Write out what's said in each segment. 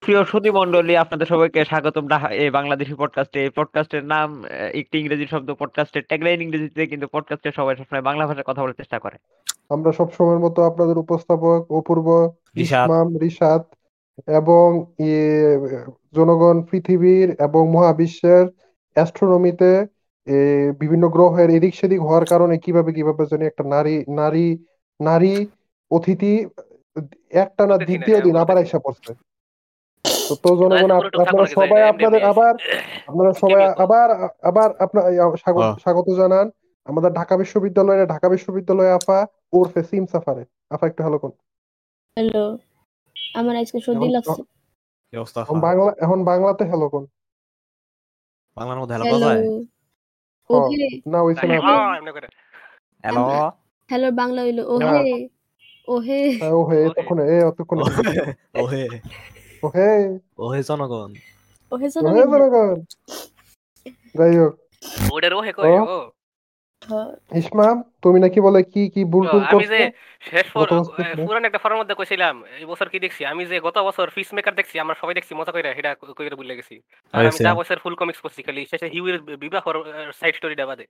প্রিয় সুধী মন্ডলী আপনাদের সবাইকে স্বাগতম এই বাংলাদেশি পডকাস্টে এই পডকাস্টের নাম একটি ইংরেজি শব্দ পডকাস্টের ট্যাগলাইন ইংরেজিতে কিন্তু পডকাস্টে সবাই সবসময় বাংলা ভাষায় কথা বলার চেষ্টা করে। আমরা সব সময়ের মতো আপনাদের উপস্থাপক অপূর্ব ইসমাম রিশাদ এবং জনগণ পৃথিবীর এবং মহাবিশ্বের অ্যাস্ট্রোনমিতে বিভিন্ন গ্রহের এদিক সেদিক হওয়ার কারণে কীভাবে কীভাবে জানি একটা নারী নারী নারী অতিথি একটা না দ্বিতীয় দিন হ্যাঁ, আবার অতিথি। আইসা পড়ছে। তো জনগণ আপনারা সবাই আপনাদের আবার আপনারা সবাই আবার আবার আপনার স্বাগত হ্যাঁ। স্বাগত জানান। আমাদের ঢাকা বিশ্ববিদ্যালয়ের ঢাকা বিশ্ববিদ্যালয় আফা ওরফে সিম সাফারে। আফা একটু হ্যালো কোন হ্যালো আমার আজকে সর্দি এখন- লাগছে। এখন বাংলা এখন বাংলাতে হ্যালো কোন বাংলার মধ্যে হ্যালো যায়? ওহে। না হইছে না হ্যাঁ, হ্যালো হ্যালো বাংলা হইল ওহে। ওহে। হ্যাঁ, ও হে ওহে। এতক্ষণে এ অতক্ষণ। ওহে। ও হে ওহে জনগণ। ওহে জনগণ। যাই হোক। ওটার ওহে কয়, ও। ইসমাম তুমি নাকি বলে কি কি ভুল তো টুল আমি যে শেষ পুরান একটা ফরের মধ্যে কইছিলাম এই বছর কি দেখছি? আমি যে গত বছর ফিস মেকার দেখছি আমরা সবাই দেখছি মজা কইরা সেটা কইরা ভুলে গেছি। আর আমি। যা বছর ফুল কমিক্স পড়ছি খালি শেষে হিউয়ের বিবাহ সাইড স্টোরিটা বাদে।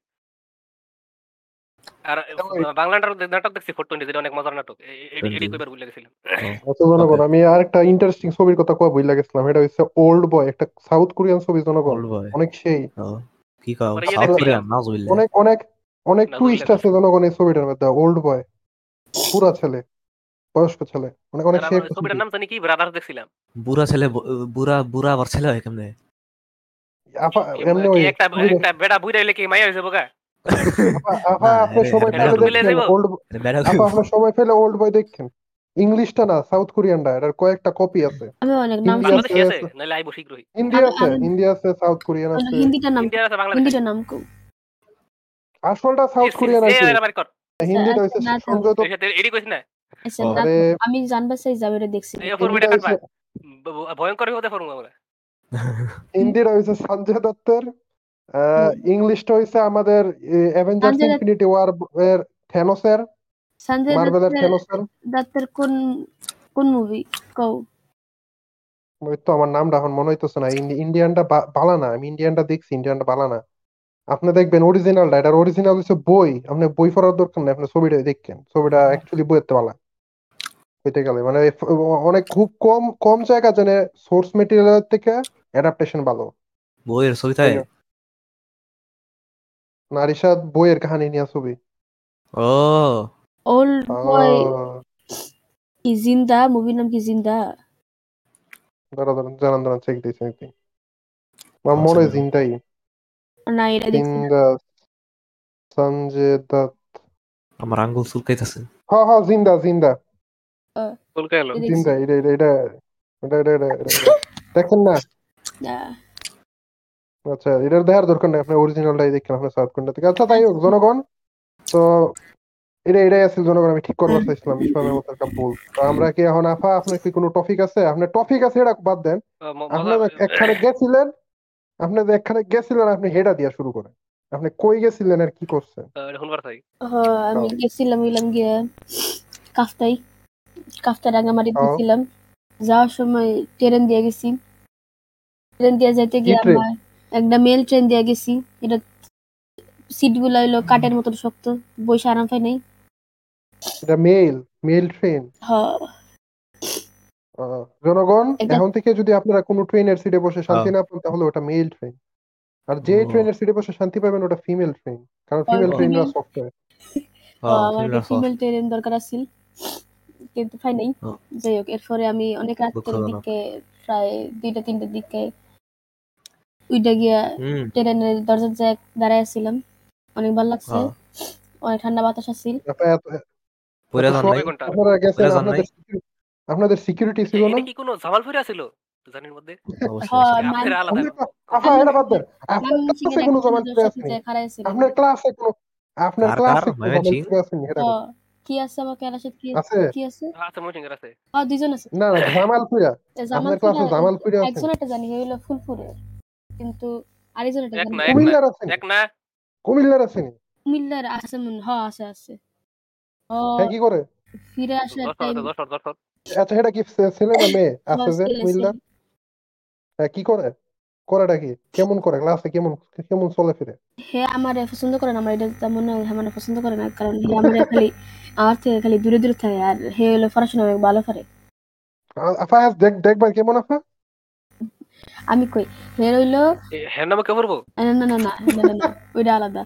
আর বাংলা নাটক- নাটক দেখছি ফোর টোয়েন্টি যেটা অনেক মজার নাটক। এ- এ- এডি এডি কইবার ভুলে গেছিলাম। আচ্ছা জনগণ। আমি আরেকটা ইন্টারেস্টিং ছবির কথা কই বইলা গেছিলাম। এটা হচ্ছে ওল্ড বয় একটা সাউথ কোরিয়ান ছবি জনগণ। ওল্ড অনেক সেই। কি কাও? ইয়ে সাউথ কোরিয়ান না জুইলে অনেক অনেক অনেক টুইস্ট আছে জনগণ এই ছবিটার মধ্যে। ওল্ড বয় পুরা ছেলে বয়স্ক ছেলে। অনেক অনেক সেই ছবিটার নাম জানি কি? ব্রাদার্স দেখছিলাম। বুড়া ছেলে বুড়া বুড়া আবার ছেলে হয় কেমনে? এমনি একটা একটা বেড়া হইলে কি হইছে বোকা? আপনি দেখেন যাব। ওল্ড বয় দেখেন ইংলিশটা না সাউথ কোরিয়ানটা এটার কয়েকটা কপি আছে। আমি অনেক নাম বাংলাদেশি আছে, আছে আইবো শীঘ্রই। হিন্দি আছে আমি- আছে সাউথ কোরিয়ান আছে। হিন্দিটার নাম ইন্ডিয়ার আছে বাংলাদেশ। হিন্দিটার নাম কো। আসলটা সাউথ কোরিয়ান আছে। হিন্দিটা। এডি কইছ না? আমি জানবা চাই যাবে দেখছি। ভয়ঙ্কর হতে আমরা। হিন্দিটা সঞ্জয় দত্তের ইংলিশটা হচ্ছে আমাদের অ্যাভেঞ্জার্স ইনফিনিটি ওয়ার এর থ্যানোসের সঞ্জয় মার্ভেলের দত্তের থ্যানোসের দত্তের কোন কোন মুভি কও। ওই তো আমার নামটা এখন মনে হইতেছে না। ইন্ডিয়ানটা বালা না আমি ইন্ডিয়ানটা দেখছি ইন্ডিয়ানটা বালা না। আপনি দেখবেন অরিজিনালটা এটার অরিজিনাল হচ্ছে বই। আপনি বই পড়ার দরকার নেই আপনি ছবিটা দেখেন। ছবিটা অ্যাকচুয়ালি বইয়ের বালা। হইতে গেলে মানে অনেক খুব কম কম জায়গা জানে সোর্স মেটেরিয়াল থেকে অ্যাডাপ্টেশন ভালো। বইয়ের ছবি তাই নারিশাদ বইয়ের কাহিনী নিয়ে ছবি। ও। ওল্ড বয় কি জিন্দা? মুভির নাম কি জিন্দা? দাঁড়া দাঁড়া জানান দাঁড়ান চেক দিই চেক দিই আমার মনে হয় আচ্ছা। জিনটাই না এটা দেখছি জিন্দা সঞ্জয় দত্ত আমার আঙ্গুল চুলকাইতেছে। হ্যাঁ হ্যাঁ জিন্দা জিন্দা। এটা জিন্দা এটা এটা এটা এটা- এটা। দেখেন না। না। আচ্ছা এটার দেখার দরকার নেই আপনি অরিজিনালটাই দেখেন আপনার সাউথ কোরিয়া থেকে। আচ্ছা তাই হোক জনগণ তো এটা এটাই আছে জনগণ আমি ঠিক করবার চাইছিলাম ইসলামের মতো একটা ভুল। তো আমরা কি এখন আফা আপনার কি কোনো টপিক আছে? আপনার টপিক আছে এটা বাদ দেন। আপনি একখানে গেছিলেন আপনি যে একখানে গেছিলেন আপনি হেডা দিয়া শুরু করেন। আপনি কই গেছিলেন আর কি করছেন? আমি গেছিলাম হইলাম গিয়ে কাফতাই কাফতা রাঙামাটি গেছিলাম। যাওয়ার সময় ট্রেন দিয়ে গেছি। ট্রেন দিয়ে যেতে গিয়ে ট্রেন? আমার একটা মেল ট্রেন দিয়ে গেছি। এটা সিটগুলো হইল কাঠের মতন শক্ত বসে আরাম পাই নাই। এটা মেল মেল ট্রেন হ্যাঁ জনগণ এখন থেকে যদি আপনারা কোনো ট্রেনের সিটে বসে শান্তি না পান তাহলে ওটা মেল ট্রেন আর যে ট্রেনের সিটে বসে শান্তি পাবেন ওটা ফিমেল ট্রেন কারণ ফিমেল ট্রেনরা সফটওয়্যার আমার একটা ফিমেল ট্রেন দরকার আছিল। কিন্তু পাই নাই। যাই হোক এরপরে আমি অনেক রাতের দিকে প্রায় দুইটা তিনটার দিকে উইটা গিয়া ট্রেনের দরজার জায়গায় দাঁড়ায় ছিলাম অনেক ভালো লাগছে। হ্যাঁ। অনেক ঠান্ডা বাতাস জান আপনাদের সিকিউরিটি ছিল না? কি কোনো জামালপুরে আছিল জানির মধ্যে? অবশ্যই হ্যাঁ, আপনার ক্লাসে কোনো আপনার ক্লাসে ক্লাসে? আছে কি আছে আমার ক্লাসে কি আছে? কি আছে? মহিঙ্গার আছে দুইজন আছে। না না জামালপুরা এ আপনার ক্লাসে জামালপুরে আছে। একজন একটা জানি হইল ফুলপুরে কিন্তু আরেকজন কুমিল্লার আছে এক না। কুমিল্লার আছে নি? কুমিল্লার আছে মনে হয়। আছে আছে। ও হ্যাঁ কি করে? ফিরে দশ আচ্ছা এটা কি ছেলে না মেয়ে? আছে যে হ্যাঁ, কি করে? করেটা কি? কেমন করে? ক্লাসে কেমন কেমন চলে ফিরে? হে আমার পছন্দ করে না আমার এটা তেমন না হে আমার পছন্দ করে না কারণ হে আমার খালি আমার থেকে খালি দূরে দূরে থাকে আর হে হলো পড়াশোনা ভালো পারে আ- আপা আজ দেখ দেখবার কেমন আপা আমি কই? হে হইল হের নামে কে পড়ব না না না না না না ওইটা আলাদা।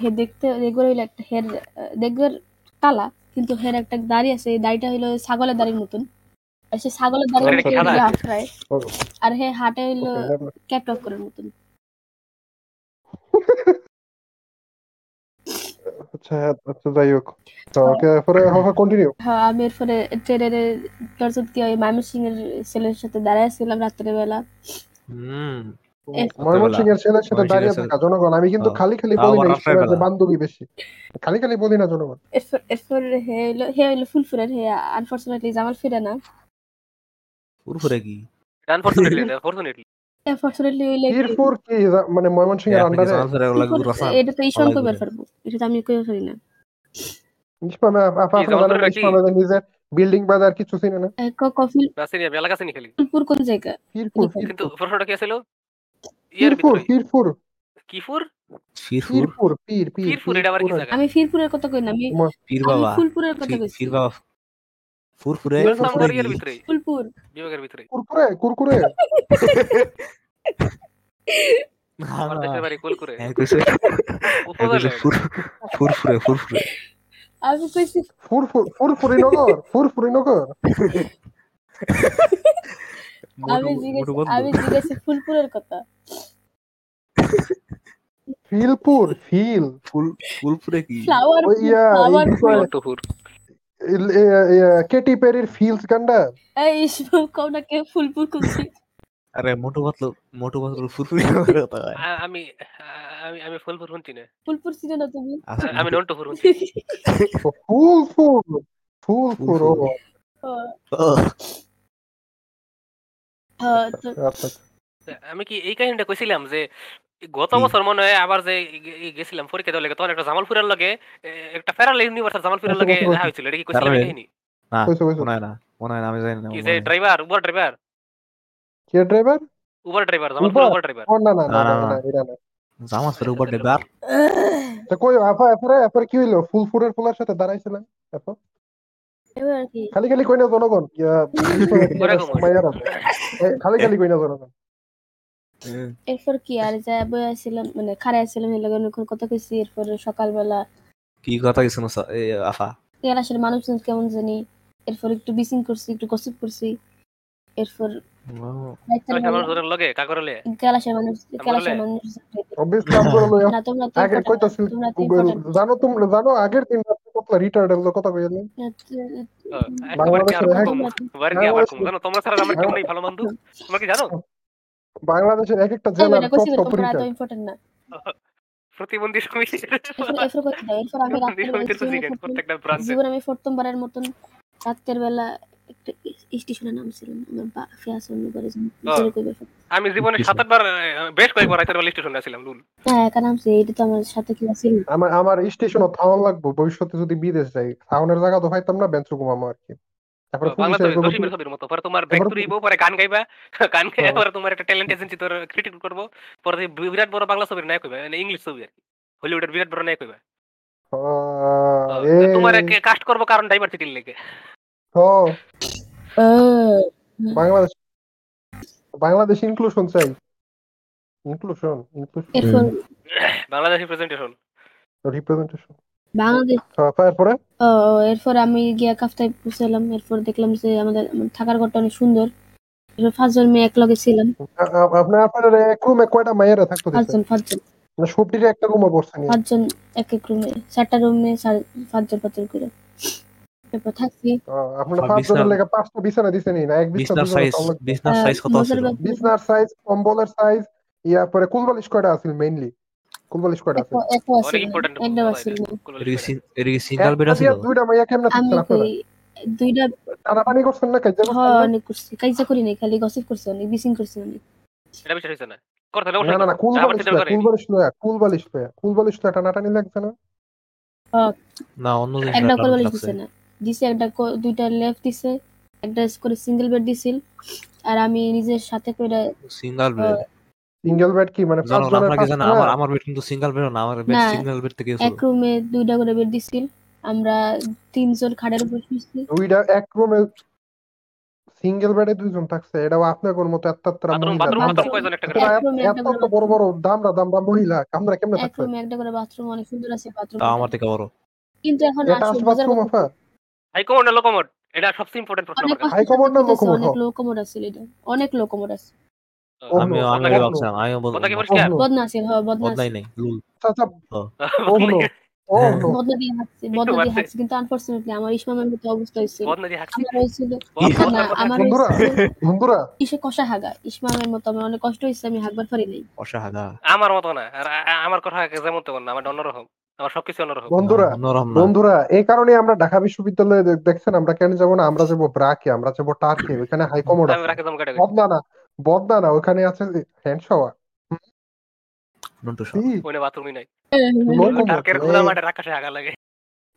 হে দেখতে রেগুলার হইল একটা হের দেখবে কালা কিন্তু হের একটা দাড়ি আছে এই দাড়িটা হইল ছাগলের দাড়ির মতন। আর সে ছাগলের দাড়ি মতন ও, আর হে হাটে হইল ক্যাটক. করার মতন। আচ্ছা আচ্ছা যাই হোক। তো ওকে পরে হবে কন্টিনিউ হ্যাঁ আমি এরপরে ট্রেনের দরজা দিয়ে ওই ময়মনসিং এর ছেলের সাথে দাঁড়ায় ছিলাম রাত্রের বেলা হুম ময়মনসিং এর ছেলের সাথে দাঁড়িয়ে থাকা জনগণ আমি কিন্তু হ্যাঁ। খালি খালি বলি না যে বান্ধবী বেশি। খালি খালি বলি না জনগণ। এরপর হে হইল হে হইল ফুলফুরের হে আনফরচুনেটলি জামাল ফিরে না। কি? আনফরচুনেটলি আনফরচুনেটলি আনফরচুনেটলি কি মানে ময়মনসিং এর আন্ডারে এটা তো ঈশান পারব এটা তো আমি পারি না। ইসমামে আপা নিজের বিল্ডিং বাজার কিছু চিনে না। কফিল রাসিনি আমি এলাকা চিনি খালি। ফুলপুর কোন জায়গা? পীরপুর কিন্তু প্রশ্নটা কি ছিল ইয়ার পীরপুর ভিতরে। পীরপুর কিফুর? ফিরফুর পীরপুর পীর পীর পীরপুর এটা আবার কি জায়গা? আমি ফিরপুরের কথা কই না আমি পীর বাবা। ফুলপুরের কথা কইছি। ফির বাবা। ফুরফুরে ফুরফুরে ফুলপুর। বিভাগের ভিতরে। কুরকুরে কুরকুরে। না আমার না দেশের বাড়ি কোলকুরে। কইছে। উপজেলা কইছে ফুর- ফুরফুরে ফুরফুরে। আমি কইছি ফুরফুরি নগর ফুরফুরি নগর। আমি জিজ্ঞেস আমি জিজ্ঞেস ফুলপুরের কথা। ফিলপুর ফিল। ফুল ফুলপুরে কি? ফ্লাওয়ার ইয়া, ফ্লাওয়ার কেটি পেরির ফিলস গান্ডা এই ইসমাম না কে ফুলপুর কোনছি আরে মোটু পাতলু মোটু পাতলু ফুরফুরে করে কথা হয়। আমি আমি আমি ফুলপুর শুনছি না। ফুলপুর চিনো না তুমি? আচ্ছা, আমি হ্যাঁ, তো আচ্ছা আমি কি এই কাহিনীটা কইছিলাম যে গত? বছর মনে হয় আবার যে গেছিলাম পরীক্ষা দেওয়ার লাগে তখন একটা জামালপুরের লগে একটা ফেরাল ইউনিভার্সাল জামালপুরের আচ্ছা, লগে আচ্ছা, দেখা হয়েছিল। এটা কি কইছিলাম এই কাহিনী? না কইছো কইছো। মনে হয় না মনে হয় না আমি জানি না কি যে। Driver Uber driver? কে driver Uber driver Uber? Uber driver না না না না, না। এটা জামাত ফেরে উপর ডেবার তা কই এরপরে কি হইল? ফুলফুরের ফুলার সাথে দাঁড়াইছিলেন খালি খালি কই না জনগণ খালি খালি কই না জনগণ। এরপর কি আর যা বই আসছিলাম মানে খারে আসছিলাম এর লগে অনেকক্ষণ কথা কইছি এরপর সকালবেলা কি কথা কিছু না আফা? ক্লাসের মানুষজন কেমন জানি এরপর একটু বিসিং করছি একটু গসিপ করছি এরপর লগে মানুষ মানুষ না তোমরা আগে জানো তোমরা জানো আগের দিন কথা বাংলাদেশের এক- কম বাড়ি আবার কম জানো তোমরা ছাড়া আমার কেমন ভালো বন্ধু তোমরা কি জানো বাংলাদেশের এক একটা এই জেলার টপ টপ রিটার্ড ইম্পর্টেন্ট না প্রতিবন্ধী সমিতি প্রত্যেকটা ব্রাঞ্চে জীবনে আমি প্রথমবারের মতন রাতের বেলা একটা স্টেশনে আমার বা অন্য করে জোরে কইবে আমি জীবনে সাত আটবার বেশ কয়েকবার রাতের বেলা স্টেশনে আসছিলাম লুল হ্যাঁ এটা তো আমার সাথে কি আমার আমার স্টেশনও থাউন লাগবো ভবিষ্যতে যদি বিদেশ যাই থাউনের জায়গা তো পাইতাম না বেঞ্চ ঘুমামো আর কি। তারপরে মতো পরে তোমার তারপরে- পরে গান গাইবা গান গাইবা হ্যাঁ। পরে তোমার একটা ট্যালেন্ট এজেন্সি তোর ক্রিটিক করব পরে বিরাট বড় বাংলা ছবির নায়ক হইবা মানে ইংলিশ ছবি আর কি হলিউডের বিরাট বড় নায়ক হইবা। তোমার কাস্ট করব কারণ ডাইভার্সিটির লেগে। আহ, বাংলাদেশ বাংলাদেশ ইনক্লুশন চাই। Inclusion inclusion Bangladesh representation representation Bangladesh. তারপরে ও ও, এরপর আমি গিয়া কাফতায় পৌঁছালাম এরপর দেখলাম যে আমাদের থাকার ঘরটা অনেক সুন্দর। এরপর পাঁচজন মেয়ে এক লগে ছিলাম আপনার আপনার এক রুমে কয়টা মায়েরা থাকতো পাঁচজন পাঁচজন। মানে সবটির একটা রুমে বসছেন পাঁচজন এক এক রুমে। চারটা রুমে পাঁচজন পাঁচজন করে। এরপর থাকছি। আপনার পাঁচজনের লেগে পাঁচটা বিছানা দিছেন না? এক বিছানা সাইজ বিছনার সাইজ কত মজার আছিল? বিছনার সাইজ কম্বলের সাইজ ইয়া পরে কুলবালিশ কয়টা আছিল মেইনলি কুলবালিশ কয়টা একও না, ইম্পর্টেন্ট একটাও আছিল এর কি সিং- এর কি সিঙ্গেল বেড এক দুইটা মাইয়া কেমনে থাকছেন আপনারা দুইটা টানাটানি করছেন না কাজে হ অনেক করছি। কাইজা করি নাই খালি গসিপ করছি অনেক বিসিং করছি অনেক। এটা না। করতে না না না। কুলবালিশ কুলবালিশ লয়া কুলবালিশ লয়া। কুলবালিশ লয়া টানাটানি লাগছে না? না অন্য জিনিস একটা না। দিছে একটা দুইটা লেফট দিছে একটা করে সিঙ্গেল বেড দিছিল আর আমি নিজের সাথে করে সিঙ্গেল বেড সিঙ্গেল বেড কি? মানে পাঁচ জানো জনের আপনাকে পাঁচ আমার আমার বেড কিন্তু সিঙ্গেল বেড না আমার বেড সিঙ্গেল বেড থেকে এক রুমে দুইটা করে বেড দিছিল আমরা তিনজন খাটের উপর শুয়েছি দুইটা এক রুমে সিঙ্গেল বেডে দুইজন থাকছে এটাও আপনার কোন মতো এত বাথরুম মহিলা বাথরুম বাথরুম- বাথরুম কয়জন একটা করে? এত এত বড় বড় দামরা দামরা মহিলা আমরা কেমনে এক থাকছে রুমে একটা করে বাথরুম অনেক সুন্দর আছে বাথরুম। আমার থেকে বড়। কিন্তু এখন আসল আছে হাই কমোড না লো কমোড এটা সবচেয়ে ইম্পর্টেন্ট প্রশ্ন অনেক আমার হাই কমোড না লো কষ্ট কমোড? অনেক লো কমোড আছে এটা অনেক লো কমোড আছে আমি ওহ ভাবছিলাম আমি কথা কি বলব পরিষ্কার বদনা আছে হ্যাঁ বদনা আছে নাই লুল আচ্ছা, ওহ no, ওহ no। বদনা দিয়ে হাঁটছে বদনা দিয়ে হাঁটছে কিন্তু আনফরচুনেটলি আমার ইসমামের মতো অবস্থা হয়েছিল বদনা দিয়ে হাঁটছি? আমার হয়েছিল না আমার বন্ধুরা বন্ধুরা। ইসে কষা হাগা ইসমামের মতো আমার অনেক কষ্ট হয়েছে আমি হাগবার পারি নাই। অসাহাদা আমার মতো না আর আ- আ- আমার কথা যেমন তেমন না আমার অন্যরকম। আমার সবকিছু অন্যরকম বন্ধুরা বন্ধুরা এই কারণে আমরা ঢাকা বিশ্ববিদ্যালয়ে দেখছেন আমরা কেন যাব না আমরা যাব ব্রাকে আমরা যাব টার্কে ওখানে হাই কমোড আমি আছে রাখে দম কাটে বদনা না বদনা না ওখানে আছে হ্যান্ড শাওয়ার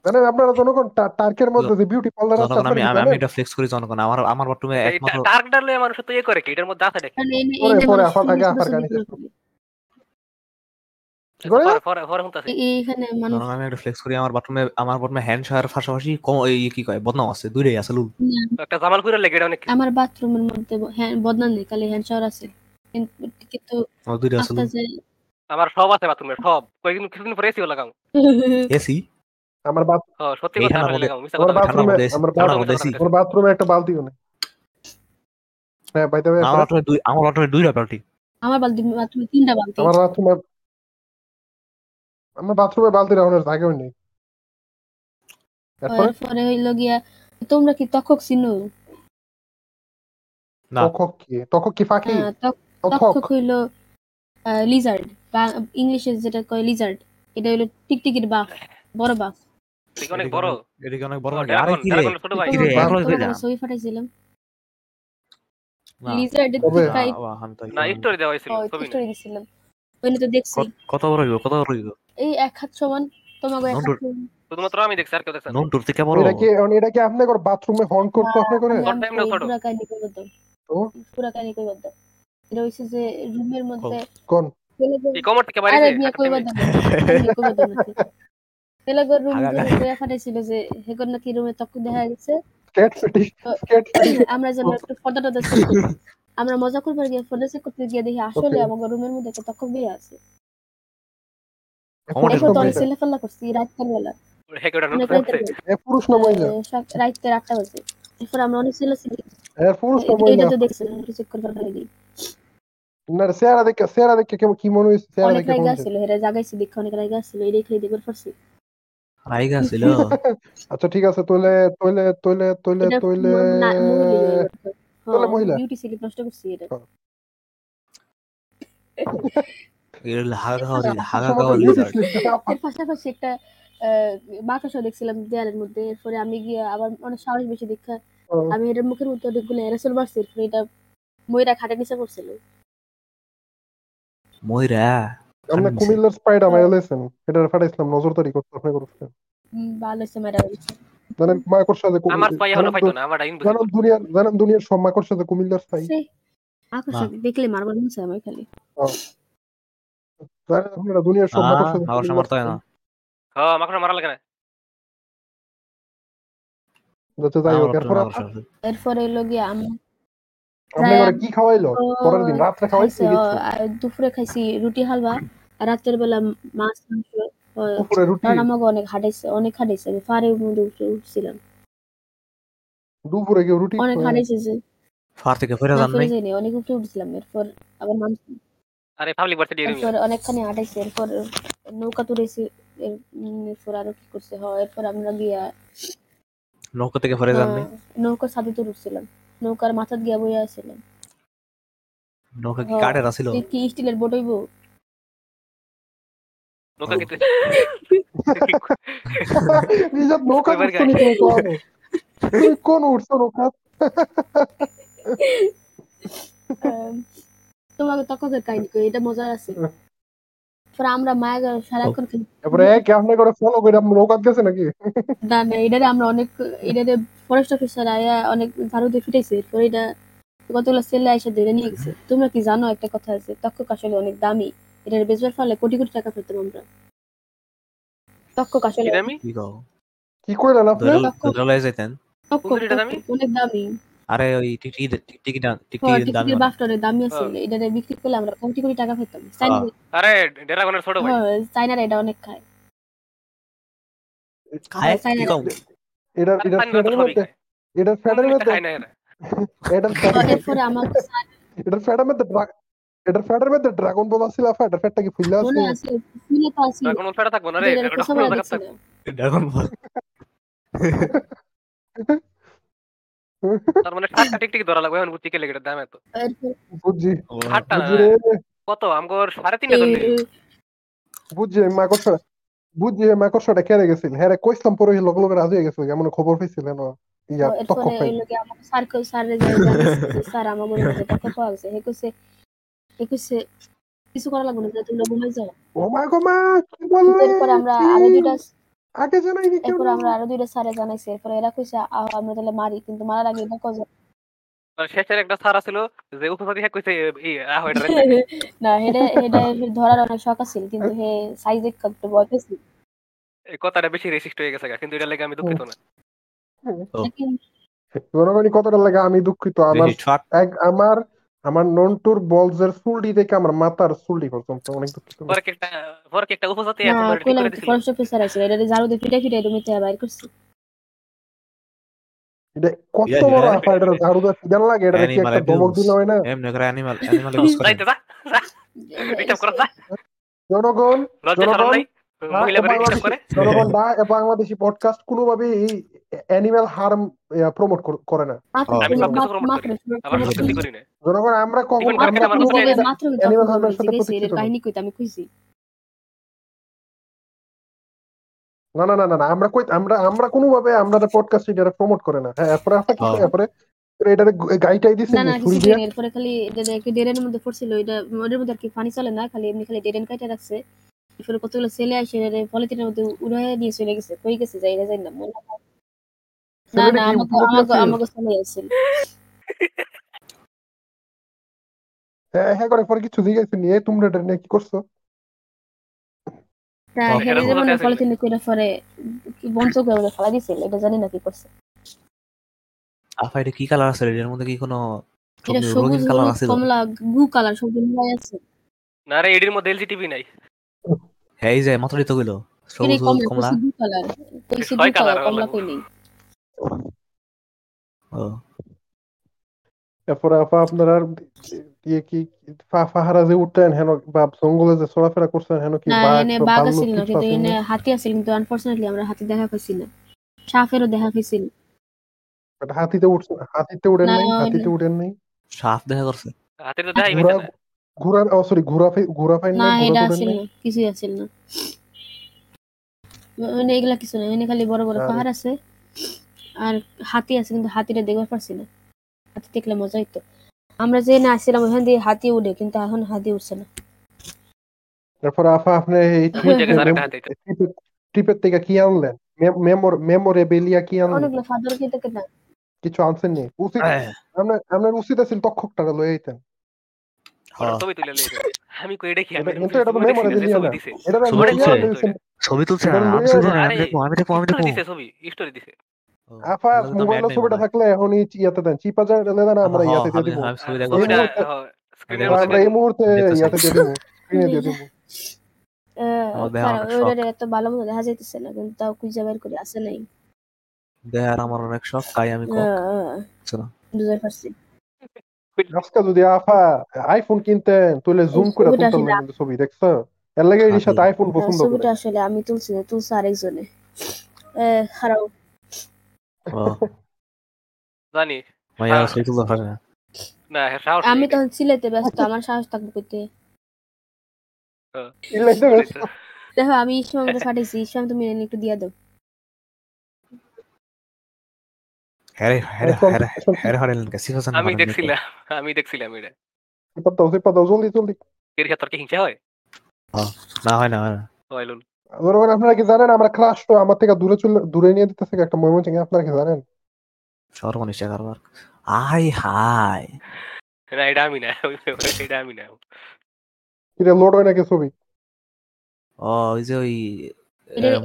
মানে আপনারা জনগণ টার্কের মধ্যে যে বিউটি পার্লার আছে আমি এটা ফ্লেক্স করি জনগণ আমার আমার বাথরুমে একমাত্র টার্ক ডালে মানুষ তো ইয়ে করে কি? এটার মধ্যে আছে পরে- পরে আফার গানি ছবি শেষ তুলে। কি করে? পরে পরে পরে হুনতাছি এই- এইখানে মানুষ জনগণ আমি একটা ফ্লেক্স করি আমার বাথরুমে আমার বাথরুমে হ্যান্ড শাওয়ার পাশাপাশি কি কয় বদনাম আছে দুইটাই আছে লুল একটা জামালপুরের লেগে এটা অনেক আমার বাথরুমের মধ্যে হ্যাঁ নেই খালি হ্যান্ড শাওয়ার আছে। কিন্তু কিন্তু দুইটা আছে আস্তে আমার সব আছে বাথরুমে সব। কয়েকদিন কিছুদিন পরে এসিও লাগাও। এসি আমার বাথ সত্যি কথা ঠান্ডার আমি মধ্যে- লাগাও মিছা আমার বাথরুমে আমার বাথরুমে আমার বাথরুমে একটা বালতিও নেই হ্যাঁ বাইতে আমার বাথরুমে দুই আমার বাথরুমে দুইটা বালতি। আমার বাথরুমে তিনটা বালতি আমার বাথরুমে আমার বাথরুমে বালতি রাউন্ডের জায়গাও নেই। এরপরে? হইল গিয়া তোমরা কি তক্ষক চিনো না। তখক কি? তখক কি ফাঁকি? হ্যাঁ, তখক হইল লিজার্ড বা ইংলিশে যেটা কয় লিজার্ড এটা হইল টিকটিকির বাঘ বড় বাঘ। অনেক বড়। এদিকে অনেক বড়। আরে কি রে? ছবি আ- হান্তা না স্টোরি দেওয়া হয়েছিল ছবি দিছিলাম। ওইনে তো দেখছি। কত- বড় হইব? কত বড় হইব? এই এক হাত সমান তোমাকে এক হাত শুধুমাত্র আমি দেখছি আর কেউ দেখছেন নন্টুর থেকে বড় এটা কি এটা কি আপনি করে বাথরুমে হর্ন করতো আপনি করে। পুরা কাহিনী কইব তো। তো? পুরা কাহিনী কইব তো। এটা হইছে যে রুমের মধ্যে কোন? এই কমর থেকে বাইরে আরে বিয়া কইব টেনে। তো কইব তো নাকি ছেলেগর রুম ধরে কইয়া যে হেগর নাকি রুমে তক দেখা গেছে। আমরা যেন একটু ফটো টটো আমরা মজা করবার গিয়ে ফটো চেক করতে গিয়ে দেখি আসলে. আমার রুমের মধ্যে একটা আছে। এখন তো অনেক ছেলে ফেলা করছি রাত বেলা। হেকে ওটা নোট অনেক করছে। রাতের পুরুষ না মহিলা? রাইতে আটটা বাজে। এরপর আমরা অনেক ছেলে ছিলি পুরুষ না এটা তো দেখছিলাম চেক করবার লাগি না চেহারা দেখে চেহারা দেখে কেমন কি মনে হয়েছে অনেক রাইগা ছিল হেরা জাগাইছি দেখে অনেক রাইগা ছিল এটাই খাই দেখবার পারছি ছিল আচ্ছা ঠিক আছে তইলে তইলে তইলে এটা তইলে না মহিলা বিউটি সিলিপ নষ্ট করছি এটা এর হাগা হাগা লিজার্ড এর পাশাপাশি একটা দেখছিলাম দেয়ালের মধ্যে এরপরে আমি গিয়ে আবার অনেক সাহস বেশি দেখা আমি এটার মুখের মধ্যে অনেকগুলো এরাসল মারছি এরপরে এটা ময়রা খাটের নিচে পড়ছিল ময়রা আমরা কুমিল্লার স্পাইডার মাইরা লাইছেন এটা ফাটাইছিলাম নজরদারি করতে আপনি করছেন হুম, ভালো হয়েছে মেয়েরা বলছে জানেন মাকড় সাথে আমার স্পাই এখনও পাইতো না আমার ইনভিজিবল জানেন দুনিয়ার জানেন দুনিয়ার সব মাকড় সাথে কুমিল্লার স্পাই সে দেখলে মারবার মনে হয় আমার খালি। জানেন আপনারা দুনিয়ার সব মাকড় সাথে আমার সামর্থ্য হয় না। হ্যাঁ আমাকে মারা লাগে না। যাতে যাই হোক আমার এরপর আমার এরপরে হলো গিয়ে আমি আপনি কি খাওয়াইলো? পরের দিন রাত্রে খাওয়াইছি দুপুরে খাইছি রুটি হালবা। আর রাতের বেলা মাছ মাংস রুটি? কারণ আমাকে অনেক হাঁটাইছে অনেক হাঁটাইছে আমি মধ্যে উঠে উঠছিলাম। দুপুরে কেউ রুটি অনেক হাঁটাইছে যে। ফার থেকে ফেরা যান নাই? যাইনি অনেক উপরে উঠছিলাম এরপর আবার আরে পাবলিক ভার্সিটি এরপর অনেকখানি হাঁটাইছে এরপর নৌকা তুলেছি এরপর আরও কি করছে হ এরপর আমরা গিয়া নৌকা থেকে ফেরা যান নাই? নৌকা ছাদে তো উঠছিলাম নৌকার মাথাত গিয়া বইয়া আসছিলাম নৌকা কি হ্যাঁ। কাঠের আছিল? কি স্টিলের বোট হইব? তোমাকে কাহিনী কই এটা মজার আছে পরে আমরা মায়া সারাক্ষণ খালি এবারে আপনি করে ফলো করে আপনি গেছে নাকি না না এটারে আমরা অনেক এটারে ফরেস্ট অফিসার আয়া অনেক ঝাড়ু দিয়ে ফিটাইছে এটা কতগুলো ছেলে এসে ধরে নিয়ে গেছে তোমরা কি জানো একটা কথা আছে তক্ষক আসলে অনেক দামি এটা বেচবার ফলে কোটি কোটি টাকা পেতাম আমরা। তক্ষক আসলে। কি দামি? কি কও? কি কইলেন আপনি? দৌড়ে লয়ে যাইতেন? অনেক দামি। আরে ওই দাম হ্যাঁ, টিকটিকি দাম বাফটারে দামি আছে হ্যাঁ। এটা বিক্রি করলে আমরা কোটি কোটি টাকা পেতাম। চাইনা আরে ড্রাগনের ছোট ভাই। হ্যাঁ, চাইনার এটা অনেক খায়। খায় কি কও এটা এটা চাইনা তো ফ্যাটের সবই মধ্যে খায়। এটা ফ্যাটের মধ্যে এটা ফ্যাটের মধ্যে এটার ফ্যাটের মধ্যে ড্রাগন বল আছিল আফা এটা ফ্যাটটা কি ফুললে আছে মনে আছে ফুলে তো আছে ড্রাগন ফেটা থাকব না রে ড্রাগন ফেটা বল তার মানে ষাটটা টিকটিকি ধরা লাগবে এখন বুঝছি কে লেগে দাম এত। বুঝছি। ষাটটা না বুঝছি রে। কত? আমগর সাড়ে তিনটা ধরলি বুঝছি এই মাকড়সাটা বুঝছি এই মাকড়সাটা কেড়ে গেছিল। হ্যাঁ রে কইছিলাম পরে লগ লগে রাজি হয়ে গেছিল এমন খবর পাইছিল না ইয়া তক্ক এরপরে পাই ওই লোকে আমাকে স্যার কই স্যার রে স্যার আমার মনে হয় টাকা পাওয়া গেছে হে কইছে কইছে কিছু করা লাগবে না তোমরা ঘুমাই যাও ও মা গো মা কি বললে এরপরে আমরা আরও দুইটা আগে জানাইনি কেউ এরপর আমরা আরও দুইটা স্যারে জানাইছি এরপরে এরা কইছে আমরা তাহলে মারি কিন্তু মারার আগে এটা কজ শেষের একটা স্যার আছিল যে হ্যাক কইছে এই আহ এটা না হেডে হেডে ধরার অনেক শখ আছিল কিন্তু হে সাইজ একটু ভয় এই কথাটা বেশি রেসিস্ট হয়ে গেছে কিন্তু এটা লেগে আমি দুঃখিত না জনগণই কতটা লাগে আমি দুঃখিত আমার আমার আমার নন্টুর বলসের চুলটি থেকে আমার মাথার চুলটি পর্যন্ত অনেক দুঃখিত পরে একটা পরে একটা তোমার ঠিক কইলাম করে দিছিল ফরেস্ট অফিসার আছে এটা ঝাড়ু দিয়ে ফিটে ফিটে রুমিতে বাইর করছি। এটা কত বড় ইয়া। আফা এটা ঝাড়ু দিয়ে খিদান লাগে? এটা কি একটা ধমক abuse. দিল হয় না? এমনি করে অ্যানিমাল অ্যানিমাল ইউজ করে। যাইতে যা রিটার্ন করা যা। জনগণ জনগণ, নাই মহিলা করে রিটার্ন করে? জনগণ দা বাংলাদেশি পডকাস্ট কোনোভাবে এই অ্যানিমাল হার্ম প্রমোট করে না। জনগণ আমরা কখন সাথে আমি কইছি। না না না না না, আমরা কই আমরা আমরা কোনোভাবে আমরা পডকাস্ট এটা প্রমোট করে না। হ্যাঁ এরপরে হ্যাঁ। এরপরে এটা গাইটাই দিছে না এরপরে খালি এটা মধ্যে পড়ছিল এটা ওদের মধ্যে আর কি ফানি চলে না খালি এমনি খালি ডেরেন কাইটা রাখছে। এরপরে কতগুলো ছেলে আসে পলিথিনের মধ্যে উড়াই নিয়ে চলে গেছে। কই গেছে? যাই না যাই না মনে না। না কি আমাকে আমাকে চলে আসছিল হ্যাঁ হ্যাঁ করে পরে কিছু জিজ্ঞাসা নিয়ে তোমরা এটা নিয়ে কি করছ? তা হেরে যেমন পলিথিনে কইরা পরে কি বঞ্চ করে ফেলা দিছিল এটা জানি না কি করছে। আফা এটা কি কালার আছে এর মধ্যে কি কোনো সবুজ সবুজ কালার আছে কমলা গু কালার সব মিলাই আছে। না রে এডির মধ্যে এলজিটিভি নাই। হ্যাঁ এই যে মাত্রই তো কইলো। সবুজ হলুদ কমলা। কইছি কালার। কমলা কই নেই ও। এরপরে আপা আপনারা ইয়ে কি ফা- ফাহারা যে উঠতেন হেন বা জঙ্গলে যে চলাফেরা করছেন হেন কি বাঘ আছিল না কিন্তু এনে হাতি আছিল কিন্তু আনফরচুনেটলি আমরা হাতি দেখা পাইছি না। সাপেরও দেখা পাইছি না But হাতিতে উঠছেন হাতিতে উঠেন নাই হাতিতে উঠেন নাই। সাপ দেখা করছে। হাতে তো না ঘোড়া ও সরি ঘোড়া পাইন না নাই এটা আছিল না কিছুই আছিল না। মানে এগুলা কিছু না এনে খালি বড় বড় পাহাড় আছে। আর হাতি আছে কিন্তু হাতিটা দেখবার পারছি না। হাতি দেখলে মজা হইতো। আমরা যে না আসছিলাম ওখান দিয়ে হাতি উঠে কিন্তু এখন হাতি উঠছে না। এরপরে আপা আপনি এই। ট্রিপের- থেকে। কি আনলেন? মেমোর মেমোরেবেলিয়া কি আনলেন? অনেকগুলো ফাদার খেতে কেনা কিছু আনছেন নি উচিত হ্যাঁ। আপনার আপনার উচিত আছে তক্ষকটা লয়ে আইতেন। হ্যাঁ। ছবি তুলে লইছে আমি কই এটা কি আমি কিন্তু এটা তো ছবি দেখছি না, memorabilia যে ছবি দিছে। এটা না ছবি তুলছে। ছবি তুলছে আমি লইয়া আমি দেখব আমি দেখব আমি দেখব আমি স্টোরি দেখব। দিছে ছবি স্টোরি দিছে। আপা মোবাইলে ছবিটা থাকলে এখনই ইয়াতে দেন। চিপা যায় লেদা না আমরা হ্যাঁ, ইয়াতে দিয়ে দিব। ছবি আর দেখব। ছবিটা এই স্ক্রিনের আমরা এই দেখো। মুহূর্তে ইয়াতে দিয়ে দিব। স্ক্রিনে দিয়ে দিব। আমার অনেক এত ভালো মতো দেখা যাইতেছে না কিন্তু তাও খুঁজে বের করে আসে নাই। আমার অনেক শখ তাই আমি বুঝতে পারছি। আজকে যদি আফা আইফোন কিনতেন তাহলে জুম করে আসলে- কিন্তু ছবি দেখছ এর লাগে এর সাথে আইফোন পছন্দ করে ছবিটা আসলে আমি তুলছি না তুলছে আরেকজনে খারাপ জানি পারে না না হ্যাঁ, সাহস আমি। তখন সিলেতে ব্যস্ত আমার সাহস থাকবে ব্যস্ত। দেখো আমি ইসমাম মধ্যে পাঠাইছি ইসমাম তুমি এনে একটু দিয়া দাও হ্যারে হ্যারে আমি দেখছিলাম আমি দেখছিলাম এটা চিপা দাও চিপা দাও জলদি জলদি এর ক্ষেত্রে কি হিংসা হয় না হয় না হয় না হইলুন ধরুন আপনারা কি জানেন আমরা ক্লাস তো আমার থেকে দূরে চলে দূরে নিয়ে দিতেছে একটা ময়মনসিং আপনারা কি জানেন সর্বনিশা কারবার আই হাই না এটা আমি না এটা আমি না এটা লোড হয় নাকি ছবি ও ওই যে ওই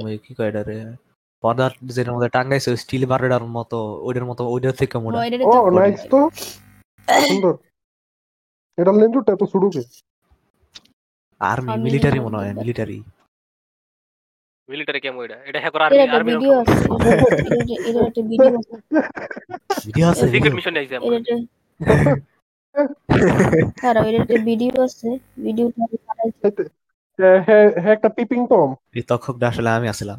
ওই কি কয় এটা রে পদার্থ যেটার মধ্যে টাঙ্গাইছে স্টিল বারেডার মতো ওইটার মতো ওইটার থেকে মোটা। ও, ও নাইস তো। সুন্দর। এটা লেন্সটা এত সুডুকে আর্মি আমি মিলিটারি মনে হয় মিলিটারি মিলিটারি কেমন এটা এটা হ্যাঁ আর্মি একটা আর্মি ভিডিও আছে। এর একটা ভিডিও আছে ভিডিও আছে। সিক্রেট মিশন এর আমরা একটা ভিডিও আছে। ভিডিওটা হ্যাঁ হ্যাঁ হ্যাঁ একটা পিপিং টম এই আসলে আমি আসছিলাম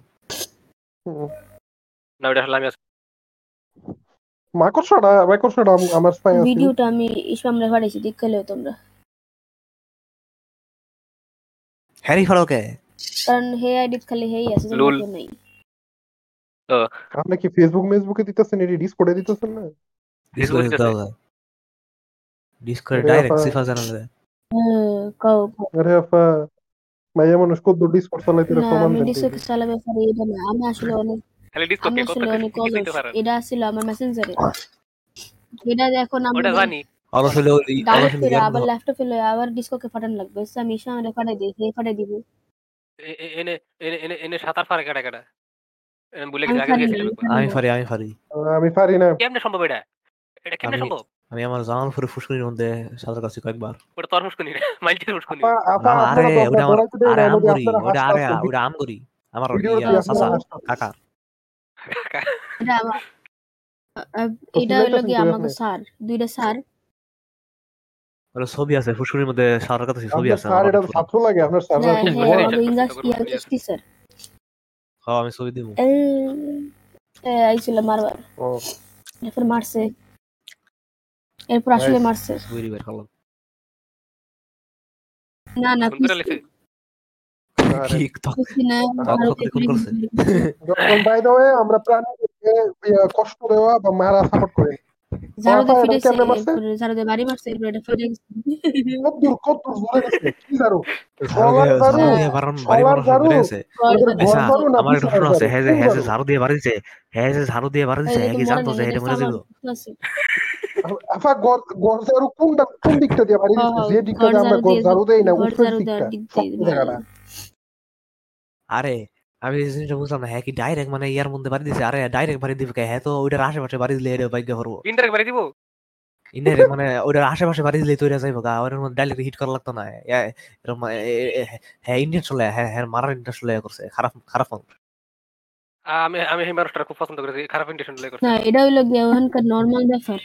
না ওটা আসলে আমি আছি। মাকড়সাটা মাকড়সাটা আম- আমার স্পাই আছে ভিডিওটা আমি ইসমামরে পাঠাইছি দেখলেও তোমরা হ্যারি ফারোকে কারণ হে আইডিত খালি হেই আছে যে লুল। কেউ নাই আপনি কি ফেসবুক মেসবুকে দিতেছেন এটি ডিসকর্ডে দিতেছেন না ডিসকর্ডে দিতেছে। দাও ডিসকর্ডে আরে ডাইরেক্ট আপা- সিফা চ্যানেলে হ্যাঁ, কও কও। আরে আপা মাইয়া মানুষ কত ডিসকর্ড চালাইতে না প্রমাণ আমি দেন ডিসক চালাবে পারি এটা না আমি আসলে অনেক খালি ডিসকো আমি কে কত আসলে অনেক দিতে পারেন। এটা ছিল আমার মেসেঞ্জারে এটা এখন আমি ওটা জানি। জ্ঞান আবার। ল্যাপটপে লয়ে আবার ডিসককে পাঠান লাগবে। সো আমি ইসমামরে পাঠাই দিই হে পাঠাই দিব। এনে এনে এনে এনে সাঁতার পারে কাটা কাটা। ভুলে আমি গেছি আগে গেছিলাম আমি। পারি আমি পারি না। কেমনে সম্ভব এটা? এটা কেমনে সম্ভব? আমি আমার জামালপুরে ফুসকুনির মধ্যে সাঁতার কাছি কয়েকবার। ওটা তোর মুশকুনি না মাইলটির মুশকুনি আপা আপা না, আরে ওটা আমার আরে আম করি ওটা আরে ওটা আম করি আমার চাচা কাকা। এটা হলো কি আমাকে স্যার দুইটা স্যার। ছবি আছে ফুসকুনির মধ্যে সাঁতার কাছি ছবি আছে স্যার এটা। ছাত্র লাগে আপনার স্যার হ্যাঁ হ্যাঁ। টিচার হ্যাঁ আমি ছবি দিব। আইছিল মারবার। ও, এরপর মারছে। এরপর আসলে. মারছে। না না আমরা প্রাণীদেরকে কষ্ট দেওয়া বা মারা সাপোর্ট করি। ঝাড়ুতে ফিরেছে এরপরে ঝাড়ুতে বাড়ি মারছে এরপর এটা ফিরে গেছে। কত দূর কত দূর জোরে গেছে কি জানো? ঝাড়ু দিয়ে সবার ঝাড়ু ঝাড়ু, বারণ বাড়ি সবার বানানো ঝাড়ু। শুরু করেছে ওদের ঘর আচ্ছা আমার একটা প্রশ্ন আছে হ্যাঁ যে হ্যাঁ দিয়ে বাড়ি দিছে হ্যাঁ যে ঝাড়ু দিয়ে বাড়ি দিছে হ্যাঁ কি জানতো যে এটা এটা মরে সামান যাব আছে। আফা ঝাড়ু কোনটা কোন দিকটা দিয়ে বাড়ি দিচ্ছে? যে দিকটা দিয়ে আমরা দেই না উপরের দিকটা। আরে আমি জিনিসটা বুঝলাম না হ্যাঁ কি ডাইরেক্ট মানে ইয়ার মধ্যে বাড়ি দিছে? আরে ডাইরেক্ট বাড়ি দিবে? হ্যাঁ তো ওইটার আশেপাশে বাড়ি দিলে এটা ভাগ্য হব ইন্টারেক্ট বাড়ি দিব? মানে ওইটার আশেপাশে বাড়ি দিলে তৈরি যাইব গা। ওটার মধ্যে ডাইরেক্ট হিট করা লাগতো না। হ্যাঁ ইন্ডিয়ান চলে হ্যাঁ হ্যাঁ মারার ইন্টারেস্ট চলে করছে। খারাপ খারাপ মানুষ। আমি আমি এই মানুষটা খুব পছন্দ করেছি খারাপ ইন্টেনশন লে করছে। না এটা হইল গিয়ে ওখানকার নর্মাল ব্যাপার।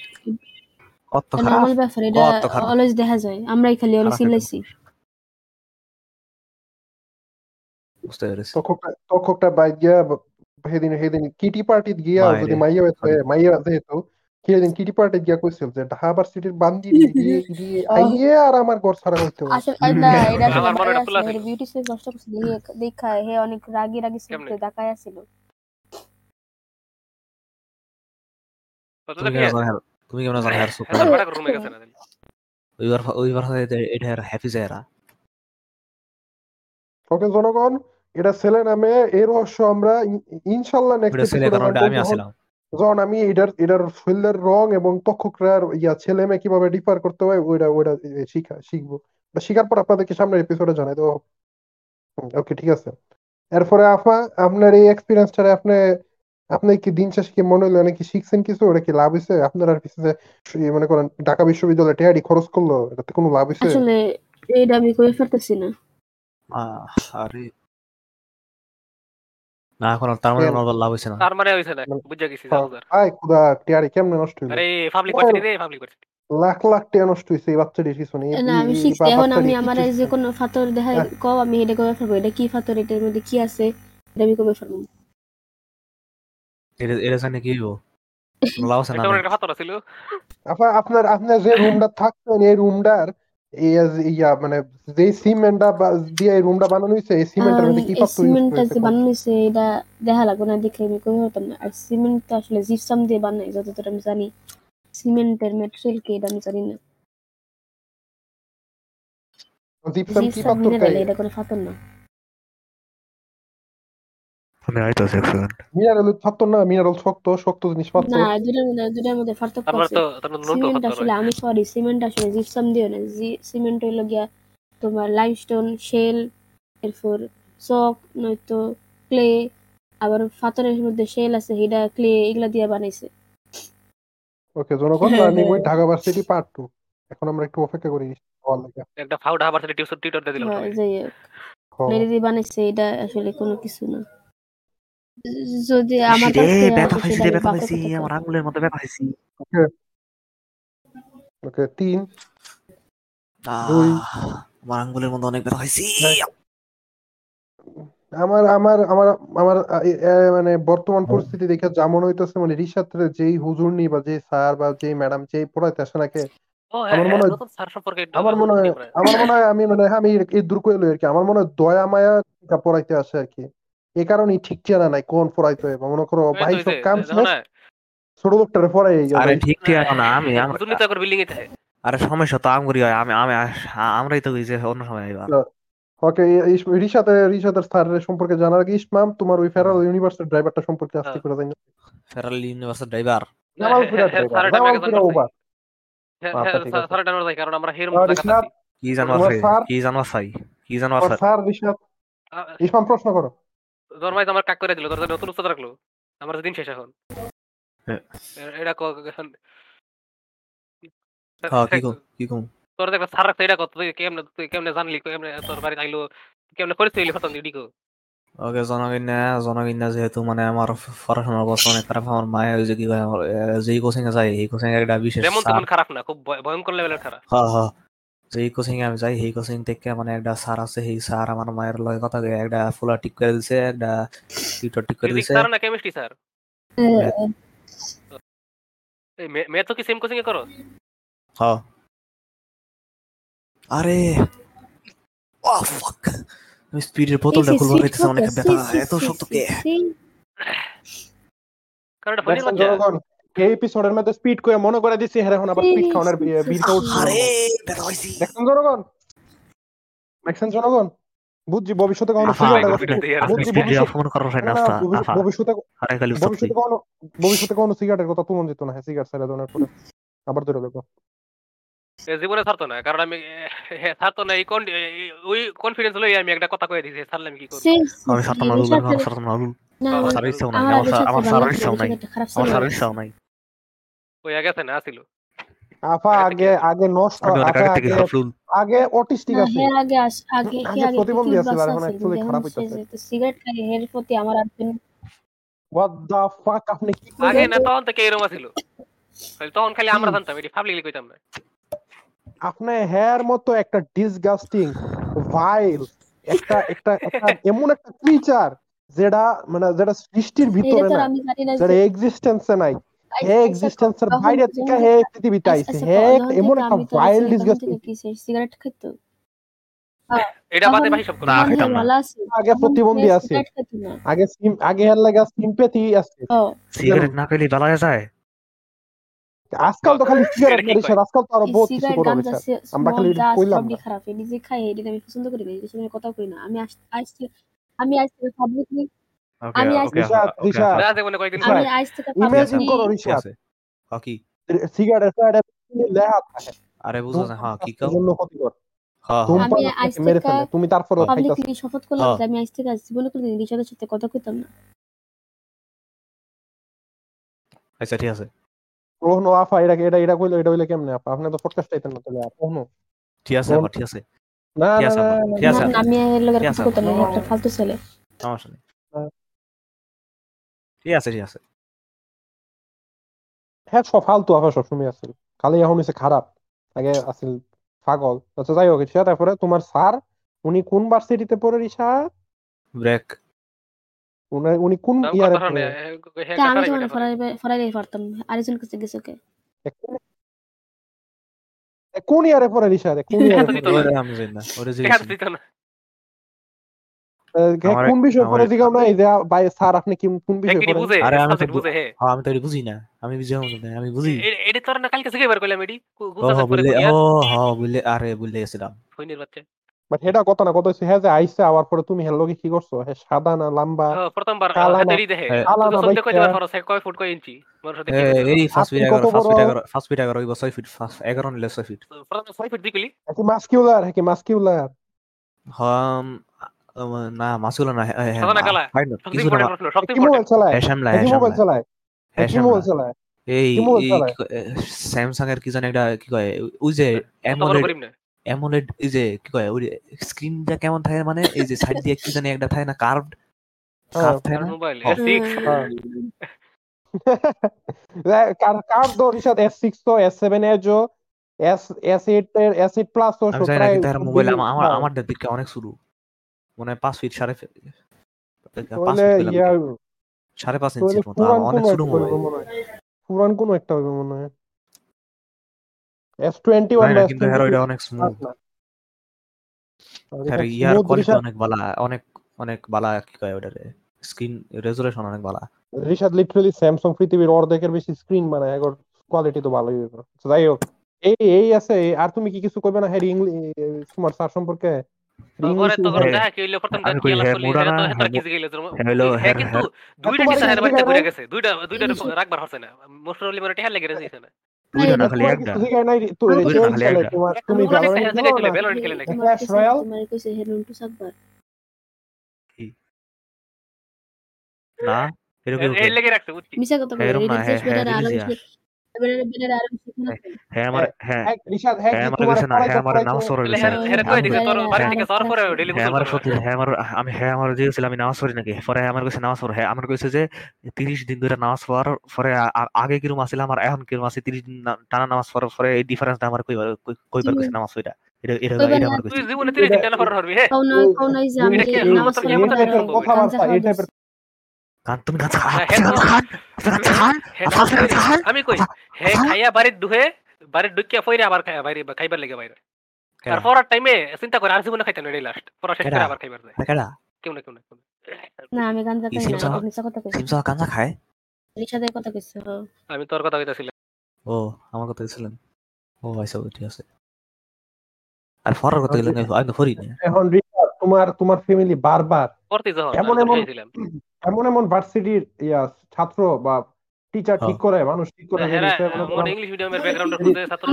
কত খারাপ? নর্মাল ব্যাপার এটা অলওয়েজ দেখা যায়। আমরাই খালি অলওয়েজ খারাপ বুঝতে পেরেছি। বাইক গিয়া ব- সেদিন সেদিন কিটি পার্টিত গিয়া যদি মাইয়া হইতো মাইয়া যেহেতু সেদিন কিটি পার্টিত গিয়া কইছিল যে ঢাবার সিটির বান্দি দিয়ে দিয়ে আইয়ে আর আমার ঘর ছাড়া হইতো মনে হয় ছিল। বিউটি কষ্ট করছে। দেখা হে অনেক রাগি রাগি? সুন্দর দেখায় আছিল তুমি কেমন হ্যাঁ- হ্যার সুপার হ্যাঁ রুমে গেছে না ওইবার ওইবার এটা হ্যাপি যায় ওকে জনগণ এটা ছেলে নামে এই রহস্য আমরা ইনশাল্লাহ নেক্সট ছেলে কারণ আমি আসছিলাম যখন আমি এটার এটার রং এবং তক্ষকরার ইয়া ছেলে মেয়ে কীভাবে ডিফার করতে হয় ওইটা ওইটা শিখা শিখব। বা শিখার পর আপনাদেরকে সামনের এপিসোডে জানাই তো ওকে ঠিক আছে। এরপরে আফা আপনার এই এক্সপিরিয়েন্সটা আপনি আপনি কি দিন শেষে কি মনে হলো নাকি শিখছেন কিছু? ওটা কি লাভ হয়েছে? আপনার আর পিছনে মনে করেন ঢাকা বিশ্ববিদ্যালয়ে টেয়ারি খরচ করল এটাতে কোনো লাভ হয়েছে? আসলে এটা আমি কই ফেলতেছি না। আরে। না এখন তার মানে কেন? আমার লাভ হয়েছে না। তার মানে হইছে না মানে- বুঝা গেছি যাও আয় খুদা টেয়ারি কেমনে নষ্ট হইল? আরে পাবলিক ভার্সিটি রে পাবলিক ভার্সিটি লাখ লাখ টাকা নষ্ট হয়েছে এই বাচ্চাটির পিছনে এই- না আমি শিখছি এখন আমি আমার এই যে? কোনো ফাতর দেখা হ্যাঁ। কও আমি এটা কবে ফেলব এটা কি ফাতর এটার মধ্যে কি আছে? এটা আমি কবে ফেলব? আপনার আপনার যে রুমটা থাকতেন এই রুমটার ইয়া মানে যে সিমেন্টটা দিয়ে এই রুমটা বানানো হয়েছে এই সিমেন্টের মধ্যে কি পাত্র সিমেন্টটা যে বানানো হয়েছে এটা দেখা লাগবে না দেখে আমি কবে হতাম না। আর সিমেন্ট তো আসলে জিপসাম দিয়ে বানাই যতদূর আমি জানি। সিমেন্টের ম্যাটেরিয়াল কি এটা আমি জানি না। জিপসাম কি পাত্র এটা কোনো ফাতর না। শুনে আইতাছে এক সেকেন্ড মিনারেল থাকতো না? মিনারেল শক্ত শক্ত জিনিস না দুটার মধ্যে দুটার মধ্যে পার্থক্য তারপর আছে তো তারপর নোটো সিমেন্ট আসলে আমি সরি সিমেন্ট আসলে জিপসাম দিও না। সিমেন্ট হইল গিয়া তোমার লাইমস্টোন শেল এরপর চক নয়তো ক্লে আবার পাথরের মধ্যে শেল আছে হিডা ক্লে এগুলা দিয়ে বানাইছে। ওকে জনগণ হ্যাঁ, লার্নিং উইথ হ্যাঁ। ঢাকা ভার্সিটি পার্ট টু এখন আমরা একটু অপেক্ষা করি একটা ফাউড টিউশন টিউটর দিয়ে দিলাম হয়। যাই হোক। হ্যাঁ। বানাইছে এটা আসলে কোনো কিছু না। যদি আমার ব্যথা আসে পাইছি রে ব্যথা পাইছি আমার আঙ্গুলের মধ্যে ব্যথা পাইছি। ওকে। তিন। দুই। আমার আঙ্গুলের মধ্যে অনেক ব্যথা পাইছি। আমার আমার আমার আমার মানে বর্তমান পরিস্থিতি দেখে যা মনে হইতেছে মানে রিসার্চের যেই হুজুরনি বা যে স্যার বা যেই ম্যাডাম যেই পড়াইতে আসে নাকি আমার মনে হ্যাঁ আমার মনে হয় আমার মনে হয় আমি মানে আমি এই দূর করে লই আর কি আমার মনে হয় দয়া মায়া পড়াইতে আসে আর কি। এই কারণেই ঠিক চেনা নাই কোন পড়াইতে হবে মনে করো ভাই সব কাম ছোট লোকটারে পড়াই আরে ঠিক ঠিক এখন না আমি হ্যাঁ, আমরা দুর্নীতি করে বিল্ডিং এ থাকে। আরে সমস্যা তো আমগুরি হয় আমি আমি আমরাই তো ওই যে অন্য সময় আইবা। ওকে রিসাতে রিসাতের স্যারের সম্পর্কে জানার আগে ইসমাম তোমার ওই ফেরাল ইউনিভার্সিটির ড্রাইভারটা সম্পর্কে আস্তে হ্যাঁ। করে জানি ফেরাল ইউনিভার্সিটি ড্রাইভার? জামালপুরের হ্যাঁ, ড্রাইভার টাকা জামালপুরে ওভার আচ্ছা, ঠিক আছে। স্যারের টাকা কারণ আমরা হের কি তোমার কি জানবার চাই কি তোমার স্যার? রিসাত ইসমাম প্রশ্ন করো। তো আমার কাক করে দিল তোর নতুন উচ্চতা রাখল। আমার দিন শেষ এখন। হ্যাঁ। এটা ক এখন- কি কম তোর একটা সার রাখছে এটা কত কেমনে তুই কেমনে জানলি কেমনে তোর বাড়িতে আইলো কেমনে পরিচয় হইলি খতম দিদি কো ওকে জনগণ্য জনগণ্য যেহেতু মানে আমার পড়াশোনার অবস্থা অনেক খারাপ আমার মায়ের যে কি কয় আমার, আহ, যেই কোচিং এ যাই এই কোচিং এর একটা বিশেষ যেমন তেমন খারাপ না খুব ভয়- ভয়ঙ্কর লেভেলের খারাপ। হ্যাঁ হ্যাঁ যেই কোচিং এ আমি যাই সেই কোচিং থেকে মানে একটা স্যার আছে সেই স্যার আমার মায়ের লগে কথা কয়ে একটা ফুলা ঠিক করে দিছে একটা টিউটর ঠিক করে দিছে। স্যার না কেমিস্ট্রি স্যার এই মে তো কি সেম কোচিং এ করো? হ্যাঁ আরে ও ফাক আমি স্পিডের বোতলটা এই সি- পাইতেছি অনেক ব্যথা। এত শক্ত কে? কারণ এটা জনগণ। এই এপিসোডের মধ্যে স্পিড করে মনে করে দিছি হ্যাঁ এখন আবার স্পিড খাওয়ানোর উঠছে। আরে জনগণ। দেখছেন জনগণ? দেখছেন জনগণ? বুঝছি ভবিষ্যতে কখনো ভবিষ্যতে কখনো ভবিষ্যতে কখনো সিগারেটের কথা যেত না হ্যাঁ সিগারেট ছেড়ে দেওয়ার পরে। আবার ধরে দেখো। জীবনে ছাড়তো না কারণ আমি হ্যাঁ ছাড়তো না এই এই- ওই কনফিডেন্স লই আমি একটা কথা কয়ে দিয়েছি ছাড়লে আমি কি করব? আমি না না আমার ইচ্ছাও নাই আমার সার- ইচ্ছাও নাই। আমার। ইচ্ছাও নাই। ওই গেছে না আসিল আফা আগে আগে নষ্ট আফা আগে আগে অটিস্টিক আছে হের আগে আগে আগে প্রতিবন্ধী আছিল, আর এখন খারাপ হইতাছে। সিগারেট খাই প্রতি আমার আর কোনো হোয়াট দা ফাক আপনি কি আগে না তখন থেকে এরকম ছিল তখন খালি আমরা জানতাম এটি পাবলিকলি কইতাম না। আপনি হেয়ার মতো একটা ডিসগাস্টিং ভাইল একটা একটা একটা এমন একটা ক্রিচার যেটা মানে যেটা সৃষ্টির ভিতরে না যেটা এক্সিস্টেন্সে নাই। হে এক্সিস্টেন্সের বাইরে থেকে হে পৃথিবীতে আইছে হে এমন একটা ভাইল ডিসগাস্টিং সিগারেট খাইতো এটা বাদে ভাই সব না, করো আছে আগে প্রতিবন্ধী আছে আগে সিম- আগে হের লাগা সিম্পেথি আছে সিগারেট না খেলে বেলা যায় আজকাল তো খালি সিগারেট এটা আজকাল তো আরও বহুত কিছু সে- আমরা খালি এটা কইলাম না। খারাপ নিজে খাই এটা আমি পছন্দ করি না এই বিষয়ে কথা কই না আমি আজ আমি থেকে পাবলিকলি ওকে আমি আজ- ওকে রিশাদ, রিশাদ। না আছে মনে কয়েকদিন আচ্ছা, আমি আজ থেকে ইমাজিন করো ঠিক আছে হ্যাঁ সিগারেট এটা লেহা থাকে আরে বুঝো না হ্যাঁ কি কাও জন্য ক্ষতিকর হ্যাঁ হ্যাঁ ধূমপান আমি আজ আপনাকে মেরে থেকে ফেলে তুমি তারপরেও খাইতাছো পাবলিকলি শপথ করলাম হ্যাঁ। যে আমি আজ থেকে আজ জীবনে কোনোদিন রিসাদের সাথে কথা কইতাম না আচ্ছা ঠিক আছে ওহনো আফা এটা এটা এটা কইলো এটা হইলে কেমনে আপা আপনি তো পডকাস্ট আইতেন না তাহলে আপা ঠিক আছে আবার ঠিক আছে না ঠিক না আছে না, আবার, না, ঠিক আছে না, না, আমি এর লগে ঠিক কথা কইতাম না একটা ফালতু ছেলে সমস্যা নেই হ্যাঁ। ঠিক আছে ঠিক আছে। হ্যাঁ সব ফালতু আফা সবসময় আছিল। খালি এখন হইছে খারাপ। আগে আছিল পাগল। আচ্ছা যাই হোক তারপরে তোমার স্যার উনি কোন ভার্সিটিতে পড়ে রিশাদ ব্রেক। উনি উনি কোন ইয়ারে পড়ে? তা আমি করে। ফরাই ফরাইলেই আরেকজন কাছে গেছে ওকে কোন ইয়ারে পড়ে রিশাদ কোন ইয়ারে পড়ে? আমি জানি না ওরে দিত না। আমার- কোন বিষয় না এই যে ভাই স্যার আপনি কি কোন বিষয় আরে আমি তো বুঝে, হ্যাঁ। আমি তো এটা বুঝি না। আমি বুঝি না আমি বুঝি। এ- এডি তোর না কালকে থেকে বের করলাম এডি। কু- ও হ্যাঁ। হ্যাঁ বললে আরে বললে গেছিলাম। ফইনের বাচ্চা। বাট এটা কথা না কথা হচ্ছে হ্যাঁ যে আইসে আবার পরে তুমি লগে কি করছ? হ্যাঁ সাদা না লম্বা? প্রথমবার কালা হাতে দেখে। হ্যাঁ। খরচ কয় ফুট কয় ইঞ্চি? দেখে এই ফার্স্ট ফিট আপনি এগারো কত ফার্স্ট ফিট ফার্স্ট ফিট এগারো হইব ছয় ফিট ফার্স্ট- এগারো নিলে ছয় ফিট। প্রথমে ছয় ফিট দিকলি। কি মাস্কিউলার হ্যাঁ কি মাস্কিউলার? হম না মাসুলা না হ্যাঁ, হ্যাঁ, কিছু না মোবাইল চালায় হ্যাঁ শ্যামলা কি মোবাইল চালায় মোবাইল চালায় এই? স্যামসাং এর কি জানি একটা কি কয় ওই যে অ্যামোলেড অ্যামোলেড এই যে কি কয় ওই স্ক্রিনটা কেমন থাকে মানে এই যে সাইড দিয়ে কি জানি একটা থাকে না কার্ভড। কার্ভ থাকে না মোবাইল। S6। কার কার তো রিশাদ S6 তো S7 এজো S S8 এর S8 প্লাস তো মোবাইল আমার। আমার দিকে অনেক শুরু মানে পাঁচ ফিট সাড়ে সাড়ে পাঁচ ইঞ্চির মতো অনেক ছোট মনে হয়। পুরান কোনো একটা হইবে মনে হয়। S21 না কিন্তু হ্যাঁ ওইটা S22 অনেক স্মুথ না হ্যাঁ ইয়ার কোয়ালিটি অনেক বালা অনেক অনেক বালা কি কয় ওটারে? স্ক্রিন অনেক বালা। রিশাদ লিটারালি স্যামসাং পৃথিবীর অর্ধেকের বেশি স্ক্রিন বানায় এখন কোয়ালিটি তো ভালোই যাই হোক। এই এই আছে আর তুমি কি কিছু কইবে না হ্যাঁ তোমার স্যার সম্পর্কে? হ্যাঁ, না, হ্যাঁ, না। এরকম এই লেগে রাখছে বুঝছি মিছা কথা বলে শেষ বেটার হ্যাঁ, শোনা হ্যাঁ আমার হ্যাঁ আমার কাছে না হ্যাঁ আমার নামাজ হ্যাঁ আমার সত্যি হ্যাঁ আমার আমি হ্যাঁ আমার যে আমি নামাজ পড়ি নাকি? পরে আমার কাছে নামাজ পড়ে হ্যাঁ আমার কাছে যে তিরিশ দিন ধরে নামাজ পড়ার পরে আগে কিরম আসছিলাম আর এখন কিরম আছে তিরিশ দিন টানা নামাজ পড়ার পরে এই ডিফারেন্সটা আমার কইবার কই- কইবার কাছে নামাজ পড়া এটা এটা এটা আমার কাছে জীবনে তিরিশ দিন টানা পরে হরবি হ্যাঁ? কাউনা কাউনা এই যে আমি এটা কি যে আসলে নামাজ মতো পড়ি, কি? এই টাইপের সম্ভব? কথাবার্তা গাঞ্জা এই খাওয়া টাইপের গান তুমি গান খান খান আমি কই? হে। খাইয়া বাড়ির দুহে বাড়ির ঢুকিয়া ফইরে আবার খাইয়া বাইরে খাইবার লেগে বাইরে। কেডা? আর টাইমে চিন্তা করে আর জীবনে খাইতেন এটাই লাস্ট পড়া শেষ করে আবার খাইবার যায়। কেডা? কেউ না কেউ না না। না আমি গাঞ্জা খাই না সাহা? কথা কইছি? সিমসা গাঞ্জা খায়? রিশাদের কথা কইছি। আমি তোর কথা কইতাছিলাম। ও আমার কথা ছিলেন ও আচ্ছা ঠিক আছে। আর ফরার কথা গেলেন আমি ফরি না এখন রিশাদ তোমার তোমার ফ্যামিলি বারবার এমন এমন এমন এমন ভার্সিটির ইয়া ছাত্র বা টিচার ঠিক করে মানুষ ঠিক করে ইংলিশ মিডিয়ামের ব্যাকগ্রাউন্ডের ছাত্র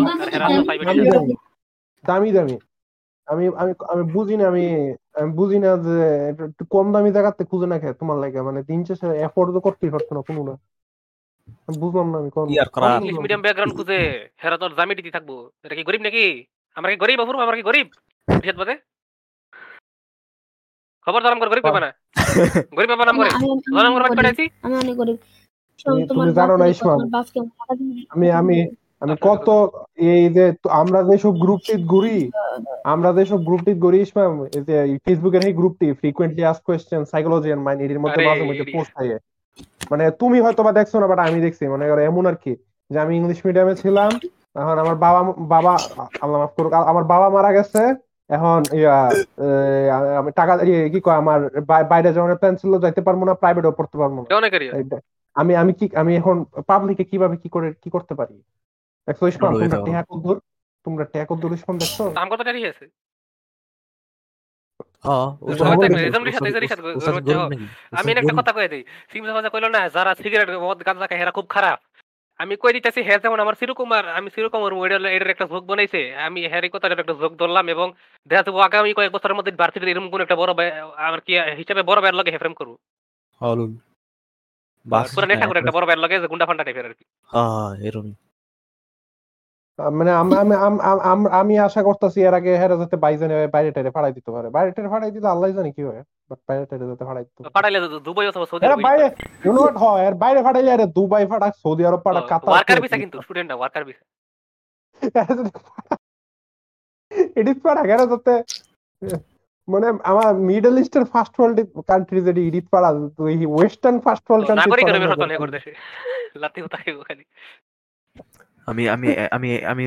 ফাইভ দামি। দামি আমি আমি আমি বুঝি না আমি আমি বুঝি না যে একটু একটু কম দামি জায়গাতে খুঁজে না খেয়ে তোমার লাগে। মানে দিন শেষে এফোর্ড তো করতেই পারছ না কোনো না। আমি বুঝলাম না আমি কোন ইংলিশ মিডিয়াম ব্যাকগ্রাউন্ড খুঁজে হেরা তোর জামিটি থাকব। এটা কি গরিব নাকি? আমরা কি গরিব অপূর্ব? আমরা কি গরিব? বাদে খবর দারাম করে গরিব পাবা না গরিব পাবা নাম করে আমি- আমি- করে আমি পাঠাইছি আমি অনেক গরিব। তুমি- জানো না, ইসমাম। আমি আমি আমি কত এই যে আমরা যেসব গ্রুপটি ঘুরি আমরা যেসব গ্রুপটি ঘুরি ইসমাম এই যে ফেসবুকের এই গ্রুপটি frequently asked question psychology and mind এর মধ্যে মাঝে মধ্যে পোস্ট থাকে। মানে তুমি হয়তো বা দেখছ না বাট আমি দেখছি। মানে এমন আর কি যে আমি ইংলিশ মিডিয়ামে ছিলাম এখন আমার বাবা বাবা আল্লাহ মাফ করুক আমার বাবা মারা গেছে এখন ইয়া আমি টাকা কি কয় আমার বাই- বাইরে যাওয়ার প্ল্যান ছিল যাইতে পারব না প্রাইভেটও পড়তে পারব না। আমি আমি কি আমি এখন পাবলিকে কীভাবে কি করে কি করতে পারি? দেখছ তোমরা কদ্দুর ইসমাম দেখছ? দাম কত টাকা আছে? আমি একটা কথা কয়ে দিই। সিমসা কইলো না যারা সিগারেট মদ গাঁজা খায় এরা খুব খারাপ। আমি কই দিতেছি হ্যাঁ যেমন আমার সিরকুমার আমি সিরকুমার এটার এর একটা যোগ বানাইছে আমি হ্যারি কথা একটা যোগ ধরলাম এবং দেখা যাব আগামী কয়েক বছরের মধ্যে ভার্সিটির এরকম কোন একটা বড় আমার কি হিসাবে বড় ভাইয়ের লাগে হেফ্রেম করব। হলুন বাস পুরো নেশা করে একটা বড় ভাইয়ের লাগে যে গুন্ডা ফান্ডা টাইপের আর কি। হ্যাঁ এরকমই মানে আমি আমি আম- আম- আম- আমি আশা করতেছি এর আগে হেরা যাতে বাইজানে বাইরে টাইরে ফাড়াই দিতে পারে। বাইরে টাইরে ফাড়াই দিলে আল্লাহ জানে কি হয় বাট বাইরে টাইরে যাতে ফাড়াই দিতে পারে। ফাটাইলে তো দুবাই অথবা সৌদি আরব বাইরে ইউ নো হোয়াট হয় আর বাইরে ফাটাইলে আরে দুবাই ফাটা সৌদি আরব ফাটা কাতার ওয়ার্কার ভিসা কিন্তু স্টুডেন্ট না ওয়ার্কার ভিসা এডিট পাড়া কেন যাতে মানে আমার মিডল ইস্টের ফার্স্ট ওয়ার্ল্ড কান্ট্রি যেটি এডিট পাড়া ওয়েস্টার্ন ফার্স্ট ওয়ার্ল্ড কান্ট্রি নাগরিক হতো না করে দেশে লাতি হতো খালি আমি আমি আমি আমি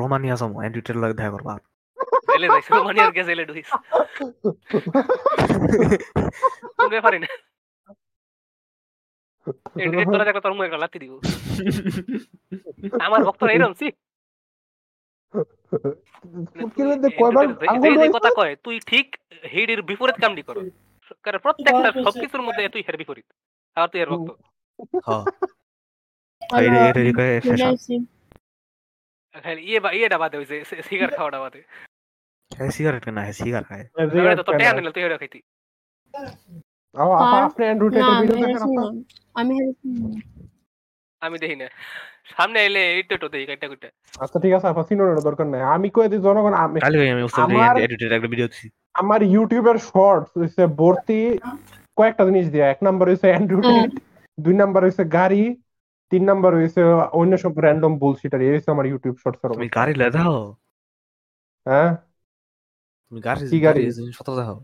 রোমানিয়া যাব অ্যান্ড্রিটের লাগে দেখা করবা। রোমানিয়ার কোন ব্যাপারই না। এডিট তোরা দেখো তোর মুখে লাতি দিব। আমার ভক্তরা এরকম সি রয়েছে? কথা কয় তুই ঠিক হেডির বিপরীত কামটি কর। কারণ প্রত্যেকটা সবকিছুর মধ্যে তুই হের বিপরীত। আর তুই এর ভক্ত। হ্যাঁ ইয়ে হ্যাঁ আমি দেখি না। সামনে এলে একটু একটু দেখি আচ্ছা ঠিক আছে আপা সিনোর দরকার নাই। আমি দিই জনগণ আমি আমার- এডিটেড একটা ভিডিও দিছি। আমার ইউটিউবের শর্টস হইছে ভর্তি কয়েকটা জিনিস দিয়া। এক নাম্বার হইছে অ্যান্ড্রয়েড দুই নাম্বার হইছে গাড়ি তিন নাম্বার হইছে অন্য সব র্যান্ডম বুলশিটার এই হইছে আমার ইউটিউব শর্টস এর তুমি গাড়ি লে দাও। হ্যাঁ? তুমি গাড়ি কি গাড়ি? গাড়ি জিনিসপত্র দাও।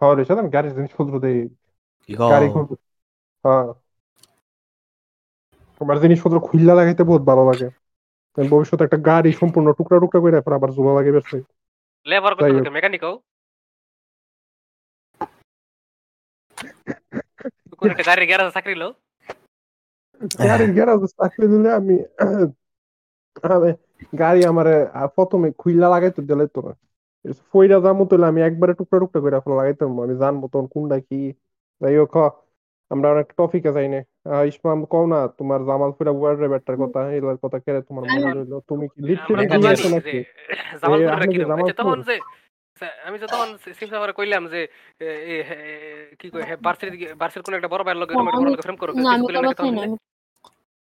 হ্যাঁ রে সাধারণ গাড়ির জিনিসপত্র দেই। গাড়ি খুব হ্যাঁ। আমার জিনিসপত্র খুইল্লা লাগাইতে বহুত ভালো লাগে। ভবিষ্যতে একটা গাড়ি সম্পূর্ণ টুকরা টুকরা করে এরপর আবার জোড়া লাগে বেশ লেবার করতে হোক। মেকানিকও কোন একটা গাড়ির গ্যারাজে চাকরি লো গাড়ির গ্যারাজে চাকরি দিলে আমি আমি গাড়ি আমারে প্রথমে খুইলা লাগাইতে দিলে তো। না ফইরা যাব তাহলে আমি একবারে টুকরা টুকরা করে আপনার লাগাইতাম আমি জানব তখন কোনটা কি। যাই হোক আমরা অনেক টপিকে যাই না। ইসমাম কও না তোমার জামালপুরা ওয়ার্ড রেবেটার কথা এগুলোর কথা কেড়ে তোমার মনে রইল? তুমি কি লিড আমরা ফিডিং তো দিয়ে জানি আছো যে নাকি জামালপুরের কি আচ্ছা, তখন যে আমি তো তখন সিম সাভারে কইলাম যে কি কই হে বার্সের বার্সের কোন একটা বড় ভাইয়ের লগে একটা বড় ফ্রেম করো না না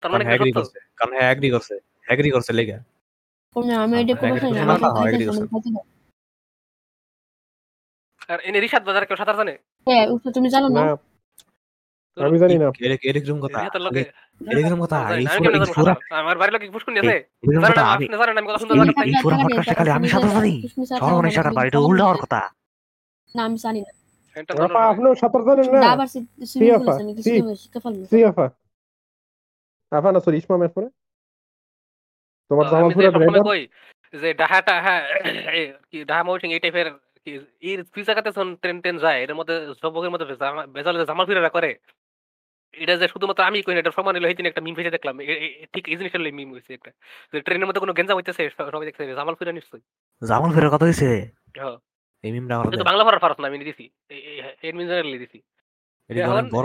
তার মানে এগ্রি করছে কারণ হ্যাঁ এগ্রি করছে এগ্রি করছে লেগা। না আমি এটা হ্যাঁ, কথা এটা না তো আমি শোনা খাইতে হয়। আর এনে রিশাদ বাজার কেউ সাঁতার জানে? হ্যাঁ তুমি জানো না? না আমি জানি না। এরকম কথা? এরকম কথা? আমার বাড়ির লোকে পুষ্কুনি আছে? এরকম জানেন কথা না, আমি আপনি জানেন আমি কত সুন্দর সাঁতার পারি পুরো পডকাস্টে খালি আমি সাঁতার জানি। সর্বনাশ টাকার বাড়ি এটা উল্টা হওয়ার কথা। না আমি জানি না। আপা। জানেন আবার আপা, সরি ইসমামের পরে তোমার ড্রাইভার যে ডাহাটা হ্যাঁ কি ডাহা মৌসিং এই টাইপের এর দুই জায়গাতে ট্রেন ট্রেন যায় এর মধ্যে সবকের মধ্যে জামা- ভেজাল যে জামাল ফিরা করে এটা যে শুধুমাত্র আমি কই না এটা প্রমাণ হলো একটা মিম ভেসে দেখলাম। ঠিক এই জিনিসটা মিম হয়েছে একটা। যে ট্রেনের মধ্যে কোনো গেঞ্জাম হইতেছে সবাই দেখছে জামাল ফিরা নিশ্চয়ই। জামাল ফেরার কথা হইছে? হ্যাঁ এই মিমটা আমার তুই তো বাংলা পড়ার পারস না আমি দিছি এই এডমিন জেনারেলি দিছি।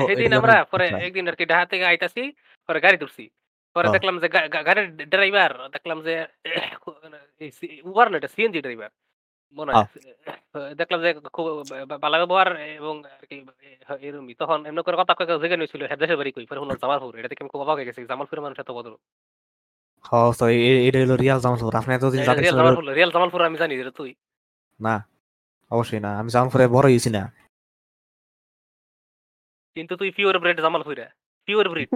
সেদিন আমরা পরে কথা। একদিন আর কি ঢাকা থেকে আইতাছি পরে গাড়ি তুলছি পরে। দেখলাম যে গাড়ির ড্রাইভার দেখলাম যে উবার না এটা সিএনজি ড্রাইভার মনে হয় দেখলাম যে খুব বা- ভালো ব্যবহার এবং আর কি এরকমই তখন এমনি করে কথা নিয়েছিল হ্যাঁ দেশের বাড়ি কই? পরে শুনলাম জামালপুর। এটা দেখে আমি খুব অবাক হয়ে গেছি জামালপুরের মানুষ এত বদল। হ্যাঁ তো এটা হলো রিয়াল জামালপুর। আপনি এতদিন যা রিয়াল দেখছেন জামালপুর রিয়াল জামালপুর আমি জানি এটা তুই। না অবশ্যই না। আমি জামালপুরে বড় হয়েছি না। কিন্তু তুই পিওর ব্রেড জামালপুরে। পিওর ব্রিড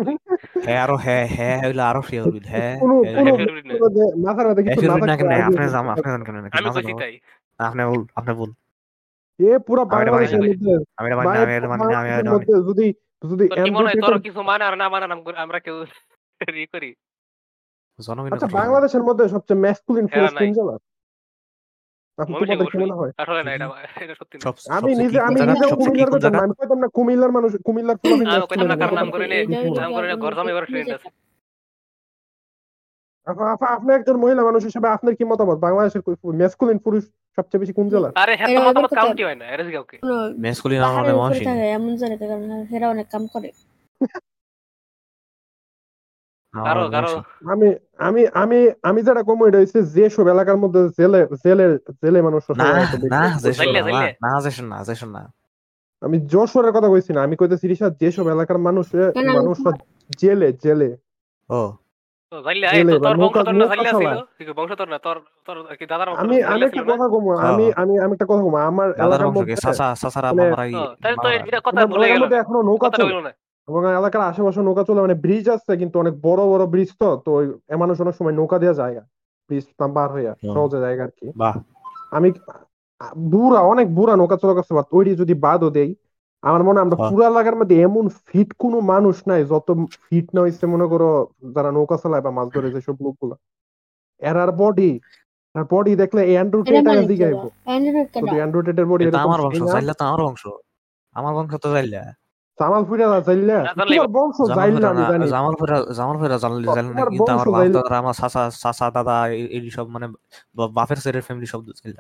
হ্যাঁ আরও হ্যাঁ হ্যাঁ হইল আরও ফ্রি হইল হ্যাঁ কোনো কোনো কোনো যে মাথার মধ্যে কিছু না না কেন আপনি জাম আপনি জানেন কেন আমি কইছি তাই আপনি ভুল আপনি ভুল। এ পুরো আমি এটা বাংলাদেশের মধ্যে আমি আমি আমি মানি মধ্যে যদি যদি তোর কি মনে হয় তোর অ্যান্ড্রয়েড কিছু মানে আর না মানে আমরা কেউ করি? আচ্ছা বাংলাদেশের মধ্যে সবচেয়ে ম্যাসকুলিন কোন জেলা আমি নিজে আমি কুমিল্লার কোন কথা জায়গা আমি কইতাম না কুমিল্লার মানুষ কুমিল্লার ফুলাফিন আমি কইতাম না কারণ নাম করে নে নাম করে নে ঘর এবার ট্রেন্ড আছে আপা আপা আপনি একজন মহিলা মানুষ হিসেবে আপনার কি মতামত? বাংলাদেশের ম্যাসকুলিন পুরুষ সবচেয়ে বেশি কোন জেলা আরে হ্যাঁ মতামত এবার কাউন্টি হয় না এরা কাউকে। মেসকুলিন আমাদের উপরে এমন জায়গাতে কারণ হেরা অনেক কাম কারও। আমি আমি আমি আমি যেটা কম এটা হচ্ছে যে সব এলাকার মধ্যে জেলে জেলে জেলে মানুষ না না না না না। আমি যশোরের কথা কইছি না আমি কইতেছি রিশাদ যেসব এলাকার মানুষ না, জেলে জেলে। ও। আমি আমি একটা কথা কমু হ্যাঁ। আমি আমি আমি একটা কথা কমু আমার এলাকার মধ্যে মানে- এখনও নৌকা চলে। এবং এলাকার আশেপাশে নৌকা চলে মানে ব্রিজ আছে কিন্তু অনেক বড় বড় ব্রিজ তো তো ওই মানুষ অনেক সময় নৌকা দেওয়া জায়গা ব্রিজ পার হইয়া। সহজে জায়গা আর কি। আমি বুড়া অনেক বুড়া নৌকা চলা করতে পারত ওইটি যদি বাদও দেই আমার মনে হয় আমরা। পুরা এলাকার মধ্যে এমন ফিট কোনো মানুষ নাই যত ফিট না হইছে মনে করো যারা নৌকা চালায় বা মাছ ধরে যেসব লোকগুলা। এরার বডি আর বডি দেখলে এরা মানে দিকে এর। বডি এটা আমার বংশ চাইলে তো আমার বংশ। আমার বংশ তো চাইলে। তোমার বংশ আমি জানি। জানলে কিন্তু আমার বাপ দাদা আমার দাদা এই- সব মানে বাপের সাইডের ফ্যামিলি সব ছিল।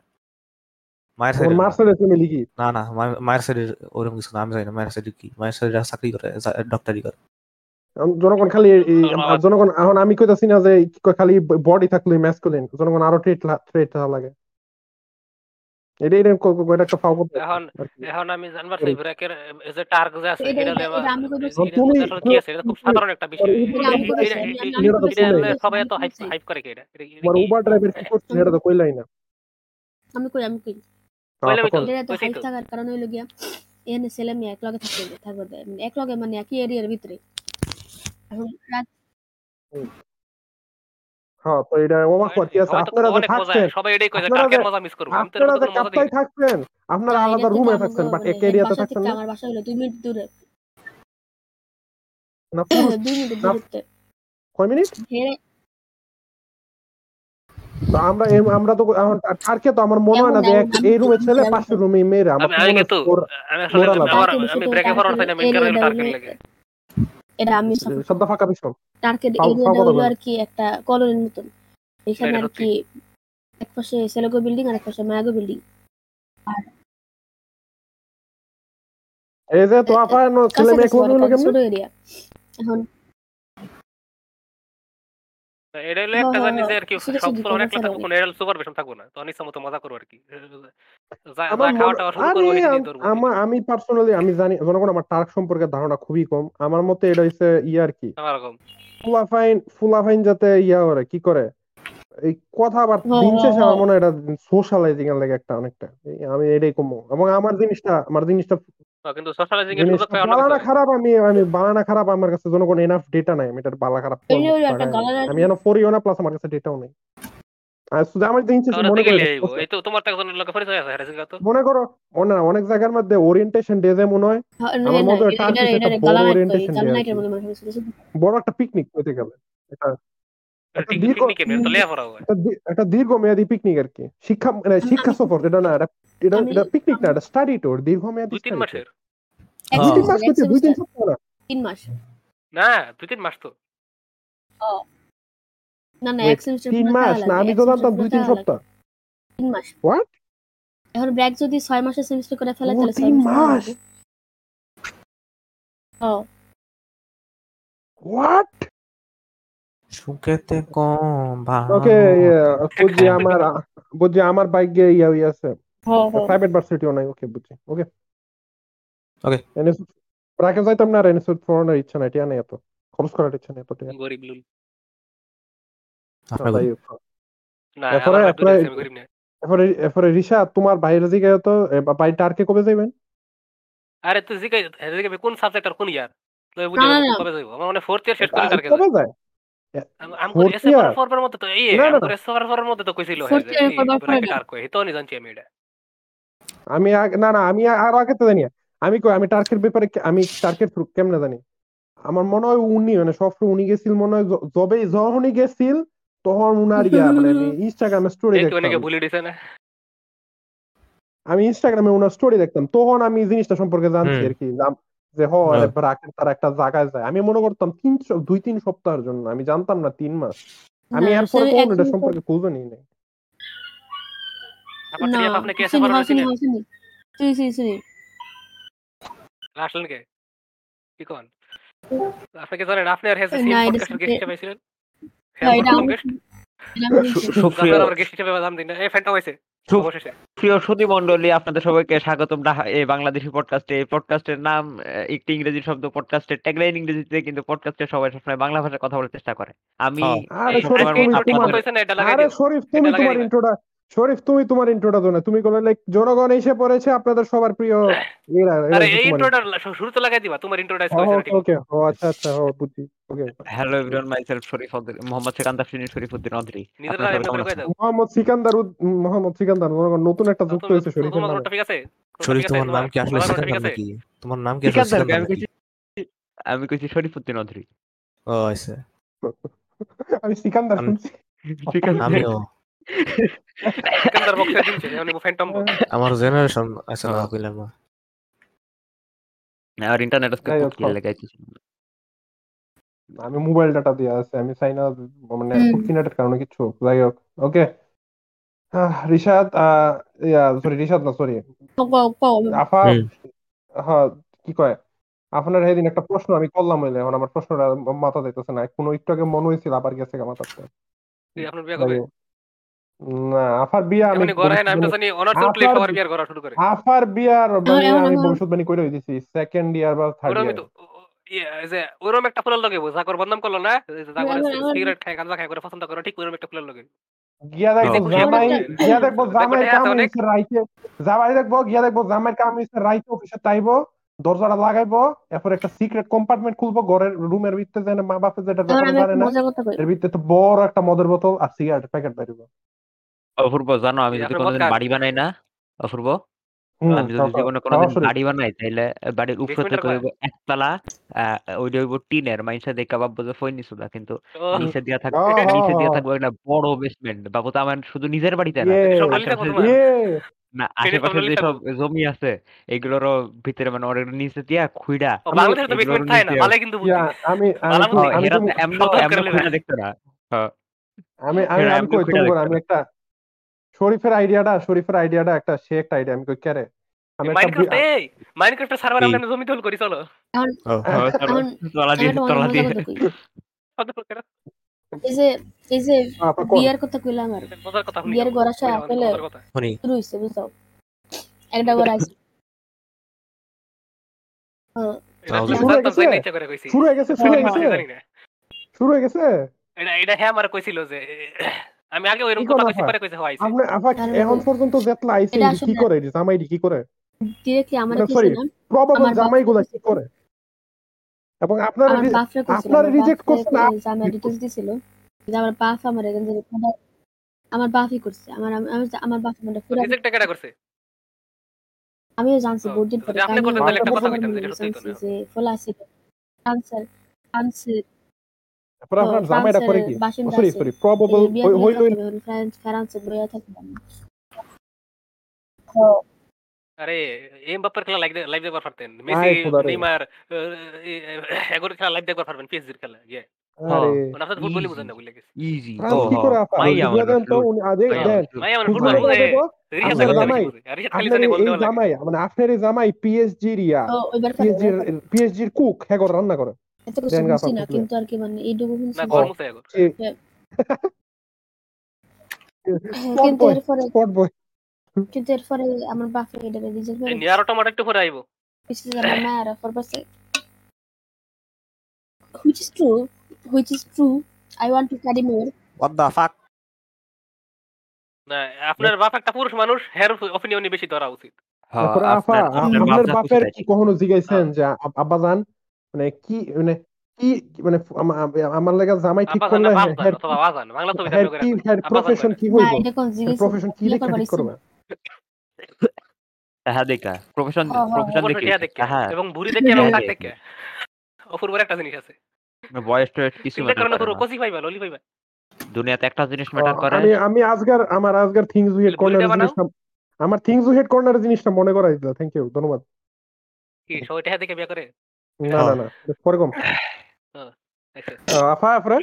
মায়ের তোমার সাইডের ফ্যামিলি কি? না না মায়ের- মায়ের সাইডের ওরকম কিছু আমি জানি না মায়ের কি? মায়ের সাইডে চাকরি করে ডক্টরি করে। জনগণ খালি। জনগণ এখন আমি কইতাছি না যে কয় খালি বডি থাকলে জনগণ আরও ট্রেট ট্রেট লাগে। এটা এটা ক- ক- এটা একটা ফাও করতে এখন- এখন আমি জানবার চাই ব্রেকের যে টার্গ যে আছে এটা- এটা- আমি বলবো- এটা- তুমি- এটা আসলে কি আছে এটা খুব সাধারণ একটা বিষয় এটা- আমি বলবো- এটা- আমি- এটা- আমি এটা তো এটা বলবোই। আসলে সবাই এত আমি হাইপ হাইপ করে কি এটা এটা কি- তোমার এটা কি? উবার ড্রাইভার কি করছে এটা তো কইলাই না আমি কই আমি কই কইলামই তো। এটা তো কইছি হাইট তো। থাকার কারণে হইল গিয়া এখানে ছেলে মেয়ে এক থাকতে থাকবে দেয়। মানে এক লগে মানে একই এরিয়ার ভিতরে এখন হ্যাঁ তো এটা অবাক হওয়ার আছে। আপনারা যে থাকছেন সবাই এটাই কয় যে কাকের মজা মিস করব? আপনারা যে কাপ্তাই থাকছেন আপনারা আলাদা রুমে আমার থাকছেন বাট মানে এক এরিয়াতে থাকছেন না। আমার বাসা হলো দুই মিনিট দূরে। না পুরুষ দুই মিনিট না। কয় মিনিট? তো আমরা আমরা তো এখন তো আমার মনে হয় না যে এই রুমে ছেলে পাশের রুমে মেয়েরা আমার আমি আসলে আমি ব্রেকে ফরওয়ার্ড না মেন কারণে লাগে। এটা আমি শব্দ ফাঁকা ভীষণ টার্গেট এরিয়াটা হলো আর কি একটা কলোনির মতন। এখানে আর কি এক পাশে সেলোগো বিল্ডিং আর এক পাশে মায়াগো বিল্ডিং। এই যে তো আপার ছেলে মেয়ে কোন এরিয়া এখন এটা হলো একটা জানি যে আর কি সেটা সব শুধু ফুল অনেক থাকব ছাড়া কোনো এরাল সুপারভিশন থাকব না। তো মতো মজা করব আর কি। আমার মনে- আম- পার্সোনালি আমি জানি জনগণ আমার টার্ক সম্পর্কে ধারণা খুবই কম। আমার মতে এটা হচ্ছে ইয়ে আর কি। ফুলাফাইন ফুলাফাইন যাতে ইয়া করে কি করে? এই কথাবার্তা হ্যাঁ, দিন শেষে হ্যাঁ, আমার মনে হয় এটা সোশ্যালাইজিং এর লাগে একটা অনেকটা। আমি এটাই কম এবং আমার জিনিসটা আমার জিনিসটা কিন্তু সোশ্যালাইজিং এর সুযোগ জিনিসটা পাই অন্য বালা না। কিছু খারাপ আমি আমি বালা খারাপ আমার কাছে এনাফ ডেটা নাই। আমি এটা বালা খারাপ ফরিও না। প্লাস আমার কাছে ডেটাও নেই। আর শুধু আমার মনে করে হ্যাঁ মনে অনেক অনেক জায়গার মধ্যে ওরিয়েন্টেশন ডে মনে হয় হ্যাঁ, আমার বড়। মধ্যে একটা পিকনিক হতে গেলে। এটা একটা হয়। দীর্ঘমেয়াদী পিকনিক আর কি। শিক্ষা মানে শিক্ষা সফর এটা না এটা এটা পিকনিক না এটা স্টাডি ট্যুর দীর্ঘমেয়াদী তিন মাসের। দুই তিন মাস দুই তিন সপ্তাহ না? তিন মাস। না দুই তিন মাস তো। না না এক সেমিস্টার তিন মাস? না আমি তো জানতাম দুই তিন সপ্তাহ। তিন মাস। What? এখন ব্র্যাক যদি ছয় মাসের সেমিস্টার করে ফেলে তাহলে তিন মাস ও। হোয়াট সুখেতে কম ওকে বুঝছি আমার বুঝছি আমার বাইকে ইয়া ইয়া হ্যাঁ প্রাইভেট ভার্সিটিও নাই ওকে বুঝছি ওকে। প্রাকে যাইতাম না ইচ্ছা নাই টিয়া নাই এত। খরচ করার ইচ্ছা নেই এত টিয়া। গরিব লুল। এরপরে- রিশা তোমার বাইরে দিকে তো বাই টার্কে কবে যাইবেন? আরে তুই জিগাই জিগাই কোন সাবজেক্ট আর কোন ইয়ার বুঝি। কবে যাইবো? আমার মানে ফোর্থ ইয়ার শেষ করে কবে যায়? আমি এসে তো এই না, না, আমি তো কইছিল। আর কই হিতো নি জানছি আমি এটা। আমি আগে- না না আমি আরও আগে তো জানি। আমি কই আমি টার্কের ব্যাপারে আমি টার্কের থ্রু কেমনে জানি? আমার মনে হয় উনি মানে সবসময় উনি গেছিল মনে হয় যবে যখনই গেছিল তখন উনার ইয়া মানে আমি ইনস্টাগ্রামে স্টোরি দেখতাম। আমি ইনস্টাগ্রামে ওনার স্টোরি দেখতাম তখন আমি জিনিসটা সম্পর্কে জানছি আর কি যে হ হ্যাঁ। ব্রাকের তার একটা জায়গায় যায়। আমি মনে করতাম তিন দুই তিন সপ্তাহের জন্য আমি জানতাম না তিন মাস। আমি না, এরপরে কোন এটা সম্পর্কে খোঁজও নিই নাই। আপনি প্রিয় সুধী মন্ডলী আপনাদের সবাইকে স্বাগতম এই বাংলাদেশি পডকাস্টে এই পডকাস্টের নাম একটি ইংরেজি শব্দ পডকাস্টের ট্যাগলাইন ইংরেজিতে কিন্তু পডকাস্টে সবাই সবসময় বাংলা ভাষায় কথা বলার চেষ্টা করে আমি হ্যাঁ। আরে শরীফ তুমি তোমার হইছে দিও শরীফ তুমি তোমার। ইন্ট্রোটা শরীফ তুমি তোমার না। তুমি বলে লাইক জনগণ এসে পড়েছে আপনাদের সবার প্রিয় এরা এরা আরে এই ইন্ট্রোটা শুরুতে লাগাই দিবা তোমার ইন্ট্রোটা ওকে ওকে ও আচ্ছা আচ্ছা ও বুঝছি okay hello everyone myself Sharif Uddin Mohammad Sekandar Adri? দাও। মোহাম্মদ সিকান্দার মোহাম্মদ সিকান্দার জনগণ নতুন একটা যুক্ত হয়েছে শরীফের তোমার ঠিক আছে। শরীফ? তোমার নাম কি আসলে সিকান্দার নাকি? তোমার নাম কি আসলে সিকান্দার আমি কইছি অদ্রি ও আচ্ছা। আমি সিকান্দার শুনছি। সিকান্দার আমিও। সিকান্দার বক্সে আমি ফ্যান্টম বক্স আমার জেনারেশন আচ্ছা না কইলাম না আর ইন্টারনেট আজকে লাগাইছিস আমি মোবাইল ডাটা দিয়ে আছে আমি চাই না মানে। কারণে কিছু যাই হোক okay Rishad yeah sorry Rishad না সরি আফা হ্যাঁ কি কয়? আপনার সেদিন একটা প্রশ্ন আমি করলাম হইলে এখন আমার প্রশ্নটা মাথা যাইতেছে না কোনো একটু আগে মনে হয়েছিল আবার গেছে মাথাতে। আপনার বিয়ে। না আফার বিয়া আমি এখনই না আমি জানি অনার্স উঠলে সবার বিয়ার করা শুরু করে। আফার বিয়ার মানে আমি ভবিষ্যৎবাণী করে দিছি সেকেন্ড ইয়ার বা থার্ড ইয়ার তো ও- ও- ইয়ে, এই যে ওরম একটা ফুলের লগে যা করে বদনাম করল না? যা করে আমার- আমার- সিগারেট খায় গাঁজা খায় করে পছন্দ করে ঠিক ওরম একটা ফুলের লগে। গিয়া দেখব জামাই গিয়া দেখব দেখব জামাই কাম হইছে রাইতে জামাই দেখব গিয়া দেখব জামাই কাম হইছে রাইতে অফিসে তাইবো দরজাটা লাগাইবো এরপর একটা সিক্রেট কম্পার্টমেন্ট খুলবো ঘরের রুমের ভিতরে যেন মা বাপে যেটা জানে না এর ভিতরে তো বড় একটা মদের বোতল আর সিগারেট প্যাকেট বেরিব অপূর্ব জানো আমি যদি কোনোদিন বাড়ি বানাই না অপূর্ব আমি যদি। জীবনে কোনোদিন বাড়ি বানাই তাইলে বাড়ির উপরে Basement থেকে হইব একতলা আহ, ওইটা হইব টিনের মাইনসা দেখা বাবু যে ফইনি সুদা কিন্তু নিচে দিয়া থাকবে নিচে দিয়া। থাকবে একটা বড় বেসমেন্ট বাবু তো আমার শুধু নিজের বাড়িতে না ইয়ে, সব আশেপাশে তোমার? না আশেপাশে সব যেসব জমি আছে এগুলোরও ভিতরে মানে ওর নিচে দিয়া খুইড়া ও, তো বেসমেন্ট থাকে না নিচে- কিন্তু আমি আমি এমন এমন খুইড়া। দেখতে না হ্যাঁ। আমি আমি আমি কই তোমার আমি একটা শরীফের আইডিয়াটা শরীফের আইডিয়াটা একটা সে একটা আইডিয়া আমি কই কেরে আমি একটা মাইনক্রাফট এই মাইনক্রাফটের সার্ভার আমরা জমি দখল করি চলো। তলা দিয়ে তলা দিয়ে। এই যে এই যে বিয়ার কথা কইলাম আর। বিয়ের আসলে- শুরু হইছে বুঝছ? একটা ঘর আছে হ্যাঁ, শুরু হয়ে গেছে? জানি না, ইচ্ছা করে কইছি। শুরু হয়ে গেছে? শুরু আমি গেছে জানি না। শুরু হয়ে গেছে? এটা এটা হ্যাঁ আমার কইছিল যে আমি আগে ওইরকম কথা কইছি? পরে কইছে হইছে আপনি আপা এখন পর্যন্ত যেতলা আইছে কি করে এডি জামাইডি কি করে? ডিরেক্টলি আমার না, কিছু না প্রবাবল আমার বাপ- জামাইগুলা কি করে? এবং আপনারা আমার আপনারা আমার করছেন, আপ- জামা ডিটেইলস দিছিল যে আমার বাপ আমার এখান থেকে আমার বাপই করছে আমার আমি আমি- আমার বাপ মানে পুরো রিজেক্ট কেডা করছে? আমিও জানছি বহুত দিন পরে আপনি করতেন তাহলে একটা কথা আমার কইতাম, যেটা সত্যি তো না। যে ফলা ছিল। ক্যান্সার ক্যান্সার তারপরে আপনার জামাইটা করে কি? সরি সরি প্রবাবল হইল ফ্রান্স ফ্রান্সে বইয়া থাকতাম আরে এম বাপ্পার খেলা লাইভ লাইভ দেখবার পারতেন। মেসি। নেইমার এগোর খেলা লাইভ দেখবার পারবেন পিএসজির খেলা ইয়ে। আরে মানে আপনার ফ্রান্স আপনার দেখো জামাই, মানে পিএসজির কুক হ্যাঁ করে রান্না করে। এত কিছু দেন গা বুঝছি না কিন্তু আর কি মানে এইটুকু না। গরম হ্যাঁ, কিন্তু এরপরে স্পট বয়। কিন্তু এরপরে আমার বাপরে এটা রিজেক্ট এই করে নিয়ারো একটু পরে আইবো। কিছু আমার মায়েরা ফরবাসে which is true which is true I want to study more what the fuck না আপনার বাপ একটা পুরুষ মানুষ হের অপিনিয়নই বেশি ধরা উচিত। হ্যাঁ, আপনার- বাপের কি কখনো যে আব- আব্বাজান মানে কি মানে কি মানে আমা- আমা- আমার লাগা জামাই ঠিক করলে হ্যাঁ তো হ্যাঁ কি হ্যাঁ প্রফেশন কি হইব? প্রফেশন কি দেখে ঠিক করবে? তাহা দেখা। প্রফেশন হ্যাঁ, হ্যাঁ, প্রফেশন দেখে। টিয়া এবং বুড়ি দেখে এবং হ্যাঁ, টাক দেখে। অপূর্বর একটা জিনিস আছে। বয়স টয়স কিছু চিন্তা ম্যাটার করেন করে অপূর্ব না। পাইবা ললি পাইবা দুনিয়াতে একটা জিনিস ম্যাটার করে। আমি আমি আজকার আমার আজকার থিংস উই হেড কর্নার। জিনিসটা আমার থিংস উই হেড কর্নার জিনিসটা মনে করাই দিলা থ্যাংক ইউ ধন্যবাদ। কি সবাই টিয়া দেখে বিয়ে করে? না না না পরে কম আচ্ছা আফা আফরা?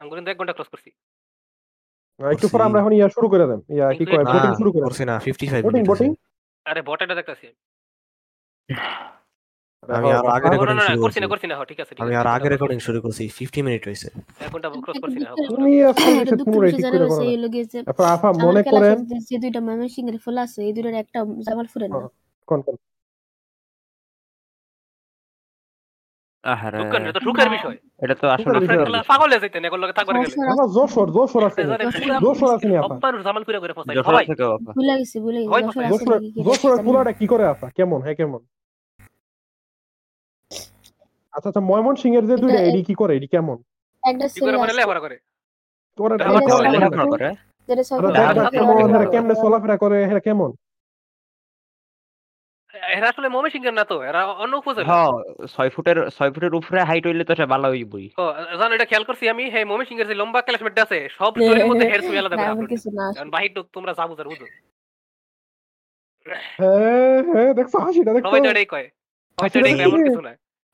আমি কিন্তু এক ঘণ্টা ক্রস করছি একটু পরে আমরা এখন ইয়া শুরু করে দেন ইয়া কি কয় শুরু করে করছি না 55 ভোটিং মিনিট ভোটিং আরে বটেটা দেখতাছি। আমি আর আগে রেকর্ডিং শুরু করছি না করছি। না ঠিক আছে আমি আর আগে রেকর্ডিং শুরু করছি 50 মিনিট হইছে এক ঘণ্টা ক্রস করছি না তুমি এসে দুঃখ পুনরায় বেশি ঠিক করে লোকে যে আফা মনে করেন যে- দুইটা ময়মনসিংহ এর ফুল আছে এই দুইটার একটা জামালপুরের না? হ্যাঁ। কোন কোন? আহারে, ঢুকেন, এটা তো বিষয়। এটা তো আসলে ঢুকার বিষয়। ঢুকার খেলা বিষয়। পাগল হয়ে যাইতেন এগুলো থাকবার গেলে। সমস্যা জোশর জোশর আছে জানেন, যশোর- পুরা জোশর আছে নি আপা। সব জামাল পুরা করে ফসাই যশোর সবাই। থেকে বাবা। ভুলে গেছি ভুলে গেছি ভয় যশোর পায়। আছে জোশর নাকি কি জোশরের জানি না। ফুলাটা কি করে আপা? কেমন হ্যাঁ কেমন? আচ্ছা আচ্ছা ময়মন সিং এর যে দুইটা এডি কি করে? এডি কেমন? একটা করে মানে করে? করে? যেটা চলাফেরা করে কেমন? এরা আসলে মমি সিংহের না তো এরা অন্য উপজেলা। হ্যাঁ ছয় ফুটের ছয় ফুটের উপরে হাইট হইলে তো সে ভালো হইবই। ও জানো এটা খেয়াল করছি আমি হ্যাঁ মমি সিংহের যে লম্বা ক্লাসমেট আছে সব স্টোরির মধ্যে হেয়ার ছবি আলাদা করে কারণ বাহির তো তোমরা যা বুঝার বুঝো। হ্যাঁ হ্যাঁ দেখছ হাসিটা দেখছ? সবাই তো এটাই কয়। হয়তো হাসিটা এটা এমন কিছু না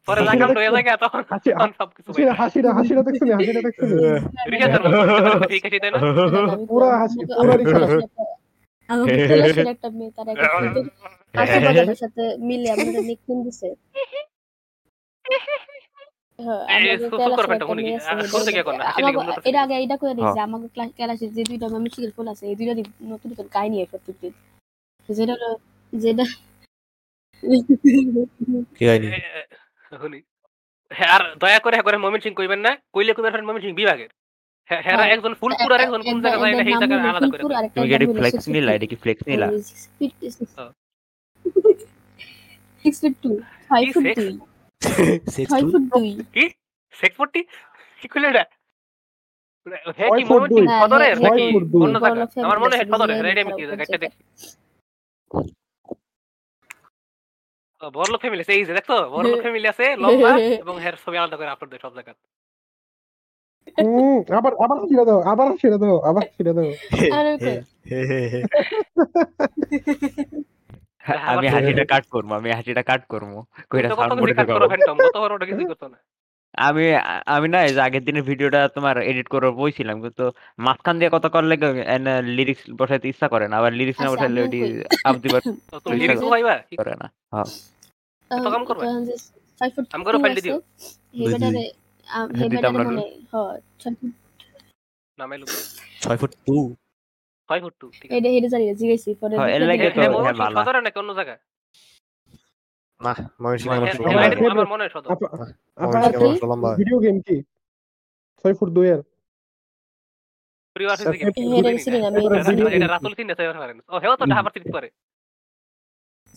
পরে লাগাম হয়ে দেখছ? তখন তখন সবকিছু হাসিটা হাসিটা হাসিটা দেখছ নি? হাসিটা দেখছ নি? রিহার্সাল করতে ঠিক আছে তাই না? পুরা হাসি, পুরা রিকশা হাসি। আমাকে কৈলাসের একটা মেয়ে তার একটা সুন্দর সাথে মিলে আমাদের নিকনেম দিছে। হ্যাঁ, এর আগে এটা করে দিয়েছে হ্যাঁ। আমাকে ক্লাস ক্লাসের যে দুইটা মামিশিকের ফুল আছে এই দুইটারই নতুন নতুন কাহিনী হয় প্রত্যেকদিন যেটা হলো যেটা হ্যাঁ, আর দয়া করে করে মমিন সিং কইবেন না কইলে কইবেন মমিন সিং বিভাগের। হ্যাঁ হ্যাঁ হ্যাঁ, একজন ফুলপুর আর একজন কোন জায়গা যায় না সেই জায়গা আলাদা করে তুমি কি এটি ফ্লেক্স নিলা? এটা কি ফ্লেক্স নিলা? ছয় ফুট দুই, ছয় ফুট দুই। কি? সেক্স কি এটা? হ্যাঁ কি ফুট নাকি। অন্য জায়গা আমার মনে হয় আছে, সদরের আমি কি? জায়গাটা দেখি। বড়লোক ফ্যামিলি আছে এই যে দেখছ বড়লোক ফ্যামিলি আছে লম্বা এবং হের ছবি আলাদা করে আপলোড দেয় সব জায়গা হুম, আবার আবার হাসিটা দাও আবার হাসিটা দাও আবার হাসিটা দাও। হ্যাঁ, হ্যাঁ, আমি হাসিটা কাট করব আমি হাসিটা কাট করব। কইরা সাউন্ড কাট করো ফ্যান্টম করব গতবার ওটা কিছু করতো না। আমি আমি না এই যে আগের দিনের ভিডিওটা তোমার এডিট করে বইছিলাম কিন্তু মাঝখান দিয়ে কথা করলে লিরিক্স বসাইতে ইচ্ছা করে না আবার লিরিক্স না বসাইলে ওটি আপ তো লিরিক্স বসাইবা? করে না হ্যাঁ। তো কাম করবে? আমি করে ফাইল দিও। হেবাটারে হেবাটারে মনে হয় 6 ফুট 2 হয় ফুট মনে হয় ভিডিও গেম কি? ছয় ফুট দুই এর প্রিয় আছে কি এটা রাতুল সিন হেও তো ঢাবার সিন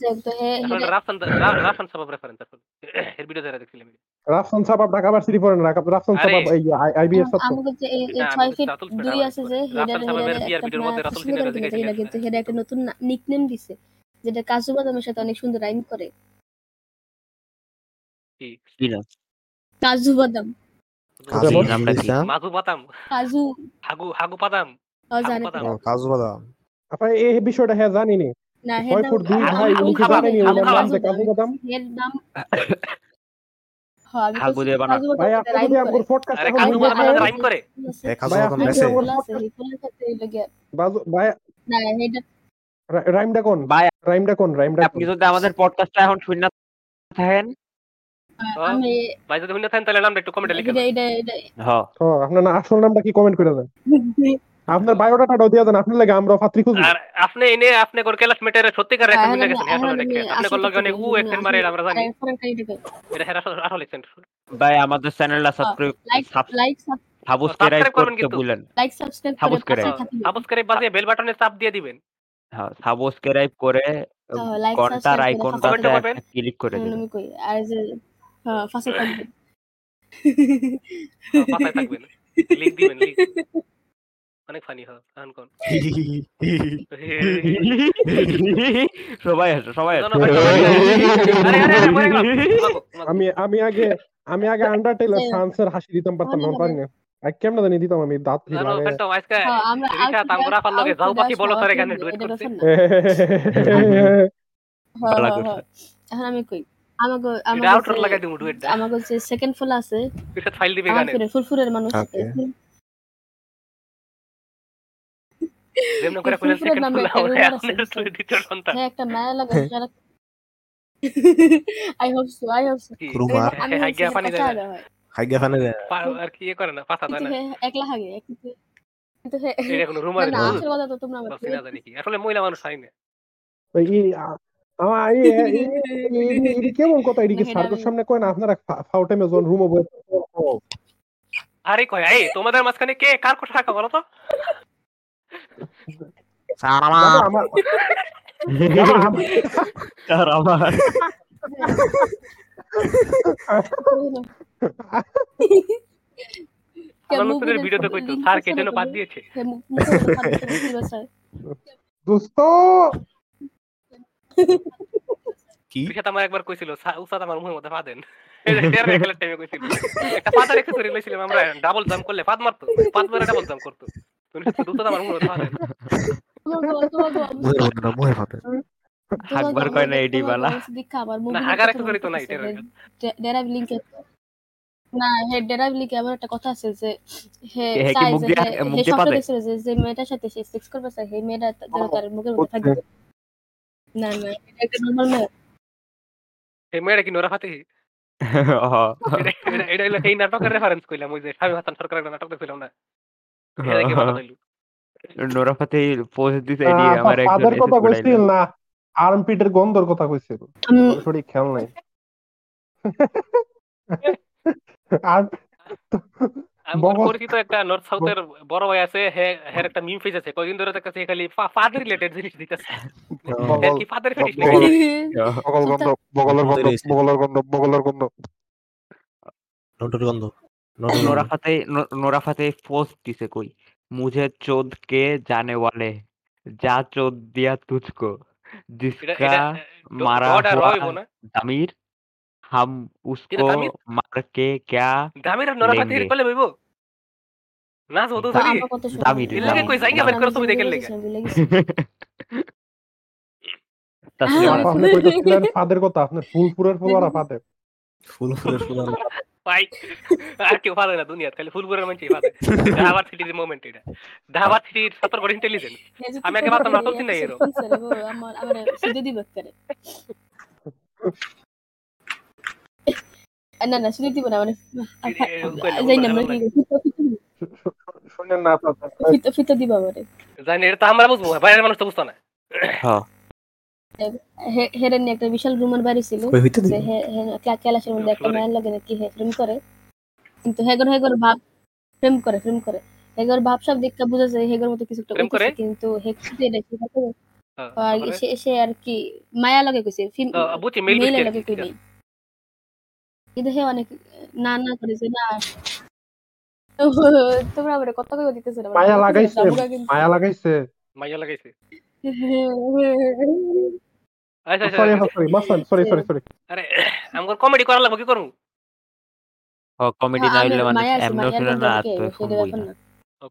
যাক, তো হে- আসলে রাফসান রাফসান সাবাব রেফারেন্স আসলে এর ভিডিও যারা দেখছিলাম রাফসান সাবাব ঢাকা ভার্সিটি পড়েন না রাফসান সাবাব এই আইবিএস ছাত্র আমাকে যে এই- এই না, আমি ছয় বলছি ফিট রাতুল আছে যে রাতুল হেডের সাহেবের হেডের বিয়ার একটা ভিডিওর মধ্যে রাতুল সুন্দর সিনেমা করে দেখাইছিলেন। জানি না, কিন্তু হেডে একটা নতুন নিকনেম দিছে যেটা কাজু বাদামের সাথে অনেক সুন্দর রাইম করে কি কাজু বাদাম কি বল। নামটা কি মাগু বাদাম কাজু হাগু হাগু বাদাম কাজু আপা এই বিষয়টা হ্যাঁ জানি নি না দুই ভাই ওনার নাম যে কাজু বাদাম। হ্যাঁ যদি আমাদের পডকাস্টটা এখন শূন্য থাকেন। আমি ভাই যদি হইনা থাকেন তাহলে নামটা একটু কমেন্টে লিখে হ্যাঁ আপনার না আসল নামটা কি কমেন্ট করে দেন? আপনার বায়োডাটাটাও দিয়ে দেন আপনার লাগে আমরা ফাত্রি খুঁজি। আর আপনি এনে আপনি কোর ক্লাসমেটের সত্যিকার হ্যাঁ, হ্যাঁ, গেছেন হ্যাঁ, আসলে আমি আপনি কোর লগে অনেক উ আমি মারে আমরা জানি। এটা হেরা আসল এক্সেন্ট ভাই আমাদের চ্যানেলটা সাবস্ক্রাইব লাইক লাইক সাবস্ক্রাইব করবেন করতে কিন্তু। ভুলেন। লাইক সাবস্ক্রাইব করে সাবস্ক্রাইব বাজিয়ে বেল বাটনে চাপ দিয়ে দিবেন। হ্যাঁ সাবস্ক্রাইব করে হ্যাঁ, like, ঘণ্টার আইকনটাতে ক্লিক করে হ্যাঁ, দিবেন। আর যে হ্যাঁ পাশে থাকবেন। পাতায় থাকবেন। লিখ দিবেন লিখ অনেক ফানি হয় এখন কোন? সবাই আসো সবাই। আমি আমি আগে আমি আগে আন্ডারটেলার সানসের হাসি দিতাম পারতাম না পারি না আর কেমন জানি দিতাম আমি দাঁত লাগে আজকে হ্যাঁ, তাঙ্গুরা যাও পাখি বলো আসলে তারে গানে ডুয়েট করতে। হ্যাঁ, হ্যাঁ। এখন আমি কই? আমাকে এটা আমাকে লাগাই দিমু ডুয়েট আমাকে যে সেকেন্ড ফল আছে ফাইল দিবে গানে ফিরে ফুরফুরের মানুষ যেমন করে কইলেন সেকেন্ড ফুল একটা আমরা rumor দ্বিতীয় সন্তান হ্যাঁ একটা মায়া লাগা I hope so I hope so কি? Rumor? আমি হাই গিয়া পানি দেয় হাইগা ফানে দে আর কি করে না পাতা দেয় না একলা হাগে কিন্তু কিন্তু এটা কোনো রুমার না আসল কথা তো তোমরা বলছি না জানি কি আসলে মহিলা মানুষ হয় না ওই ই আ- আমার এই এই- এই- এই- এই- এই কেমন কথা এদিকে সার্কের সামনে কয় না আপনারা ফাউটামে যখন রুমে বসে আরে কয় এই তোমাদের মাঝখানে কে কার কথা বলো তো স্যার আমার আমার আর আমার আলোচনের ভিডিওতে কইতো স্যার কে যেন বাদ দিয়েছে দোস্ত কি রিশাত আমার একবার কইছিল উস্তাদ আমার মুখের মধ্যে পা দেন টাইমে কইছিল একটা পাতা রেখে ধরে লইছিলাম আমরা ডাবল জাম্প করলে পাত মারতো পাত মারে ডাবল জাম্প করতো তো রিশাত উস্তাদ আমার মুখের মধ্যে মুহের মধ্যে না মুহের মধ্যে হাকবার কয় না এডি বালা না মুভির একটু করি তো নাই পড়তেছে ডেরাইভ লিংকে না হে ডেরাইভ লিংকে এমন একটা কথা আছে যে হে হে কি চাই যে হে- মুখ হে দিয়ে স্বপ্ন দেখছিল যে যে মেয়েটার সাথে সে সেক্স করবে চাই সেই মেয়েটা যেন তার মুখের মধ্যে থাকবে না না এটা একটা নর্মাল মেয়ে এই মেয়েটা কি নোরা ফাতে এটা এটা- এটা এই নাটকের রেফারেন্স কইলাম ওই যে স্বামী হাসান সরকারের একটা নাটক দেখছিলাম না এটা কি কথা হইল নোরা ফাতে পোস্ট দিছে এডি আমার একজন কথা কইছিল না আর্মপিটের গন্ধর কথা কইছিল আমি খেয়াল নাই আর পরিচিত একটা নর্থ সাউথের বড় ভাই আছে হে হের একটা মিম পেজ আছে ধরে খালি ফাদার রিলেটেড জিনিস দিতেছে কি ফাদার ফেটিস নাকি বগল- পড়াইলো। বগল গন্ধ বগলের গন্ধ বগলের গন্ধ বগলের গন্ধ গন্ধ Nora Fatehi Nora Fatehi post दिसे চোদ मुझे चोद के जाने वाले जा चोद दिया तुझको जिसका দামির আর নরা ফাতির কলে বইবো না তো তো সরি দামির লাগে কই সাইগা বের করো তুমি দেখে লেগে তাসলিম আপনি কইতেছিলেন ফাদের কথা আপনি ফুলপুরের ফুলারা ফাতে ফুলপুরের ফুলারা ভাই আর কেউ পারে না দুনিয়া খালি ফুলপুরের মানুষই পারে ধাবার সিটির মোমেন্ট এটা ধাবার সিটির সতর বড় ইন্টেলিজেন্ট আমি আগে ভাবতাম কথা নাটক বলি, চিনাই এত এরম। সুন্দর রে, ও আমার আমার শুধু দিব করে না না শুধু দিব না মানে যাই না আমরা কি শুনেন না আপনার ফিতা ফিতা দিবা আমারে জানি এটা তো আমরা বুঝব বাইরের মানুষ তো বুঝতো না হে- হেরেন একটা বিশাল রুমার বাড়ি ছিল। ক্লাসের মধ্যে একটা। মায়ের লাগে নাকি হে প্রেম করে। কিন্তু হেগর হেগর ভাব প্রেম করে প্রেম করে। হেগর ভাব সব দেখতে বোঝা যায় হেগর মতো কিছু একটা করে? কিন্তু হে খুঁজে এটা কি হ্যাঁ, আর সে সে আর কি মায়া লাগে কইছে বিস্কিট লাগে কই নাই কিন্তু হে অনেক না না করেছে না। তোমরা আমার কত কই দিতেছ না মায়া লাগাইছে। মায়া লাগাইছে। মাইয়া লাগাইছে আচ্ছা আচ্ছা সরি আচ্ছা। সরি মাসান সরি সরি সরি আরে আমার কমেডি করার লাগবে কি করুম কমেডি না হইলে মানে মায়া আছে এমনি মায়ার শুনে না ঢুকে, তো সেটা ফোন ব্যাপার বলি না।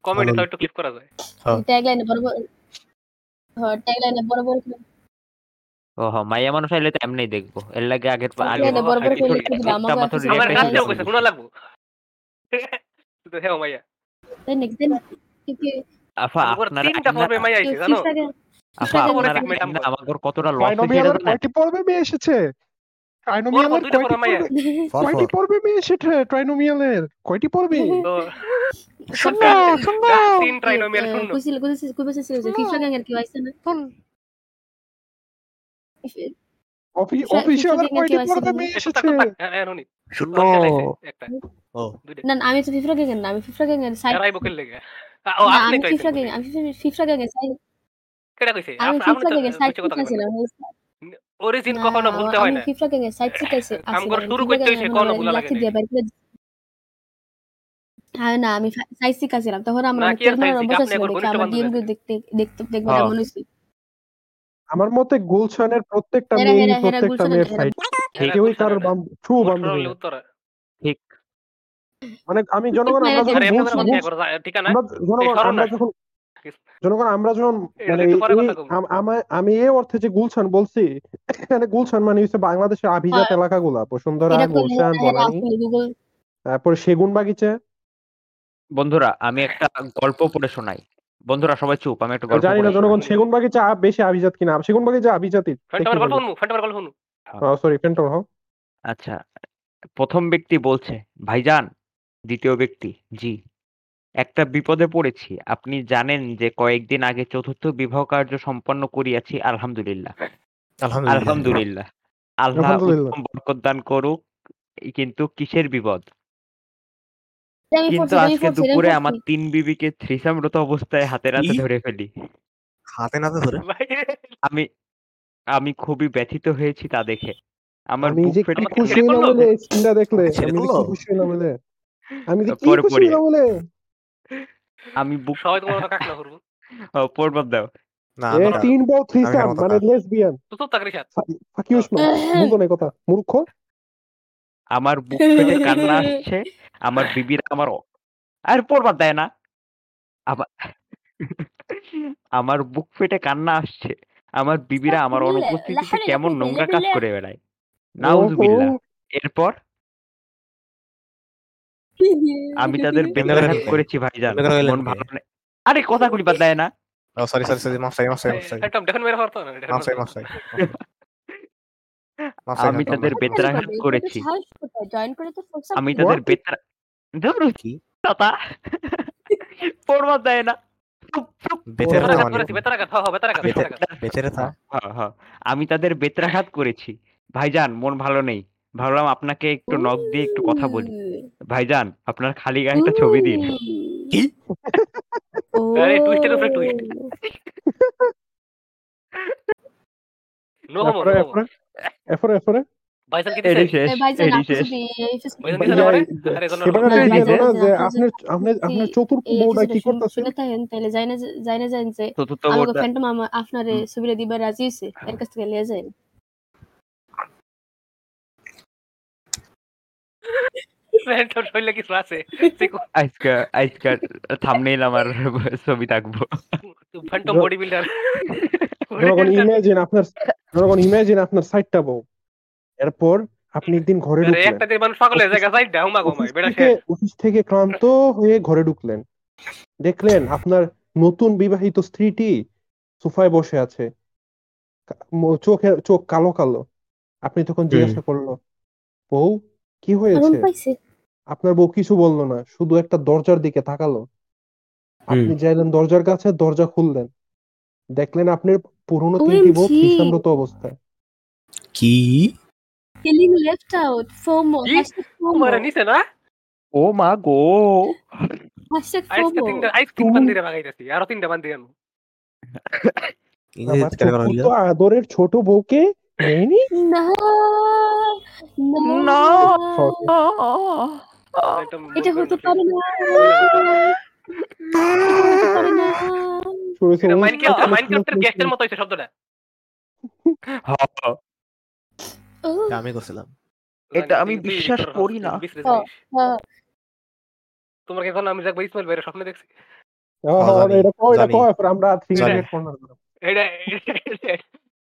কমেডি তো। একটু ক্লিপ করা যায়। ট্যাগলাইনে বড় বড় হ্যাঁ বড় বড় করে ও হ মাইয়া মানুষ আইলে তো এমনি দেখব। এর লাগে আগে ট্যাগলাইনে বড় বড় আগে করে ছোট- লিখে দিবা আমাকে মাত্র আর আমার একটা কাছেও হিসাব কইছে গুণা লাগবো? তো হ্যাঁ মাইয়া তাই নাকি? তাই নাকি? কি কি আফা আমার আপনারা তিনটা পর্বে মাইয়া আইছে জানো? ফিফা আমাদের কতটা কয়টি পর্বে মেয়ে এসেছে? কয়টি পর্বে মেয়ে। এসেছে ট্রাইনোমিয়ালের কয়টি পর্বে? তিন ট্রাইনোমিয়াল হ্যাঁ, হ্যাঁ, আমি তো ফিফা গ্যাং না আমি ফিফা গ্যাং সাইড এরাই বকের লেগে? আ, ও না আপনি আমি তো ফিফা আমি ফিফা গ্যাং কইছে। আমি ফিফা শিখাইছিলাম অরিজিন কখনো ভুলতে হয় আমি ফিফা গ্যাং এর শিখাইছি আমগর শুরু করতে হইছে, কোনো ভুলা লাগে লাঠি নাই। দিয়ে বাইর করে দিছি। হ্যাঁ না আমি সাইড শিখাইছিলাম। তখন আমরা? বসা ছিল ডিএম দেখতে দেখতে। হইছে মতে গুলশানের প্রত্যেকটা মেয়ে প্রত্যেকটা মেয়ের। কেউই কারোর ট্রু বান্ধবী ঠিক। মানে আমি জনগণ আমরা যখন জনগণ আমরা যখন মানে। আম- এই অর্থে যে গুলশান বলছি এখানে গুলশান মানে হচ্ছে বাংলাদেশের আভিজাত এলাকাগুলা বসুন্ধরা গুলশান বনানী তারপরে সেগুন বাগিচা বন্ধুরা আমি একটা গল্প পড়ে শোনাই। বন্ধুরা সবাই চুপ আমি একটা গল্প জানি না জনগণ। সেগুন বাগিচা বেশি আভিজাত কিনা। সেগুন বাগিচা সরি ফেন্টর হও। আচ্ছা প্রথম ব্যক্তি বলছে ভাইজান দ্বিতীয় ব্যক্তি জি। একটা বিপদে পড়েছি। আপনি জানেন যে কয়েকদিন আগে চতুর্থ বিবাহ কার্য সম্পন্ন করিয়াছি আলহামদুলিল্লাহ। আলহামদুলিল্লাহ। আলহামদুলিল্লাহ। আল্লাহ আলহামদুলিল্লাহ। উত্তম বরকত দান করুক কিন্তু কিসের বিপদ? কিন্তু পড়ছি আজকে পড়ছি দুপুরে পড়ছি। আমার তিন বিবিকে থ্রিসামরত অবস্থায় হাতে নাতে ধরে ফেলি। হাতে নাতে ধরে? আমি আমি খুবই ব্যথিত হয়েছি তা দেখে। আমার আমি বুক যে ফেটে কি খুশি ছেড়ে হইলাম বলে এই সিনটা দেখলে? ছেড়ে আমি যে কি খুশি হইলাম বলে? আমি যে কি পরে খুশি পড়ি। হইলাম বলে? আমি বুক সবাই তোমার কথা কাকনা করব। পড়বার দাও। না এ তিন বউ থ্রিসাম কেন মানে লেসবিয়ান তো চুপ থাকলে সাথ ফাকি উসমান বুঝো না কথা। মূর্খ? আমার বুক ফেটে কান্না আসছে আমার বিবির আমার আর পড়বার দেয় না। আমার আমার বুক ফেটে কান্না আসছে আমার বিবিরা আমার অনুপস্থিতিতে কেমন নোংরা কাজ করে বেড়ায়। নাউজুবিল্লাহ। এরপর আমি তাদের বেত্রাঘাত করেছি ভাইজান। কেমনে মন ভালো নেই। আরে কথা কলি বাদ দেয় না। ও সরি সরি সরি মাফ চাই মাফ চাই মাফ চাই। ফ্যান্টম দেখেন মেরে হরতো না মাফ চাই মাফ চাই। আমি তাদের ভাই। বেত্রাঘাত করেছি। জয়েন করে তো আমি তাদের বেত্রা ধুর, কি? তাতা পড়বাদ দেয় না। বেতের বেতের বেতের। আমি তাদের বেত্রাঘাত করেছি। ভাইজান মন ভালো নেই। ভাবলাম আপনাকে একটু নখ দিয়ে একটু কথা বলি। ভাইজান আপনার খালি গায়ে একটা ছবি দিন। কি? আরে, উপরে। নো হোমো ভাইজান কি দিছে? ভাইজান আপনি চতুর্থ বউটা কি যে চতুর্থ ফ্যান্টম আপনারে ছবিটা দিবার রাজি হইছে? এর কাছ থেকে লিয়ে যায়। শরীরে কিছু আছে। আজকে আজকে থামনেইল আমার ছবি থাকব। ফ্যান্টম বডি বিল্ডার ইমাজিন আপনার ইমাজিন আপনার সাইডটা বউ। এরপর আপনি একদিন ঘরে ঢুকলেন। একটা দিন মানুষ পাগল হয়ে যায় অফিস ঘুমায় বেটা থেকে অফিস থেকে ক্লান্ত হয়ে ঘরে ঢুকলেন। দেখলেন আপনার নতুন বিবাহিত স্ত্রীটি সোফায় বসে আছে। চোখের চোখ কালো কালো। আপনি তখন জিজ্ঞাসা করল বউ কি হয়েছে? আপনার বউ কিছু বলল না শুধু একটা দরজার দিকে তাকালো। আপনি যাইলেন দরজার কাছে দরজা খুললেন। দেখলেন আপনার পুরনো তিনটি বউ বিশ্রামরত অবস্থায়। কি? Feeling left out FOMO FOMO নিছে না? ও মা গো। হ্যাশট্যাগ ফোমো আইস তিন বান্দিরে বাগাইতেছি আরও তিনটা বান্দি আনো। ইংরেজি আমার কেটে আদরের ছোট বউকে না না। Sorry. এটা হতে পারে না। মাইনক্রাফটের মতো হইছে শব্দটা। হ্যাঁ, আমি করছিলাম এটা আমি বিশ্বাস করি না। তোমার কি আমি দেখব ইসমাইল ভাইয়ের স্বপ্নে দেখছি। এটা এটা। আমরা। এটা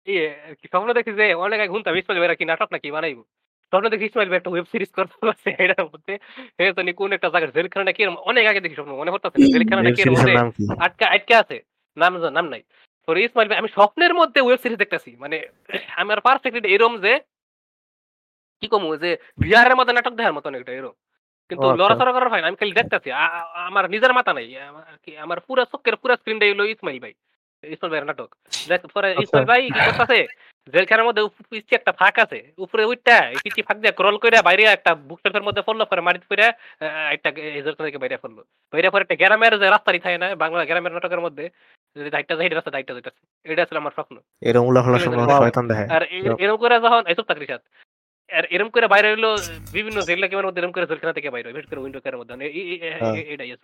ইয়ে কি স্বপ্ন দেখছি যে অনেক আগে ইসমাইল কি নাটক নাকি বানাইবো? স্বপ্ন দেখি ইসমাইল ভাই একটা ওয়েব সিরিজ করতে পারছে এটার মধ্যে। হে কোন একটা জেলখানা নাকি অনেক আগে দেখি স্বপ্ন মনে করতেছে না জেলখানা ওয়েব নাকি এর মধ্যে আটকা আটকে আছে নাম নাম নাই। তো ইসমাইল ভাই আমি স্বপ্নের মধ্যে ওয়েব সিরিজ দেখতেছি মানে আমি আর পারফেক্টলি এরম যে কি কমু যে ভিআর এর মধ্যে নাটক দেখার মতন একটা এরম। কিন্তু আচ্ছা। লড়াচড়া করার হয় না আমি খালি দেখতেছি আমার নিজের মাথা নাই আমার- কি আমার পুরো চোখের পুরো স্ক্রিনটাই হলো ইসমাইল ভাই। ইসমাইল ভাইয়ের নাটক। দেখ পরে আচ্ছা। ইসমাইল ভাই কি করতেছে? জেলখানার মধ্যে পিছে একটা ফাঁক আছে। উপরে উইটটা পিছি ফাঁক দিয়ে ক্রল করে বাইরে একটা বুক শেলফের মধ্যে পড়ল পরে মাটিতে পড়ে একটা বাইরে পড়ল। বাইরে পরে একটা গ্রামের যে রাস্তারই থাকে না বাংলা গ্রামের নাটকের মধ্যে যদি দায়িত্ব যায় রাস্তা দায়িত্ব যাইতেছে এটা ছিল আমার স্বপ্ন। এরকম শয়তান দেখে আর এরকম করে যখন এসব চাকরি সাথ আর এরকম করে বাইরে হইল বিভিন্ন জেল লাকিমের মধ্যে এরকম করে জেলখানা থেকে বাইরে হয়, করে উইন্ডো কেয়ারের মধ্যে। এ- হ্যাঁ। এটাই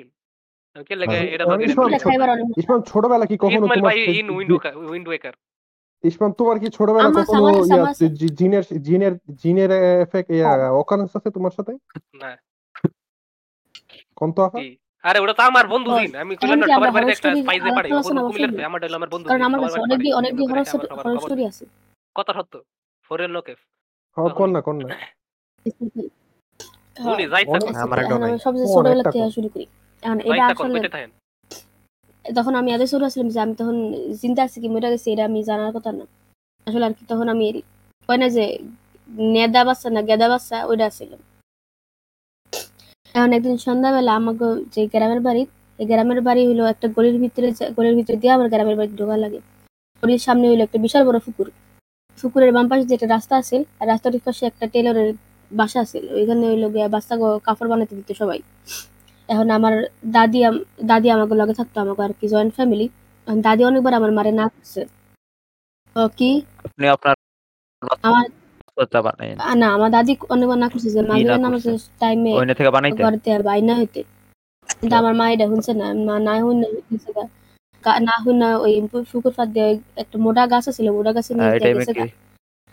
লাগে হ্যাঁ। এটা ইসমান ছোটবেলা কি কখনো তোমার ইন উইন্ডো উইন্ডো একার ইসমান তোমার কি ছোটবেলা কখনো আমার আমার জি- জিনের জিনের জিনের এফেক্ট অকারেন্স আছে তোমার সাথে? না। কোন তো আফা আরে ওটা তো আমার বন্ধু দিন আমি কইলাম না বাড়িতে একটা বন্ধু কুমিল্লার আমার আমার বন্ধু কারণ আমার কাছে হরর করে আমার স্টোরি আছে। সত্য লোকে হ্যাঁ কোন না কোন না শুনি, যাই আমার একটা নাই। সবচেয়ে ছোটবেলা থেকে শুরু করি। এখন যাই এটা আসলে তখন আমি এত ছোট ছিলাম যে আমি তখন চিন্তা আছি কি মরে গেছি এটা আমি জানার কথা না। আসলে আর কি তখন আমি কয় না যে নেদা বাচ্চা না গেদা বাচ্চা ওইটা ছিলাম এখন একদিন সন্ধ্যাবেলা আমাকে যে গ্রামের বাড়ি এই গ্রামের বাড়ি হলো একটা গলির ভিতরে গলির ভিতরে দিয়ে আমার গ্রামের বাড়ি ঢোকা লাগে। গলির সামনে হলো একটা বিশাল বড় পুকুর। পুকুরের বাম পাশে যে একটা রাস্তা আছে আর রাস্তার পাশে একটা টেলরের বাসা আছে। ওইখানে হইল গিয়া বাচ্চা কাপড় বানাতে দিত সবাই। এখন আমার দাদি আম- দাদি আমাকে লগে থাকতো আমাকে আর কি জয়েন্ট ফ্যামিলি দাদি অনেকবার আমার মারে না করছে। কি? আপনি আপনার আমার বাচ্চা বানাইন আ, না আমার দাদি অনেকবার না করছে যে মাগরিবের করছে? নামাজের টাইমে ওইনে থেকে বানাইতে? ঘরতে আর বাইনা হইতে। কিন্তু আমার মা এটা শুনছে না মা না শুন না শুন না ওই পুকুর পাত দিয়ে ওই একটা মোটা গাছ ছিল মোটা গাছের হ্যাঁ, এটাই গেছে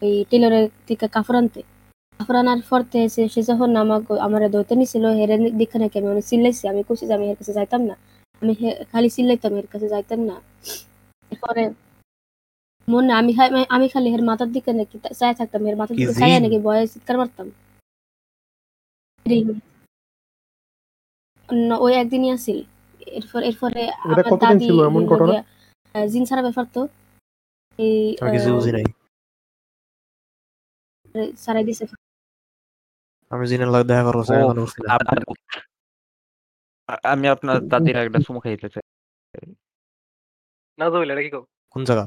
ওই টেলরের থেকে কাপড় আনতে। আনার পরতে এসে সে যখন আমাকে আমার ধরতে নিছিল হেরে দেখে নাকি আমি অনেক চিল্লাইছি। আমি কইছি যে আমি এর কাছে যাইতাম না। আমি খালি চিল্লাইতাম এর কাছে যাইতাম না। এরপরে মনে আমি আমি খালি এর মাথার দিকে নাকি চাই থাকতাম এর মাথার দিকে চাই নাকি ভয়ে চিৎকার মারতাম। ওই একদিনই আসিল এরপর এরপরে আমার দাদি ছিল এমন ঘটনা? জিন ছাড়া ব্যাপার তো। এই ছাড়াই দিছে। আমি জিনের লাগে দেখা করব আমি আপনার দাদির একটা চুমু খাইতে চাই। না নাকি কো কোন জায়গা?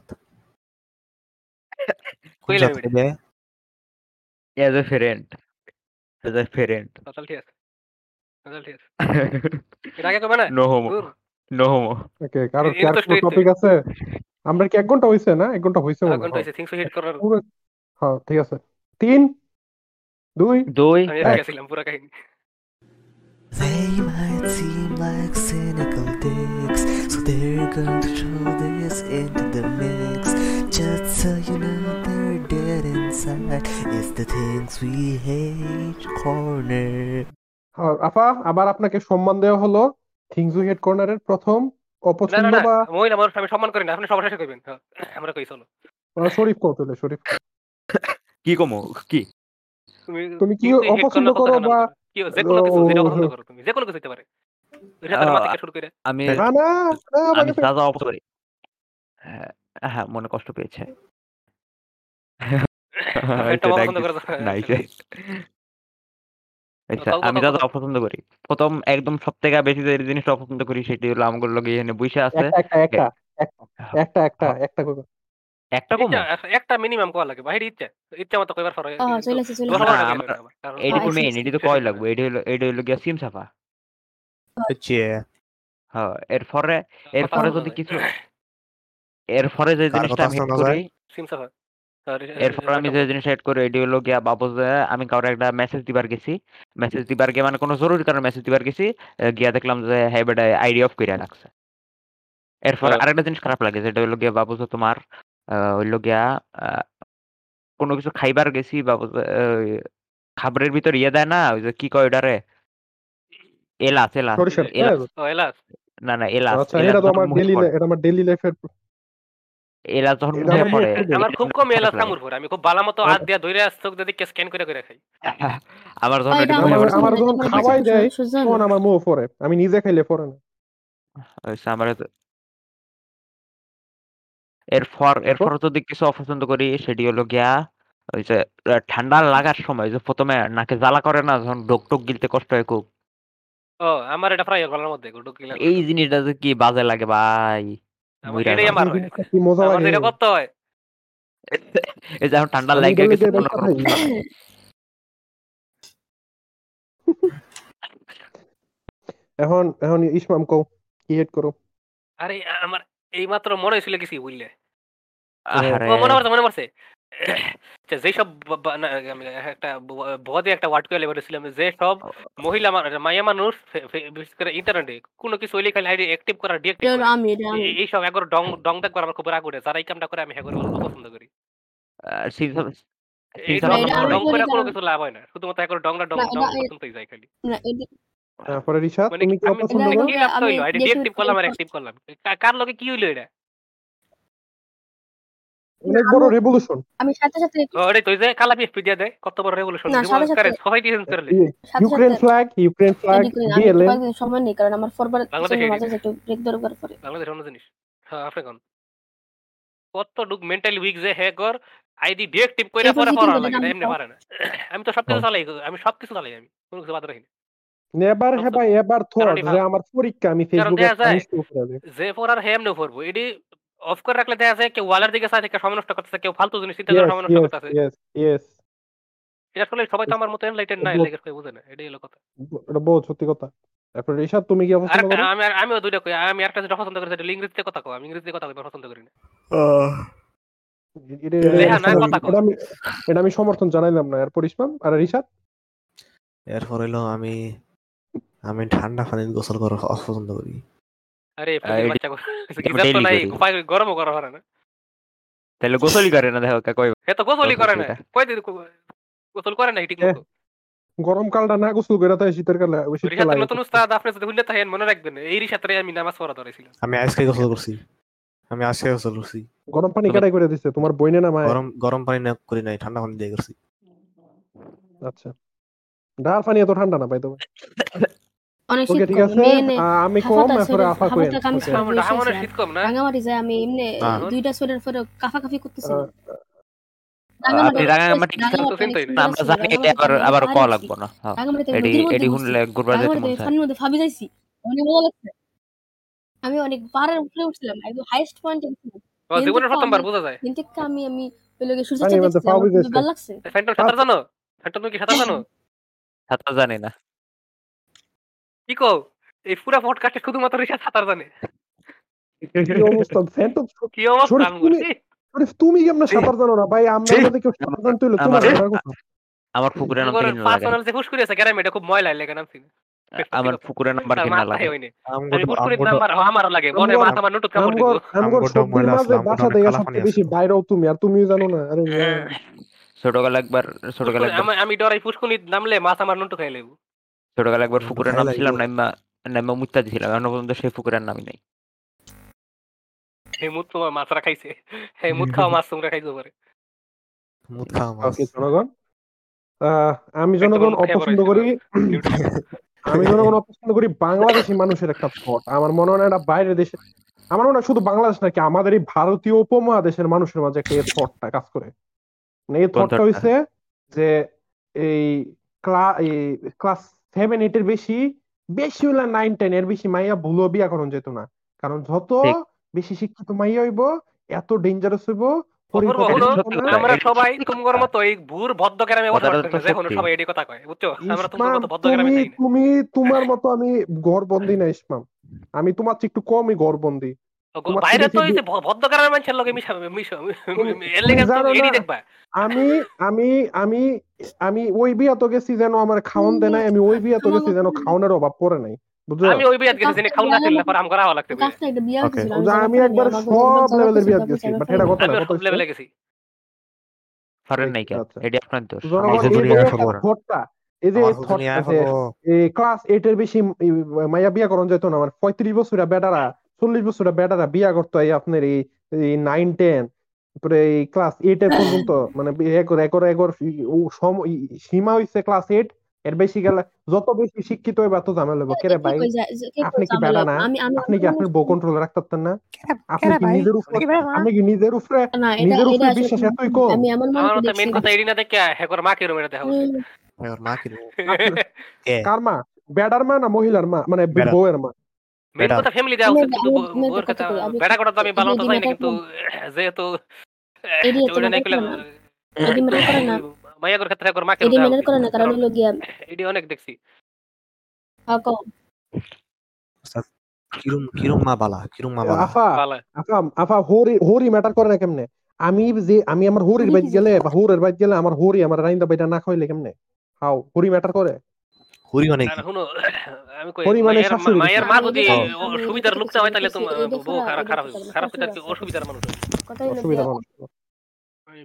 As a friend as a friend চল ঠিক আছে। চল ঠিক আছে। এটা আগে কবে না? No homo no homo okay কারও এ- এটা তো straight টপিক আছে? আমরা কি এক ঘণ্টা হইছে না? এক ঘণ্টা হইছে আগুন হইছে থিংস হিট করার। হ্যাঁ ঠিক আছে। তিন দুই দুই গেছিলাম পুরো কাহিনী They might seem like cynical dicks, so they're going to throw this into the mix. Just so you know they're dead inside. It's the things we hate corner. হ্যাঁ, আপা আবার আপনাকে সম্মান দেওয়া হলো থিংস উই হেড কর্নারের প্রথম অপছন্দ বা মই না আমার আমি সম্মান করি না আপনি সবার শেষে কইবেন হ্যাঁ, আমরা কই চলো শরীফ কৌতলে শরীফ কি কমো কি তুমি তুমি কি অপছন্দ করো বা কি যে কোনো কিছু যেটা পছন্দ করো তুমি যে কোনো কিছু হতে পারে। আমি না না না, আমি যা অপছন্দ করি। হ্যাঁ, হ্যাঁ মনে কষ্ট পেয়েছে। আচ্ছা আমি কথা- অপছন্দ করি। প্রথম একদম সব থেকে বেশি যে জিনিসটা অপছন্দ করি সেটি হলো আমার লগে এখানে বসে আছে। একটা একটা একটা একটা একটা একটা করবে। একটা ইচ্ছা- একটা মিনিমাম কোয়া লাগে বাহির ইচ্ছা। ইচ্ছা মতো কইবার পারো ও চলে আসছে চলে কারণ এডি তো মেইন এডি তো কয় লাগবে? এডি হলো এডি হলো গিয়া সিম সাফা হচ্ছে হ্যাঁ এরপরে যদি কিছু এরপরে যে জিনিসটা আমি করি সিম সাফা এরপর আমি যে জিনিসটা এড করি এটি হলো গিয়া বাবু যে আমি কাউরে একটা মেসেজ দিবার গেছি। মেসেজ দিবার গিয়ে মানে কোনো জরুরি কারণে মেসেজ দিবার গেছি গিয়া দেখলাম যে হ্যাঁ বেটা আইডি অফ করে রাখছে। এরপর হ্যাঁ। আরেকটা জিনিস খারাপ লাগে যেটা হলো গিয়া বাবু যে তোমার আহ, হইল গিয়া আহ, কোনো কিছু খাইবার গেছি আহ, খাবারের ভিতর ইয়ে দেয় না ওই যে কি কয় ওটারে এলাচ এলাচ সরিষার এলাচ। তেল? ও এলাস না না এলাচ আচ্ছা এলাচ এটা তো যখন আমার মুখে ডেইলি পড়ে, এটা আমার ডেইলি লাইফের এলাচ যখন এটা মুখে আমার পড়ে মুখে আমার খুব কম খারাপ লাগে। কামড় পড়ে আমি খুব ভালো মতো হাত দিয়া ধরে চোখ দিয়ে স্ক্যান করে করে খাই। আমার যখন আমার- পড়ে আমার যখন খাওয়াই দেয়, সুজন, তখন আমার মুখ পরে আমি নিজে খাইলে পরে না। হইছে আমার তো- এরপর এরপর যদি কিছু অপছন্দ করি সেটি হলো গিয়া ওই যে ঠান্ডা লাগার সময় যে প্রথমে নাকে জ্বালা করে না যখন ডোক টোক গিলতে কষ্ট হয় খুব ও আমার এটা গলার মধ্যে গিলা এই জিনিসটা যে কি বাজে লাগে ভাই আমার মইরা এটাই যাও। আমার এই হয় জিনিসটা কি মজা আমার লাগে এটা করতে হয় এই যে এখন ঠান্ডা আমি লাগে গেছে যে মনে করো খাই। বুঝতে পারো। এখন এখন ইসমাম কও কি হেড করো আরে আমার এই মাত্র মনে হয়েছিল কিছু বুঝলে? মনে পড়ছে মনে পড়ছে। যেসব একটা বদে একটা ওয়ার্ড করে বলেছিলাম যে সব মহিলা মা- মাইয়া মানুষ বিশেষ করে ইন্টারনেটে কোনো কিছু হইলে খালি আইডি অ্যাক্টিভ করা ডিঅ্যাক্টিভ এই সব একবার ডং ডং দেখবার আমার খুব রাগ উঠে যারা এই কামটা করে আমি হ্যাঁ করে পছন্দ করি। এই ডং করি করে কোনো কিছু লাভ হয় না শুধুমাত্র একবার ডং ডং ডং এটা- পর্যন্তই যায় খালি। তারপরে রিশাদ মানে তুমি কি আমি অপছন্দ করো কি লাভ হইল দেখে করলাম আর অ্যাক্টিভ করলাম। কার লগে কি হইল এটা? অনেক বড় রেভলিউশন আমি সাথে সাথে ও ওটাই তো ওই যে কালা বিএফপি দিয়ে দেয় কত বড় রেভলিউশন না, সাথে সাথে- সোসাইটি চেঞ্জ করে ইউক্রেন ফ্ল্যাগ ইউক্রেন ফ্ল্যাগ কয়েকদিন সময় নেই কারণ আমার ফরবার মাঝে একটু ব্রেক দরকার পড়ে বাংলাদেশ অন্য জিনিস। হ্যাঁ আপনি কোন কত ডুক মেন্টালি উইক যে হে কর আইডি ডিঅ্যাক্টিভ কইরা পরে কি পড়া লাগে আমি এমনি তো- পারে না। আমি তো সবকিছু চালাই আমি সবকিছু চালাই আমি। কোনো কিছু বাদ রাখি না। Never have I ever thought যে আমার পরীক্ষা আমি ফেসবুকে যে পড়ার হে এমনি পড়ব এডি অফ করে রাখলে দেখা যায় কেউ ওয়ালের দিকে চায় থেকে সময় নষ্ট করতেছে কেউ ফালতু জিনিস চিন্তা করে সময় নষ্ট করতেছে ইয়েস ইয়েস এটা আসলে সবাই তো আমার মতো এনলাইটেড না বুঝ- লেগে কেউ বুঝে না এটাই হলো কথা এটা বহুত সত্যি কথা তারপরে তুমি কি অপছন্দ করো আমি আমিও দুইটা কই আমি একটা যেটা পছন্দ করি সেটা হলো ইংরেজিতে কথা কও আমি ইংরেজিতে কথা কইতে পছন্দ করি না এটা- আমি সমর্থন জানাইলাম না এরপর ইসমাম আর এরপর হইল আমি আমি ঠান্ডা পানিতে গোসল করা অপছন্দ করি। আরে তো নাই গরমও করা হয় না। তাহলে গোসলই করে না দেখো কই হে তো গোসলই করে না। এটা। কয়দিন গোসল করে না ঠিক মতো গরমকালটা না গোসল করে তাই শীতের কালে ওই শীতকালে আগে নতুন উস্তাদ আপনি যদি ভুললে থাকেন মনে রাখবেন। এই রিসাতের আমি নামাজ পড়া ধরেছিলাম আমি আজকে গোসল করছি। আমি আজকে গোসল করছি। গরম পানি কাটাই করে দিছে? তোমার বইনে না মায় গরম গরম পানি না করি নাই ঠান্ডা পানি দিয়ে করছি। আচ্ছা। ডাল পানি এত ঠান্ডা না পাই তবে অনেক শীত ঠিক আছে। আমি কম হাফাটা আফা কোয়েন হাফাটা কামিজ ওকে পরে আমার বসে আমার আছে। শীত কম না? রাঙামাটি যায় আমি এমনি দুইটা সোয়েটার পরে কাফাকাফি করতেছি। আপনি রাঙামাটি কি তো চিন্তাই নেই। না, আমরা জানি এটা আবার আবার কল লাগবো না। এডি এডি ঘুরছি। হুনলে যেতে মন চায়। মধ্যে ফাবি যাইছি। অনেক লাগছে। আমি অনেক উপরে উঠছিলাম একদম হাইয়েস্ট পয়েন্টে উঠছিলাম। জীবনের প্রথমবার আমি- বোঝা যায়। কিন্তু আমি লোকের সূর্য যাইছে। ভালো লাগছে। ফ্যান্টম সাঁতার জানো? ফ্যান্টম তুমি কি সাঁতার জানো? সাঁতার জানি না। কি কও? এই পুরা পডকাস্টে শুধুমাত্র রিসা সাঁতার জানে। কি অবস্থা? ফ্যান্টম কি অবস্থা? আমি তুমি- কেমনে সাঁতার জানো না? ভাই আমরা। মধ্যে কেউ সাঁতার জানতে হইলে তোমার আমার- পুকুরের নাম থেকে লাগে। পার্সোনাল যে ফুস করেছে গ্রামে এটা খুব ময়লা লাগে নামছি আমার পুকুরের নাম্বার কিনা লাগে। আমি নাম্বার আমারও লাগে। মনে মাথা আমার নুটুত কামড় দিব। আমগো ময়লা আসলাম, বাসা থেকে সবচেয়ে বেশি বাইরেও তুমি আর তুমিও জানো না। আরে। ছোটবেলা একবার ছোটবেলা একবার আমি আমি ডরাই ফুসকুনি নামলে মাছ আমার নুটু খাই লেবু ছোটবেলা একবার পুকুরের খাই নাম ছিলাম নাইমা নাইমা মুত্তা দিছিলাম এখনও পর্যন্ত সেই পুকুরের নামই নাই। এই মুত তোমার মাছরা খাইছে এই মুত খাওয়া মাছ তোমরা খাইছো পারে। মুদ খাওয়া মাছ। ওকে জনগণ আমি জনগণ অপছন্দ করি। আমি জনগণ অপছন্দ করি বাংলাদেশি মানুষের একটা ফট আমার মনে হয় না এটা বাইরের দেশে আমার মনে হয় শুধু বাংলাদেশ নাকি আমাদের এই ভারতীয় উপমহাদেশের মানুষের মাঝে একটা এই থটটা কাজ করে। মানে এই থটটা thought-টা? হইছে যে এই ক্লাস সেভেন এইট এর বেশি বেশি হইলে নাইন টেন এর বেশি মাইয়া ভুলো বিয়া করন যেত না। কারণ যত বেশি শিক্ষিত মাইয়া হইব এত ডেঞ্জারাস হইব অপূর্ব পরিপক্ক হলো, হইব। না। আমরা সবাই তোমার মতো এই ভুর ভদ্র গ্রামে বসবাস কথাটা তো করি না যে কোনো সত্যি। সবাই এটি কথা কয় বুঝছ? আমরা তোমার মতো ভদ্র গ্রামে তুমি চাই না। তুমি তোমার মতো আমি ঘরবন্দি না ইসমাম। আমি তোমার চেয়ে একটু কমই ঘরবন্দি তোমার বাইরে তো এই যে ভ- ভদ্র গ্রামের মানুষের লগে মিশা মিশা তুমি- এর লেগে তুমি এডি দেখবা। আমি আমি আমি আমি ওই বিয়া তো গেছি যেন আমার খাওয়ান দেয় নাই আমি ওই বিয়া তো গেছি যেন খাওয়ানোর অভাব পড়ে নাই আমি ওই বিয়াত গেছি জেনে খাওয়া না খেলে পর আম করা হওয়া লাগতে কাছটা একটা বিয়া Okay. হইছিল, যে আমি একবার সব লেভেলের গেছি বাট এটা কথা না সব লেভেলে গেছি। পারেন নাই কেন। আপনার দোষ। জনগণ এই যে ক্লাস এর বেশি মাইয়া বিয়া করন যেত না আমার পঁয়ত্রিশ বছরের বেটারা। চল্লিশ বছরের বেটারা বিয়া করতো এই আপনার এই নাইন টেন তারপরে এই ক্লাস এইট এর পর্যন্ত মানে একর একর একর সম- হইছে ক্লাস এইট এর বেশি গেলে যত বেশি শিক্ষিত হইবা তত ঝামেলা হইব। কেরে ভাই? আপনি কি? বেটা না? আপনি কি আপনার বউ কন্ট্রোলে রাখতে পারতেন না? আপনি কি নিজের উপরে আপনি কি নিজের উপরে নিজের উপরে বিশ্বাস এতই কম? আমি এমন মতে দেখছি মেন কথা এডি না দেখে হেকর মা কি রুমে দেখা হুম, ওর মা? কি? কার মা? বেডার মা না মহিলার মা? মানে। বউয়ের মা? মেন বেটা। কথা ফ্যামিলি দেওয়া আমি- উচিত কিন্তু আমি- আমি একটা বউয়ের কথা কথা কই, আমি- বেড়া কথা তো আমি ভালো মতো জানি না কিন্তু যেহেতু এডি নাই করলে করে না। এডি matter করে ক্ষেত্রে হেকর মা এডি মেনের করে না কারণ হলো গিয়া এডি অনেক দেখছি। আহ, কও। কিরম কিরম মা বালা কিরম মা বালা। আফা আফা আফা হোরি হোরি ম্যাটার করে না কেমনে? আমি যে আমি আমার হোরির হোরি বাইত কি গেলে বা হোরের বাইত গেলে আমার হোরি আমার রাইন্দা বাইটা না খাইলে কেমনে? হাও হোরি ম্যাটার করে। হরি মানে কি? শুনো আমি কই পরিমাণে মায়ের শাশুড়ি মায়ের মা যদি সুবিধার লোক চায় তাহলে বউ খারাপ, খারাপ খারাপ এটা কি অসুবিধার মানুষ। কথা হলো অসুবিধা গিয়া, মানুষ।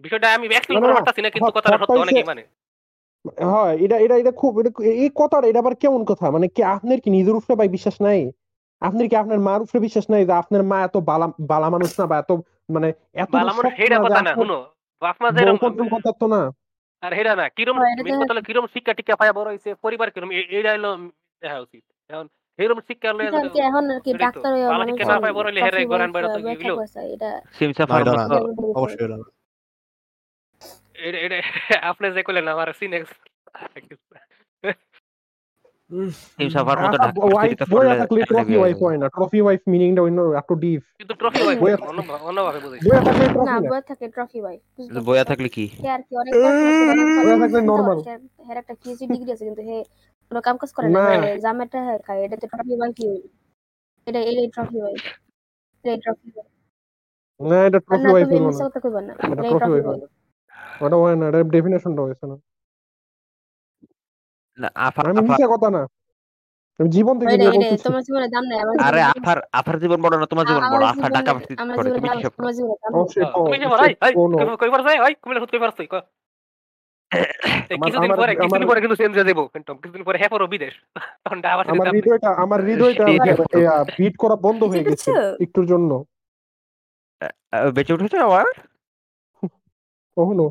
বিষয়টা আমি এক্সপ্লেন না, না, করতে পারতাছি না কিন্তু কথাটা সত্য অনেকই মানে। হয় এটা এটা এটা খুব এটা এই কথাটা এটা আবার কেমন কথা? মানে কি আপনার কি নিজের উপরে ভাই বিশ্বাস নাই? আপনার কি আপনার মার উপরে বিশ্বাস নাই যে আপনার মা এত বালা বালা মানুষ না বা এত মানে এত বালা মানুষ হেডা কথা না শুনো বাপ মা যেরকম না? আর হেরা না কিরম হয়, এটা মেন কিরম শিক্ষা টিকা পায় বড় হইছে পরিবার কিরম এ- এইটা হলো দেখা উচিত এখন এরকম শিক্ষা লয়ে এটা এখন আর কি ডাক্তার মানে মানুষ পায় বড় হইলে হেরে গরান বাইরে তো গিলো সিমসা এটা এটা না। অবশ্যই এটা। এটা এটা আপনি যে কইলেন আমার সিনেক্স সিমসাফার মতো আচ্ছা, ঢাকা ওয়াইফ ভার্সিটিতে বইয়া পড়লে থাকলে এখানে ট্রফি বিয়ে ওয়াইফ হয়ে হয় না। ট্রফি ওয়াইফ মিনিংটা অন্য একটু ডিপ কিন্তু ট্রফি হয় বইয়া- অন্যভাবে বুঝাইছে। বইয়া থাকলে না ট্রফি থাকে ট্রফি ভাই যাবে। থাকলে কি? আর কি অনেক পড়াশোনা করে, অনেক বইয়া পড়াশোনা থাকলে করে, হের একটা পিএইচডি ডিগ্রি আছে কিন্তু হে কোনো কাম কাজ করে না। না। হে জামাটা হে খায় এটা তো ট্রফি ভাই কি হইল এটা ট্রফি ট্রফি না ট্রফি ওয়াইফ না ট্রফি ওয়াইফ ওটা হয় না এটা ডেফিনেশনটা হয়েছে না। না আফার আমি মিথ্যা কথা না। আমি জীবন থেকে এটাই নিয়ে এটাই বলতেছি তোমার জীবনে দাম নাই আরে আফার আফার জীবন বড় না তোমার জীবন বড় আফার জীবনে- ঢাকা ভার্সিটিতে আমার পড়ে জীবনে তুমি কি সব তোমার জীবনে দাম অবশ্যই নাই। কও, তুমি যে অবশ্যই ভাই ভাই কোনো। কই পারছ ভাই কই কই পারছ কই? কিছুদিন পরে কিছুদিন পরে কিন্তু চেঞ্জ হয়ে যাব কিন্তু কিছুদিন পরে হ্যাঁ বিদেশ। তখন আবার আমার হৃদয়টা আমার হৃদয়টা বিট করা বন্ধ হয়ে গেছে? একটুর জন্য। বেঁচে উঠেছে আবার? কখনো।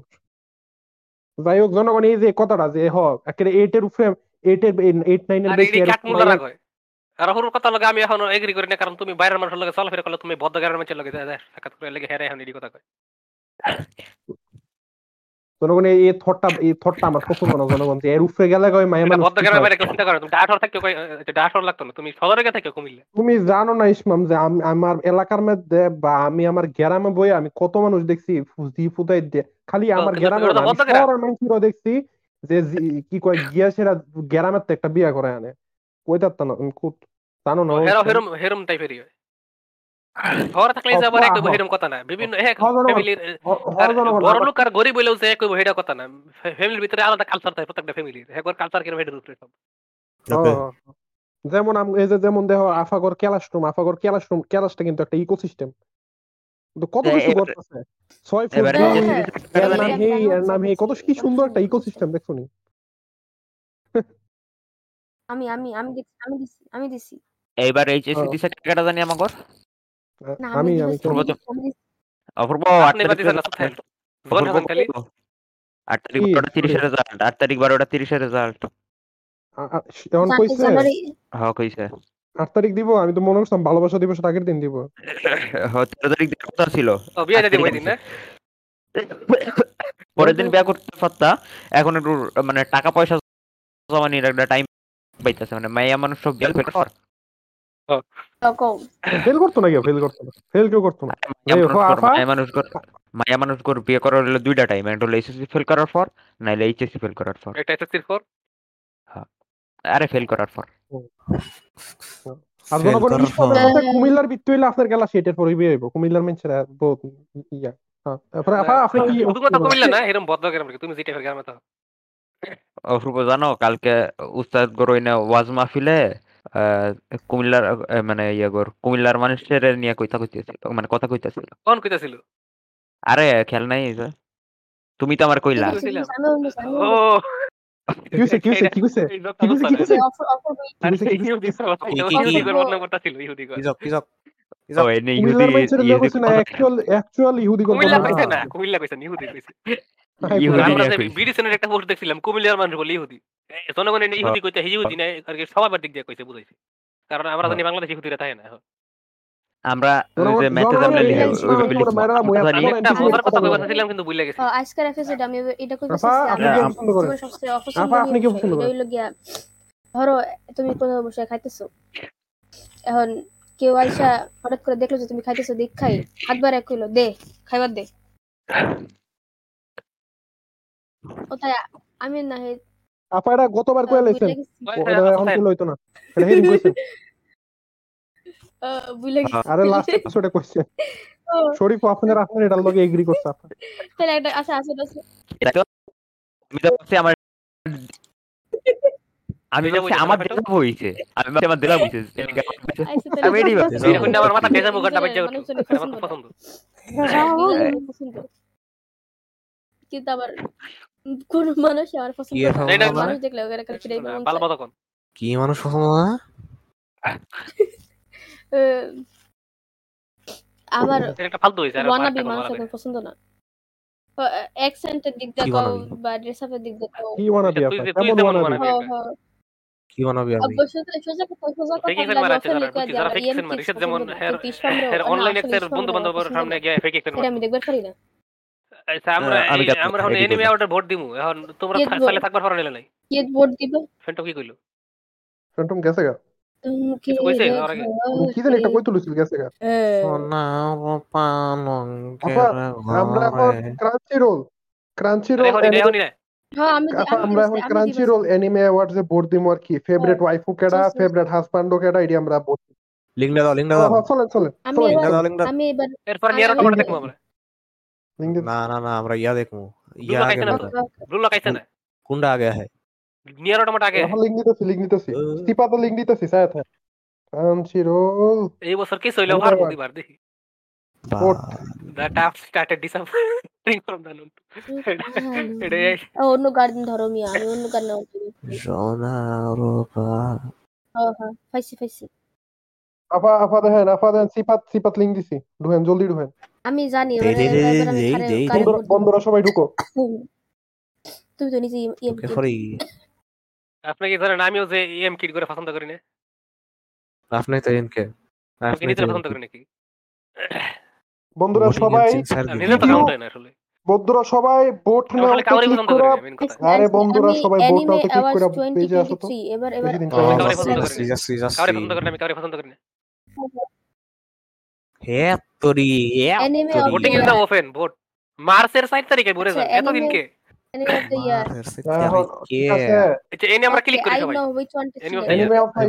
যাই হোক জনগণ এই যে কথাটা যে হ একেবারে এইট এর উপরে এইট এর এইট নাইন এর আর বেশি আর হুরুর কথা লগে আমি এখন এগ্রি করি না কারণ তুমি বাইরের মানুষের লগে চলাফেরা করলে তুমি ভদ্রগারের মানুষের লগে সাক্ষাৎ করে লেগে হেরে এখন এটি কথা কয়। জনগণ এই থটটা এই থটটা আমার পছন্দ না জনগণ যে এর উপরে গেলে কয় মায়া মানুষ বাইরে চিন্তা করে তুমি কই ডাঠর লাগতো না তুমি সদরে গে থেকে কুমিল্লা। তুমি জানো না ইসমাম যে আমি আমার এলাকার মধ্যে বা আমি আমার গ্রামে বই আমি কত মানুষ দেখছি ফুজি ফুটাই দিয়ে। খালি আমার গ্রামে। শহরের দেখছি যে কি কয় গিয়া সেরা গ্রামের তো একটা বিয়া করে আনে। তা না জানো না হেরম হেরম টাইপেরই হয়। শহরে থাকলে একই কথা না বিভিন্ন এক ফ্যামিলির বড় লোক আর গরিব হইলেও যে হেডা কথা না ফ্যামিলির ভিতরে আলাদা কালচার থাকে প্রত্যেকটা ফ্যামিলির একবার কালচার উপরে সব। যেমন আম- এই যে যেমন দেহ আফাগর ক্যালাস্ট্রুম আফাগর ক্যালাস্ট্রুম ক্যালাসটা কিন্তু একটা ইকোসিস্টেম কত কিছু করতেছে ছয় ফুট এবারে দুই, যে হ্যাঁ, series এর নাম হেই এর নাম হেই কত কি সুন্দর একটা ইকোসিস্টেম দেখছ নি আমি আমি আমি দিছি আমি দিছি আমি দিছি এইবার এইচএসসি দিছে টাকাটা জানি আমাগর আমি আমি। অপূর্ব আট তারিখ? বারোটা তিরিশের রেজাল্ট আট তারিখ বারোটা তিরিশের রেজাল্ট আ- আ- এখন জানুয়ারি- কইছে? হ্যাঁ কইছে। আট তারিখ দিব আমি তো মনে করছিলাম ভালোবাসা দিবসের আগের দিন দিব। তেরো তারিখ দেওয়ার কথা ছিল। বিয়ে পরের দিন বিয়া করতে পারতা এখন একটু মানে টাকা পয়সা জমা নিয়ে একটা টাইম পাইতেছে মানে মাইয়া মানুষ সব গেল ফেল করতো না কেউ ফেল করতো না। ফেল কেউ করতো না। এই মানুষ বিয়ে করার হলো দুইটা টাইম একটা হলো এসএসসি ফেল করার পর নাইলে এইচএসসি ফেল করার পর। ফোর আরে ফেল করার পর। আর পর। মতে কুমিল্লার হইলে আপনার গেলা সেটার পরে বিয়ে হইব। কুমিল্লার মানুষেরা বহুত ইয়া। হ্যাঁ। আপনি কি শুধু না এরকম ভদ্রগ্রাম তুমি যেটা গ্রামে তো। অপূর্ব জানো কালকে উস্তাদ গরইনা ওয়াজ মাহফিলে কুমিল্লার মানে ইয়ে গর কুমিল্লার মানুষের নিয়ে কইতা কইতেছিল মানে কথা কইতেছিল। কোন কইতাছিল? আরে খেল নাই তুমি তো আমার কইলা। আমি কইছিলাম। আমিও বলছি, আমিও ও। বলছি। কি হইছে কি হইছে কি হইছে? এই কি হইছে কি কথা হইছে? অফ- অপূর্ব আরে কি হইছে? ইহুদি কথা কি- এটা কি- ইহুদি কি- গর বদনাম করতেছিল ইহুদি গর। কিজক কিজক ও এনে ইহুদি কুমিল্লার মানুষের ইহুদি লোক হইছে না কথা- অ্যাকচুয়াল অ্যাকচুয়াল ইহুদি কথা কুমিল্লা না। কইছে না কুমিল্লা কইছে ইহুদি কইছে ইহুদি আমরা নিয়ে যে কইছে। একটা পোস্ট দেখছিলাম কুমিল্লার মানুষ বলে ইহুদি। জনগণ এনে ইহুদি কইতে হি ইহুদি না আর কি স্বভাবের দিক দিয়ে কইছে বুঝাইছে। কারণ আমরা জানি বাংলাদেশ ইহুদিরা থাকে না এখন। আমরা ওই যে ম্যাথে আমরা লিখে এই ওইভাবে ইসলামের লিখব। তোমরা মায়েরা মুয়া আমরা আমি জানি- তোমরা একটা anticipate মজার কথা কথা কইবার বলো। চাইছিলাম কিন্তু ভুলে গেছি। আজকের এপিসোডে আমি এটা আপনি কি পছন্দ করেন? গিয়া ধরো তুমি কোথাও বসে খাইতেছো? এখন কেউ আইসা হঠাৎ করে দেখল যে তুমি খাইতেছো দেখ খাই হাত বাড়ায় কইলো দে খাইবার দে। ও তাই আমি না হে আপা এটা গতবার কয়ে লাইছেন। বুঝলে গেছি ও, এটা এখন কইলে হইতো না। এটা হেদিন কইছেন বুঝলে গেছি। আরে লাস্ট এপিসোডে কইছেন ও, শরীফ আপনার আপনার এটার লগে এগ্রি করছে আপা। তাহলে একটা আচ্ছা আচ্ছা আচ্ছা। এটা তো- আমি তো ভাবছি আমার আমি দেয়া আমার দেলা বইছে আমি আমার দেলা বইছে আচ্ছা, আমি এটাই ভাবছি। এখন আমার মাথা। ডেজা মুগারটা বাজ্যা আমার হ্যাঁ, পছন্দ। কিন্তু আবার কোন মানুষ আমার পছন্দ কি না। এটা মানুষ দেখলে ওকে একটা ফিরে পালবা চায়। তখন কি মানুষ পছন্দ না? আবার একটা ফালতু হইছে আর ওয়ানাবি মানুষ এখন পছন্দ না। অ্যাকসেন্টের দিক দিয়ে কও বা ড্রেস আপের দিক দিয়ে কও। কি ওয়ানাবি আপা কেমন ওয়ানাবি wannabe। হ, হ। কি বানাবি আমি? অবশ্য তো- সোজা কথা সোজা কথা ফেক বললে এক্সেন আমি মারাচ্ছে offend যারা করে বুঝছি দিই, যারা আমার ফেক এক্সেন EMT মারে সেটা পছন্দ যেমন অনলাইন বন্ধু বান্ধবের সামনে গিয়ে ফেক আমি দেখবার পারি না। আচ্ছা আমরা আমরা এখন agree এনিমি ভোট দিমু। এখন তোমরা দিব? সালে থাকবার পারো নিলে নাই। কে ভোট দিব। কইলো? ফ্যান্টম গেছে গা। হ্যাঁ। আমরা এখন ক্রাঞ্চি রোল হ্যাঁ, আমি দি- আপা আমি আমরা দিবসে- এখন আমি ক্রাঞ্চি দিবসে- রোল অ্যানিমে অ্যাওয়ার্ডস এ ভোট দিমু আর কি। ফেভারিট ওয়াইফু কেডা জি, জি। ফেভারিট হাজব্যান্ড কেডা এটি আমরা ভোট দিমু। দাও লিঙ্কটা হ্যাঁ, দাও। হ্যাঁ, চলেন চলেন। আমি চলেন, এবার- লিঙ্কটা চলেন। দাও। লিঙ্কটা আমি এবার এরপর নিয়ার অটোমেটিক দেখব আমরা। লিঙ্ক দিন। না না না আমরা ইয়া দেখব ইয়া দুটো আগে খাইছে না না তো? ব্লু লাগাইছে না কোনটা আগে হয় নিয়ার অটোমেটিক আগে এখন লিঙ্ক দিতেছি লিঙ্ক দিতেছি ও। স্টিপাতে লিঙ্ক দিতেছি সাথে থাকে ক্রাঞ্চি রোল এই বছর কি হইল Blue আর award. প্রতিবার দেখি vote. The tough started disappointing from the noon এটা ও, অন্য গার্ডেন ধরো মিয়া আমি অন্য গার্ডেন সোনা রূপা হ্যাঁ হ্যাঁ পাইছি পাইছি আপা আপা দেখেন আপা দেখেন সিপাত সিপাত লিঙ্ক দিছি ঢুহেন জলদি ঢুহেন আমি জানি। বন্ধুরা ভোট সবাই ঢুকো। তুমি তো নিজে ইএম ফরি আপনি কি জানেন আমিও যে ইএম কিট করে পছন্দ করি না। আপনি তো আমি কি আপনি তো পছন্দ করি নাকি? বন্ধুরা সবাই নিজে তো কাউন্ট হয় না আসলে। বন্ধুরা সবাই বোট আমি নাও আরে বন্ধুরা সবাই বোট নাও anime ক্লিক করে পেজে আসো তো। এবার এবার কাউরে পছন্দ করি না। যাচ্ছি যাচ্ছি কাউরে পছন্দ করি না আমি কাউরে পছন্দ করি না। হে তোরি ভোটিং ইজ. ওপেন ভোট মার্চের 4 তারিখে আচ্ছা, যান কে আচ্ছা এই আমরা ক্লিক করি সবাই. অ্যানিমে অফ আমি দ্য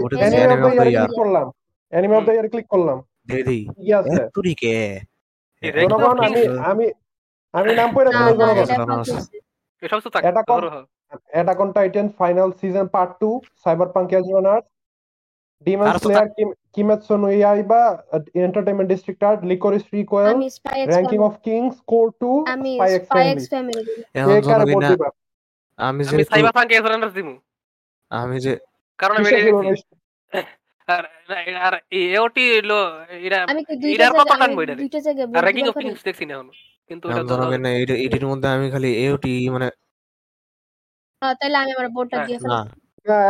ইয়ার করলাম। Anime of the year click করলাম। তোরি কে জনগণ আমি আমি আমি নাম পড়ে দিলাম জনগণ এটা থাক এটা Final Season Part 2, Cyberpunk Edge Runners, Demon Slayer, Kim, Kimetsu no Yaiba, uh, Entertainment District Art, Licorice Recoil, আমি Ranking of Kings, Core 2, আমি Spy X Family. X family এখন কে কারে জনগণ ভোট না দিবা? আমি আমি সাইবার দিমু আমি যে কারণ আমি কিসের এটা জন্য দেখছি। আর আর- আর এওটি হলো এরা আমি কি এটার দুইটা কত আমি? দুইটা জায়গায় র্যাঙ্কিং অফ পারি কিংস দেখছি না এখনও কিন্তু এটা তো জনগণ না এটি- এটির মধ্যে আমি খালি এওটি মানে হ্যাঁ, তাহলে আমি আমার হ্যাঁ, দিয়ে ফেলব না,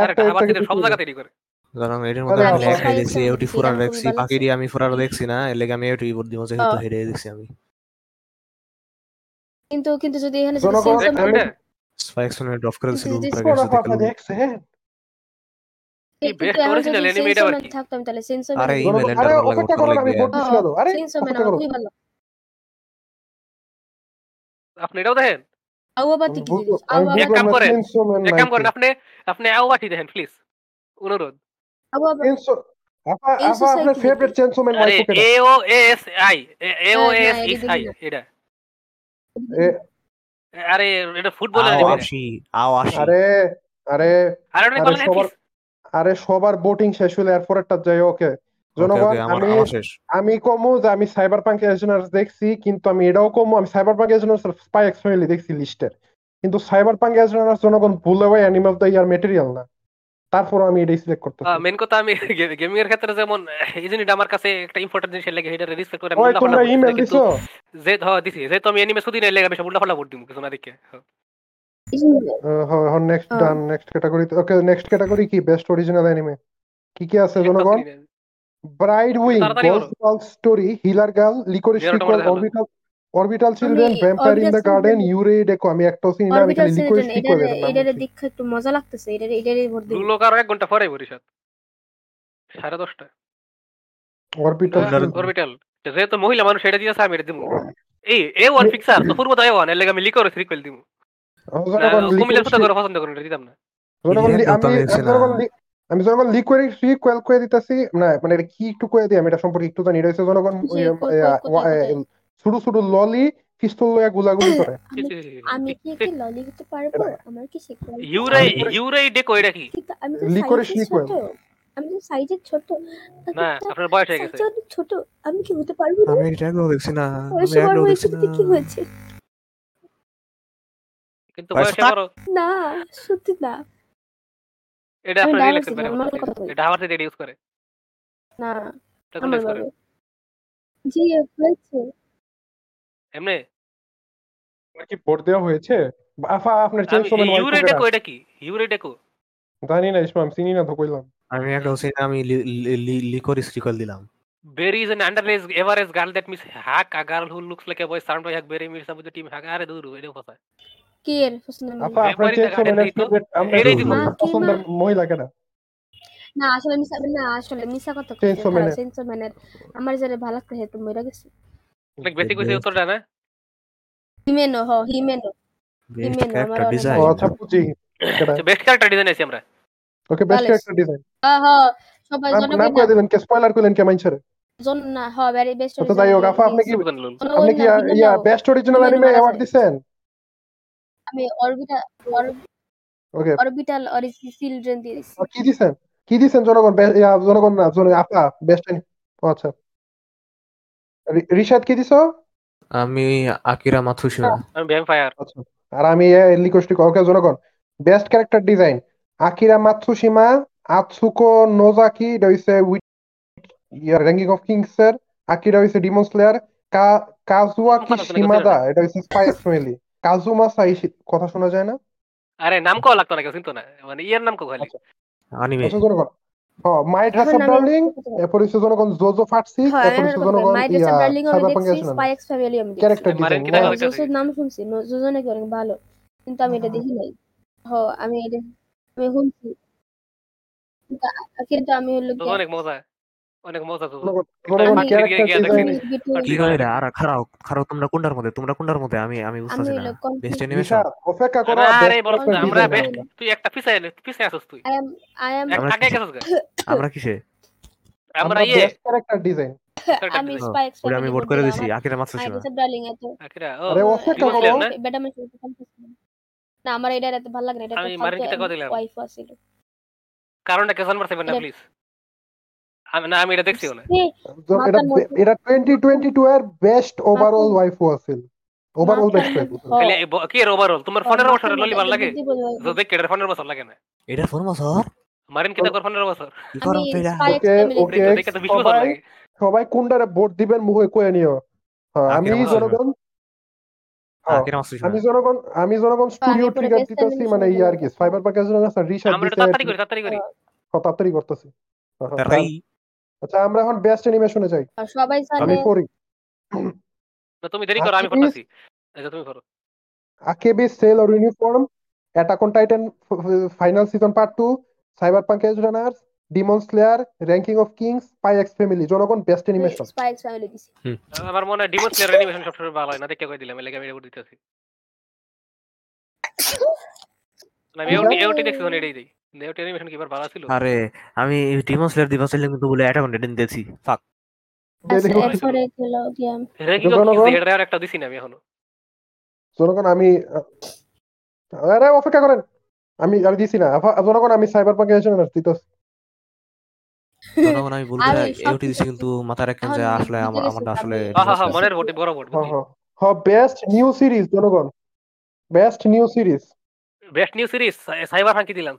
একটা আবার সব কিছু জায়গাতে এডি করে। জনগণ এটির মধ্যে আমি খালি স্পাই একটাই এক্স দেখছি ফ্যামিলি ফুরার দেখছি খুবই বাকি দিয়ে আমি ফুরার দেখছি না এর লেগে আমি এওটি ভোট দিব যেহেতু হ্যাঁ। হেরে দেখছি আমি। কিন্তু কিন্তু যদি এখানে যদি মানে ড্রপ করে দিছিল উপরে গেছে তাহলে সেন্সর আরে লাগবে, আরে সেন্সর খুবই ভালো। আপনি এটাও দেখেন? আউ কি জিনিস? আউ এক কাম না করেন, চেঞ্জো ম্যান এক কাম করেন আপনি আপনি আওয়াটি দেখেন প্লিজ অনুরোধ। আপনার ফেভারিট আরে কেডা এ ও এস আই এ ও এস ইস আই এটা আরে এটা ফুটবলের আও anime এটা। আসি আও আসি আরে আরে আরে অনেক আরে ভালো না সবার আরে সবার বোটিং শেষ হলে এরপরেরটা যাই ওকে। ওকে জনগণ আমি আমি কমু যে আমি সাইবার পাঙ্ক এজেনার্স দেখছি কিন্তু আমি এটাও কমু আমি cyberpunk edgerunners spy X family দেখছি লিস্টের। কিন্তু সাইবার পাঙ্ক এজেনার্স জনগণ ভুলে ভাই anime of the year material না। তারপর আমি এটাই সিলেক্ট করতেছি। মেন কথা আমি গেমিং এর ক্ষেত্রে যেমন এই জিনিসটা আমার কাছে একটা ইম্পর্টেন্ট জিনিস লাগে এটা রেজিস্টার করে আমি তোমরা ইমেল দিছো? যে হ্যাঁ দিছি। যে তো আমি এনিমে সুদিন এর লেগে বেশি উল্টা পাল্টা ভোট দিমু কিছু না দেখে হ্যাঁ। হ্যাঁ নেক্সট হ্যাঁ। Done next category okay next category কি? বেস্ট অরিজিনাল অ্যানিমে কি কি আছে জনগণ। Birdie wing girl story healer girl sequel orbital orbital children vampire in the garden Children- Yurei Deco আমি একটাও চিনি না আমি খালি সিকুয়েল এটারে এর নাম এটারে দেখে একটু মজা লাগতেছে এটারে এটারে ভোট দিব ব্লু কার এক ঘণ্টা পরে বরিশাল সাড়ে দশটা অরবিটাল Orbital- অরবিটাল যেহেতু মহিলা মানুষ এটা দিয়েছে আমি এটা দিমু এই এ ওয়ান ফিক্সার তো পূর্ব এ ওয়ানের লেগে আমি লিকর রিকুয়েল দিমু কুমিল্লার লিকোরিস করে পছন্দ করেন এটা দিতাম না আমি। জনগণ আমি জনগণ লিকোরিস রিকুয়েল করে দিতেছি না মানে এটা কি একটু করে দিই আমি এটা সম্পর্কে একটু জানি এটা হচ্ছে জনগণ কই- কই- ছোট ছোট ললি পিস্তল লয়া গুলাগুলি করে। আমি কি। কি ললি হতে পারব? আমার কি সে quality ইউরে আছে? ইউরে ডেকো এটা কি কিন্তু আমি তো Licorice সাইজে ছোট। আমি তো সাইজে ছোট। না আপনার বয়স হয়ে গেছে। অনেক ছোট। আমি কি হতে পারব না? আমি এটা একটাও দেখছি না। আমি বড় দেখছি না কি হয়েছে? কিন্তু বয়স। বড় না সত্যি না। এটা আপনার কথা বলি। এটা আমার সাথে ইউজ করে। না এটা কোন করে। জি হয়েছে। এমনি? আমার কি ভোট দেওয়া হয়েছে? আফা আপনার চেঞ্জ আমি করবেন ইউরে ডেকো এটা কি? ইউরে ডেকো। জানি না ইসমাম চিনি না তো কইলাম। আমি একটাও চিনি না, আমি লিকোরিস রিকল দিলাম। Berry is an underage average girl that means hack a girl who looks like a boy sound like Berry means with the team hack আরে দূর এটা কথা কি এর নেই? আফা আপনার চেঞ্জ করবেন। আপনার এটাই দিব। পছন্দের মহিলা কেনা না? আসলে মিশা না আসলে মিশা কথা Man-এর। সেন্সর ম্যানের আমার যারে ভালো লাগতে হে তো মইরা গেছে। অনেক বেশি কইছে উত্তরটা না হিমেনো হ হিমেনো বেস্ট ক্যারেক্টার ডিজাইন ও আচ্ছা বুঝি আচ্ছা বেস্ট ক্যারেক্টার ডিজাইন আছে আমরা ওকে বেস্ট ক্যারেক্টার ডিজাইন আহ সবাই নাম জনগণ নাম করে দিবেন কে স্পয়লার করলেন কে মাইনছরে জন না হ ভেরি বেস্ট আচ্ছা যাই হোক আফা আপনি কি আপনি কি ইয়া বেস্ট অরিজিনাল অ্যানিমে অ্যাওয়ার্ড দিবেন আমি orbital okay orbital original children দিয়ে কি দিছেন কি দিছেন জনগণ বে- জনগণ না জন আপা বেস্ট আচ্ছা রিশাদ কি দিছো? আমি আকিরা মাথুশিমা আমি ভ্যাম্পায়ার আচ্ছা। আর আমি লিকোস্টিক ওকে জনগণ best character design Akira Matsushima Atsuko Nozaki এটা হইছে ইয়ার র্যাঙ্কিং অফ কিংস এর। আকিরা হইছে ডিমন স্লেয়ার কা- কাজুয়াকি কথা শিমাদা এটা হচ্ছে স্পাই এক্স ফ্যামিলি কাজুমা সাই কথা শোনা যায় না? আরে নাম কও লাগতো না কেউ চিন্তা না। মানে ইয়ের নাম কও খালি আনিমে আচ্ছা জনগণ মাই ড্রেস আপ ডার্লিং। এরপর হচ্ছে জনগণ জোজো ফাটসি এরপর হচ্ছে জনগণ মাই ড্রেস ইয়া ডার্লিং আমি দেখছি স্পাই এক্স ফ্যামিলি আমি দেখছি ক্যারেক্টার ডিজাইন নাম শুনছি জোজো নাকি অনেক ভালো কিন্তু আমি এটা দেখি নাই। হ আমি এটা আমি শুনছি। কিন্তু আমি হলো অনেক মজা। অনেক মজা তো। আর খারাও খারাও তোমরা কোনটার মধ্যে? তোমরা কোনটার মধ্যে? আমি আমি আমি বুঝতেছি না বেস্ট অ্যানিমেশন অপেক্ষা করো আরে best বলো character আমরা বেস্ট তুই একটা তুই। আমরা আগে গেছিস আমরা কিসে? আমরা আমরা ইয়ে। ক্যারেক্টার ডিজাইন আমি design। ওটা আমি ভোট করে দিছি আকিরা মাই মাতসুশিমা ডার্লিং এত আখিরা আরে অপেক্ষা করো। না? বেটা আমার এটা এত ভালো লাগে না এটা আমি একটা মারেন ফালতু কিতা কথা দিলাম। ওয়াইফ আছিল। কারণটা কে জানবার না প্লিজ আমি না আমি এটা দেখছিও না এটা মধ্যে- এটা 2022 এর বেস্ট ওভারঅল মাথার- ওয়াইফ আছিল। ওভারঅল বেস্ট ওয়াইফ হ, খালি কি এর ওভারঅল তোমার ফোনের মাথার ললি ভালো লাগে? তো দেখ এটার বছর না? এটা বছর? মারেন বছর? আমি ওকে ওকে সবাই সবাই কোনটারে ভোট দিবেন মুখে কয়ে নিও। হ্যাঁ, আমি জনগণ হ্যাঁ, আকিরা মাতসুশিমা আমি জনগণ আমি জনগণ স্টুডিও ট্রিগার দিতেছি মানে এর ই আর কি। ফাইবার প্যাকেজ আমরা তাড়াতাড়ি করি তাড়াতাড়ি করি। তাড়াতাড়ি করতেছি। হ্যাঁ, আচ্ছা আমরা এখন বেস্ট অ্যানিমেশনে যাই। সবাই আমি জানে করি। না তুমি দেরি করো আমি করতেছি। আচ্ছা তুমি করো। Akebi sailor uniform attack on Titan final season part two cyberpunk edgerunners demon slayer ranking of kings spy X family জনগণ best animation spy X family দিছি। আমার মনে হয় ডিমন স্লেয়ার অ্যানিমেশন সবসময় ভালো হয় না দেখে কই দিলাম এলাকা আমি এটা দিতেছি। আমি এওটি এওটি দেখছি তো এটাই দেই এওটি অ্যানিমেশন কি ভালো ছিল? আরে আমি ডিমন স্লেয়ার দিবা চাইলাম কিন্তু বলে অ্যাটাক অন দিয়েছি। ফাক আচ্ছা এরপরে খেলো গেম র্যাঙ্কিং অফ জনগণ- এটা আর একটা দিছি না আমি এখনও। জনগণ আমি আরে অপেক্ষা করেন। আমি আমি দিছি না। জনগণ আমি সাইবার পাঙ্ক এজ রানার্স দিতেছি জনগণ আমি বলতে এওটি দিছি কিন্তু মাথায় রাখেন যে এখন আসলে দিতে আমার আসলে হ্যাঁ হ্যাঁ Demon হ্যাঁ Slayer। মনের ভোট বড় ভোট হ্যাঁ হ্যাঁ হ্যাঁ বেস্ট নিউ সিরিজ জনগণ। Best new series best new series cyberpunk দিলাম।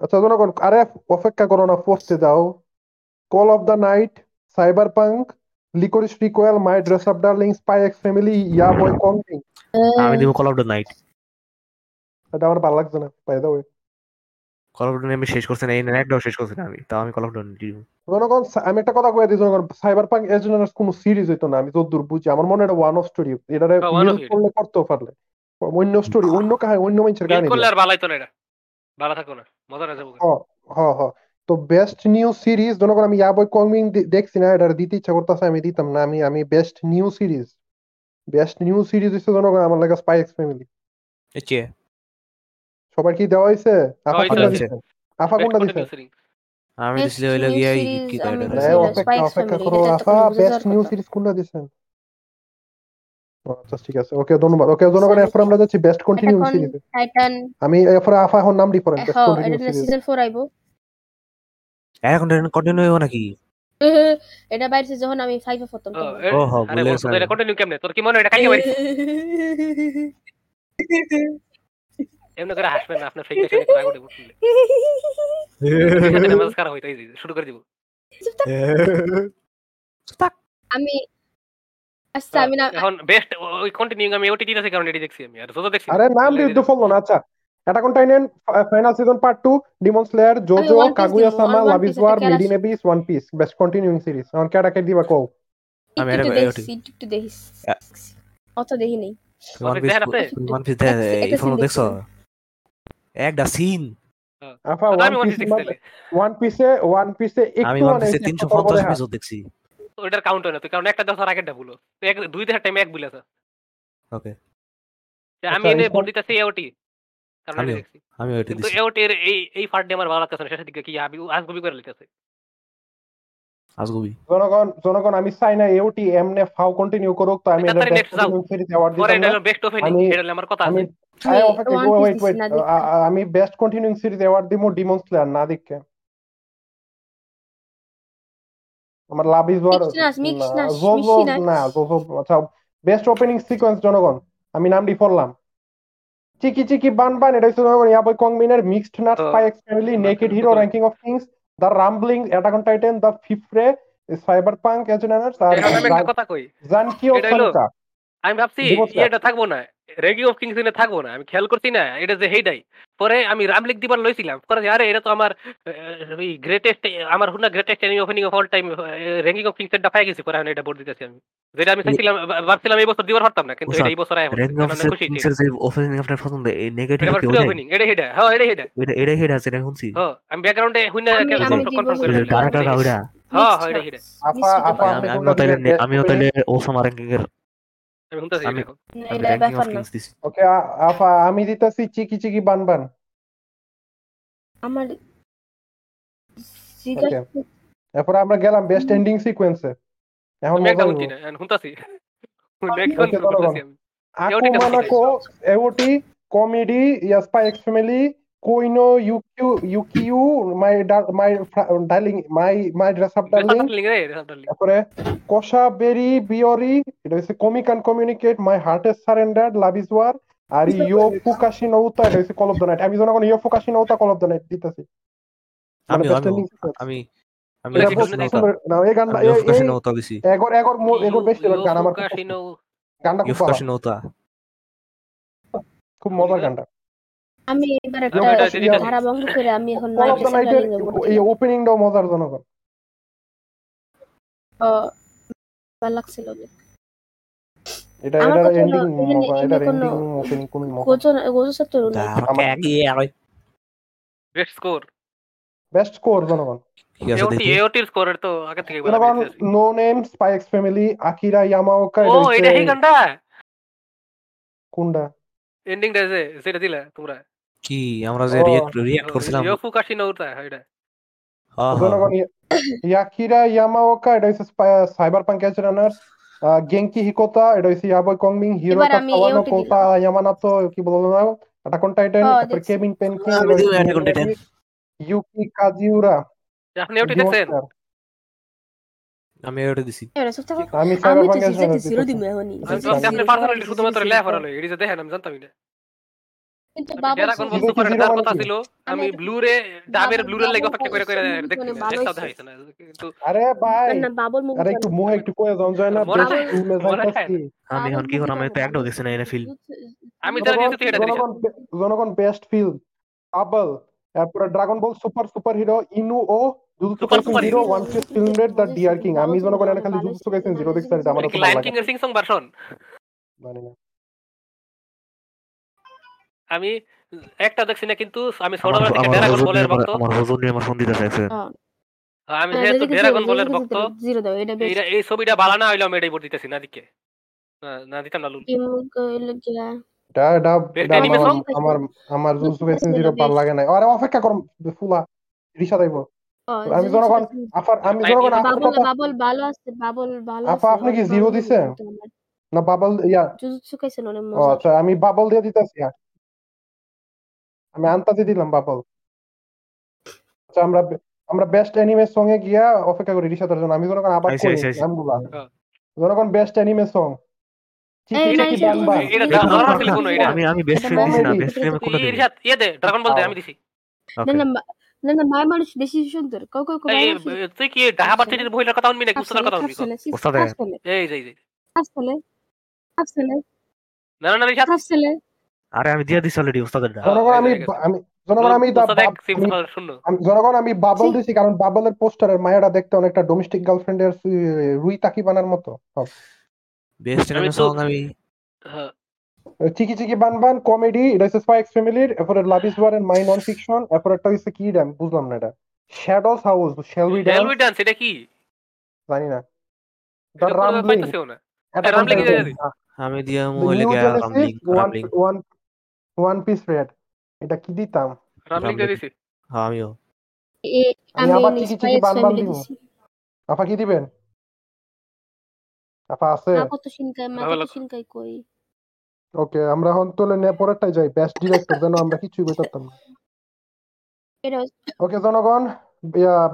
আচ্ছা জনগণ আরে অপেক্ষা করো না পোস্টে যাও। Call of the night cyberpunk Lycoris recoil my dress up darling spy X family ইয়া বয় আমি দিব কল অফ দ্য নাইট এটা আমার ভালো লাগছে না by the way call of the আমি শেষ করছি না এই একটাও শেষ করছি না আমি তাও আমি কল অফ জনগণ আমি একটা কথা কয়ে দিই জনগণ সাইবার পাঙ্ক এজেন্টার কোনো সিরিজ হইতো না আমি যতদূর বুঝি আমার মনে হয় এটা ওয়ান অফ স্টোরি এটারে হ্যাঁ. করলে করতেও পারলে। অন্য স্টোরি অন্য কাহিনী অন্য মানুষের কাহিনী করলে। আর না এটা ভালো থাকো না মজা না যাব হ হ তো বেস্ট নিউ সিরিজ আমি ইয়া বয় কংমিং দেখছি না এটা দিতে ইচ্ছা করতেছে আমি দিতাম না আমি আমি best new series best new series হচ্ছে জনগণ আমার লাগে স্পাই এক্স ফ্যামিলি এচে সবার কি দেওয়া হয়েছে আফা কোনটা। দিচ্ছেন আফা কোনটা দিচ্ছেন আমি দিছি হইল গিয়া কি আমি কয় দিছি আরে হলো অপেক্ষা করো আফা বেস্ট নিউ। সিরিজ কোনটা দিচ্ছেন আচ্ছা ঠিক আছে। ওকে ধন্যবাদ। ওকে জনগণ এরপর আমরা যাচ্ছি বেস্ট কন্টিনিউইং এখন সিরিজ টাইটান আমি এরপরে আফা এখন নাম ডিফারেন্ট বেস্ট কন্টিনিউইং এটা সিরিজ সিজন 4 আইবো। এখন কন্টিনিউ হইব নাকি? এটা বাইরে যখন আমি 5 এ পড়তাম ও হো গেছি এটা কন্টিনিউ কেমনে? তোর কি মনে এটা কালকে বাড়ি এমনি করে হাসবেন না আপনার ফেক করে রাগ উঠে বসলে এখানে মাঝখানে হইতো এই যে, শুরু করে দিব। আমি আচ্ছা আমি না এখন বেস্ট ওই কন্টিনিউইং আমি ওটি দিতেছি কারণ এটি দেখছি আমি আর যত দেখছি আরে নাম দিতে ফলো না। আচ্ছা attack on Titan final season part 2 demon slayer JoJo One Piece Kaguya sama love is war made in abyss one piece best continuing series এখন কেডা কে দিবা কও? আমি একটু এটা- দেখছি একটু একটু দেখি। অত দেখি নেই। ওয়ান পিস দেখছ। একটা সিন আফা ওয়ান পিস। ওয়ান পিসে আমি ওয়ান পিসে ওইটার কাউন্ট হয় না তুই কারণ একটা দেওয়ার আগেরটা ভুলো। তো এক দুই দেখার টাইমে এক ভুলে আছে। ওকে আমি আচ্ছা, এনে বল দিতেছি এওটি কারণ আমি। দেখছি। আমি ওইটা কিন্তু এওটির এই এই পার্ট আমার ভালো লাগতেছে না শেষের দিকে কি আমি আজগুবি করে লিখতেছে। আজগুবি। জনগণ জনগণ আমি চাই না এওটি এমনে ফাও কন্টিনিউ করুক তো আমি তাড়াতাড়ি এটা next যাও। পরে এটা হলো বেস্ট ওপেনিং আমি- এটা হলো আমার কথা আমি আছে। আমি বেস্ট কন্টিনিউইং সিরিজ অ্যাওয়ার্ড দিমু ডিমন স্লেয়ার না দেখে আমার লাভ ইজ ওয়ার জোজো না জোজো আচ্ছা বেস্ট ওপেনিং সিকোয়েন্স জনগণ আমি নাম ডি পড়লাম। চিকি চিকি বান বান এটা হচ্ছে জনগণ ya boy কংমিনের mixed nut spy X family naked hero ranking of kings the rumbling attack on Titan the ফিফরে cyberpunk agents আর এখন আমি একটা কথা কই। জানকিও এটা আমি ভাবছি এটা থাকব না। রেগি অফ কিংস থাকব না আমি খেয়াল করছি না এটা যে হেইডাই পরে আমি রামলিক দিবার লইছিলাম পরে আরে এটা তো আমার ওই গ্রেটেস্ট আমার হুনা greatest anime opening of all time ranking of kings এর পাই গেছি পরে আমি এটা বোর্ড দিতেছি আমি। যেটা আমি চাইছিলাম ভাবছিলাম এই বছর দিবার পারতাম না কিন্তু এটা এই বছর আয় খুশি ওপেনিং আপনার পছন্দ এই নেগেটিভ কি ওপেনিং এটা হেডা হ্যাঁ এটা হেডা এটা এটাই হেড আছে এটা শুনছি। হ্যাঁ আমি ব্যাকগ্রাউন্ডে হুনা কনফার্ম করে দিলাম। হ্যাঁ হ্যাঁ এটা হেডা আপা আপা আমি আমিও তাইলে নে- ওসামা র্যাঙ্কিং এর আমি শুনতাছি আমি- এটা এখন। এটা র্যাঙ্কিং ব্যাপার অফ না কিংস দিছি ওকে আপা আমি দিতেছি চিকি চিকি বান বান আমার ওকে এরপর আমরা গেলাম বেস্ট এন্ডিং সিকোয়েন্সে এখন আমি একটা মজা শুনছি হইবো। না এখন শুনতাছি Okay, এখন জনগণ। শুনতাছি আমি আকু এওটি মানাকো এওটি কমেডি ইয়াসপা এক্স ফ্যামিলি কোইনো ইউকিউ UQ my my darling my my dress up darling সাবটারলিং রে সাবটারলিং তারপরে কষা বেরি বিয়রি এটা হচ্ছে comic and communicate my heart is surrender love is war আর ইয়ো ফুকাশি নৌতা এটা হচ্ছে কল অফ দ্য নাইট আমি যখন ইয়ো ফুকাশি নৌতা কল অফ দ্য নাইট দিতেছি। মানে। আমি আমি সুন্দর। না, এই গানটা আমি এই- নৌতা দিছি। এগর এগর এগর বেশি গান আমার গানটা খুব মজার গানটা। আমি এবার একটা ধারা বন্ধ করে আমি এখন এই ওপেনিংটাও মজার জনগণ ভালো লাগছিল এটা এটা এন্ডিং এখানে- এটা এন্ডিং ওপেনিং কোন গোজন গোজন sector best score best score জনগণ। ঠিক আছে এওটি দেখি। এওটির স্কোরের তো আগে থেকে জনগণ no name spy X family Akira Yamaoka ও এটা এই গানটা? কোনটা? এন্ডিংটা যে যেটা দিলা তোমরা। কি? আমরা যে ও, রিয়েক্ট রিয়েক্ট করছিলাম। ইয়োফু কাশিনো উতা এটা ইয়াকিরা ইয়ামাওকা এটা হচ্ছে সাইবার পাঙ্ক রানার্স গেঙ্কি হিকোতা এটা হচ্ছে ইয়াবয় কংমিং হিরো আমি কাওয়ানো কোতা ইয়ামানাতো কি বলব না অ্যাটাক অন টাইটান তারপর। কেভিন পেনকিং ইউকি কাজিউরা আপনি দেখছেন আমি এটা দিছি। আমি সাইবার পাঙ্ক আপনি পার্সোনালিটি শুধুমাত্র এটি দেখেন আমি জানতাম না কিন্তু আমি বাবা ড্রাগন বল জিরো তার মানে কথা ছিল আমি আমি ব্লুরে ডাবের বাবুল- ব্লুরে অপেক্ষা করে করে বলছে, দেখছি মানে না ভালো চেষ্টা হইছে না কিন্তু আরে ভাই না বাবুর মুভি আরে একটু মুহে একটু কয়ে দাও যায় না বেস্ট রুমে মনে যাইতাছি। আমি এখন কি করব আমি তো একটাও দেখছি না এনে ফিল আমি যারা জনগণ দিয়েছি এটা দেখি জনগণ জনগণ বেস্ট ফিল্ম আবল তারপরে dragon ball super super hero Inu O Jujutsu Kaisen zero one piece film red the deer king আমি জনগণ এনে খালি জুজুৎসু কাইসেন জিরো দেখছি আমার কি এর সিং সং ভার্সন জানি না। আমি একটা দেখছি না কিন্তু আমি ছোটবেলা থেকে ড্রাগন বলের ভক্ত। আমার হুজুর নিয়ে আমার ফোন দিতে চাইছে আমি যেহেতু ড্রাগন বলের ভক্ত জিরো দাও এটা বেশ। এইটা এই ছবিটা ভালো না হইলে আমি এটাই ভোট দিতেছি না দিকে। না- দিতাম না লুল আমার আমার জিরো. লাগে আরে অপেক্ষা ফুলা দাইবো। আমি জনগণ আফার আমি জনগণ বাবল ভালো আছে বাবল ভালো আপা, আপনি কি zero দিছেন? না বাবল ইয়া। জুজুৎসু কাইসেন অনেক মজা। আচ্ছা আমি বাবল দিয়ে দিতেছি আমি আন্তাজি দিলাম বাবল আচ্ছা আমরা আমরা বেস্ট অ্যানিমে সং এ গিয়া অপেক্ষা করি রিশাদের জন্য। আমি জনগণ আবার করি। নামগুলা। হ্যাঁ। জনগণ বেস্ট অ্যানিমে সং না, আমি আমি বেস্ট ফ্রেন্ড দিছি না বেস্ট ফ্রেন্ড কোনটা এই দিবি ইয়ে দে ড্রাগন বল দে আমি দিছি। না না না না মায়ের মানুষ বেশি সুন্দর। কও কও কও তুই কি ঢাকা বাচ্চাটির মহিলার কথা শুনবি না গুস্তার কথা শুনবি এই না না রিসাত আরে আমি দিয়ে দিছি অলরেডি ওস্তাদের জনগণ আমি আমি জনগণ আমি জনগণ আমি বাবল দিছি কারণ বাবলের পোস্টারের মায়াটা দেখতে অনেকটা ডোমেস্টিক গার্লফ্রেন্ডের রুই তাকিবানার মতো। সব। বেস্ট আমি তো- সং আমি। হ্যাঁ। চিকি চিকি বান বান কমেডি এটা হচ্ছে স্পাইক্স ফ্যামিলির এরপরে love is war and my non fiction এরপর একটা হচ্ছে কি ড্যাম বুঝলাম না এটা। Shadows house shall we damn railway dance এটা কি? জানি না। দ্য দিয়ে দিই। আমি দিয়ে মোবাইলে গিয়া rumbling one rumbling one piece red এটা কি দিতাম? রামলিং দিয়ে দিছি। হ্যাঁ আমিও। আমি আমি আবার চিকি চিকি বান বান দিব। আপা কি দিবেন? আপা আছে। মা কত কত কই? ওকে আমরা এখন তোলে নে পরেরটাই যাই। বেস্ট ডিরেক্টর যেন আমরা কিছুই বলতাম না। ওকে জনগণ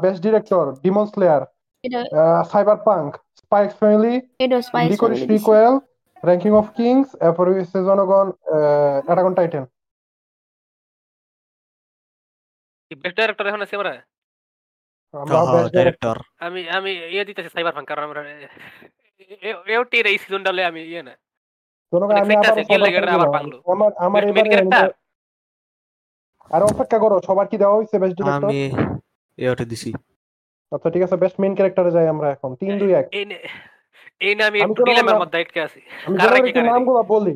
best director demon slayer cyberpunk spy X family Lycoris recoil ranking of kings এরপর হচ্ছে জনগণ attack on Titan best director এখন আছে আমরা? আমরা best ডাইরেক্টর আমি আমি ইয়ে দিতেছি সাইবার ফান কারণ আমরা এওটির এই সিজনটা হলে আমি ইয়ে না। জনগণ আমি আবার আবার। আমার আমার character? আরে অপেক্ষা করো সবার কি দেওয়া হয়েছে বেস্ট ডিরেক্টর আমি এওটা দিছি। আচ্ছা ঠিক আছে বেস্ট মেইন ক্যারেক্টারে যাই আমরা এখন। তিন দুই এক। এই নে- আমি একটু ডিলেমার মধ্যে আটকে আছি। আমি কারা জনগণ কি নামগুলো বলি।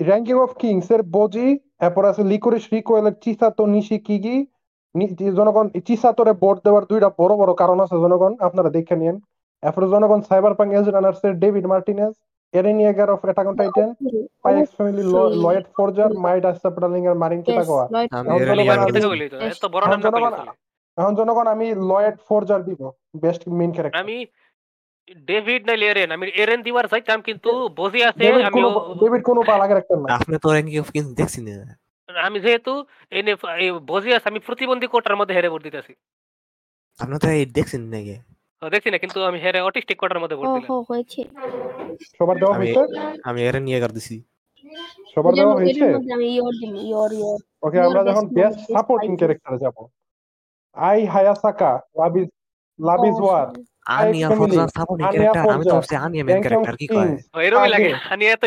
র্যাঙ্কিং অফ কিংস এর বজি এরপর আছে লিকোরিশ রিকোয়েলের চিসাতো জনগণ চিসাতোরে বোর্ড দেওয়ার দুইটা বড় বড় কারণ আছে জনগণ আপনারা দেখে নিন এরপরে জনগণ সাইবার পাং এজ রানার্স এর David Martinez এরেনিয়াগার of attack on Titan spy X family Loid Forger মাইড আস্তাপটালিং এর মারিন। এখন জনগণ আমি লয়েড ফরজার দিব বেস্ট মেইন ক্যারেক্টার আমি ডেভিড নাইলে এরেন আমি এরেন দিবার চাইতাম কিন্তু বজি আছে আমি ডেভিড কোনো না। আপনি তো র্যাঙ্কিং অফ কিংস দেখছি না। আমি যেহেতু এনে এই বজি আছে আমি প্রতিবন্ধী কোটার মধ্যে হেরে ভোট দিতেছি। আপনি তো এই দেখছেন নাকি দেখছি না কিন্তু আমি হেরে অটিস্টিক কোটার মধ্যে ভোট দিলাম। হয়েছে। সবার দেওয়া আমি হয়েছে? আমি এরেনিয়ার দিছি? সবার দেওয়া হয়েছে? ওকে আমরা যখন বেস্ট সাপোর্টিং. ক্যারেক্টারে যাব। Ai Hayasaka love is love is war. Anya Forger supporting আনিয়া ক্যারেক্টার আমি তো ভাবছি আনিয়া মেন ক্যারেক্টার কি কয় এরকমই লাগে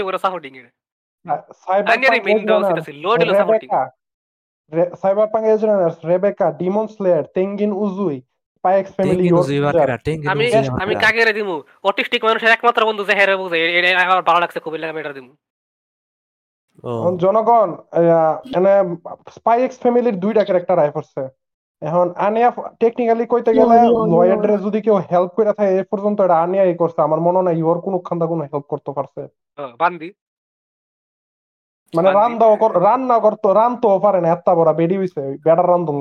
বড় সাপোর্টিং এর মেইন দেওয়া উচিত আছে লোড হলো supporting cyber Rebecca demon slayer Tengen Uzui spy X family আমি আমি। কাগেরে দিমু? অটিস্টিক মানুষের একমাত্র বন্ধু যে হেরে বুঝে এ- এটা আমার ভালো লাগছে খুবই লাগে এটা দিমু। জনগণ এনে স্পাইক্স ফ্যামিলির দুইটা ক্যারেক্টার আয় পড়ছে এখন আনিয়া টেকনিক্যালি কইতে গেলে ইয়ো, যদি কেউ হেল্প করে থাকে এ পর্যন্ত এটা আনিয়াই করছে। আমার মনে হয় ইওর কোনো খান্দা কোনো হেল্প করতে পারছে। বান্দি। মানে। রান দাও রান না করতো রান তো পারে না এত বড় বেডি হইছে বেটার রান দন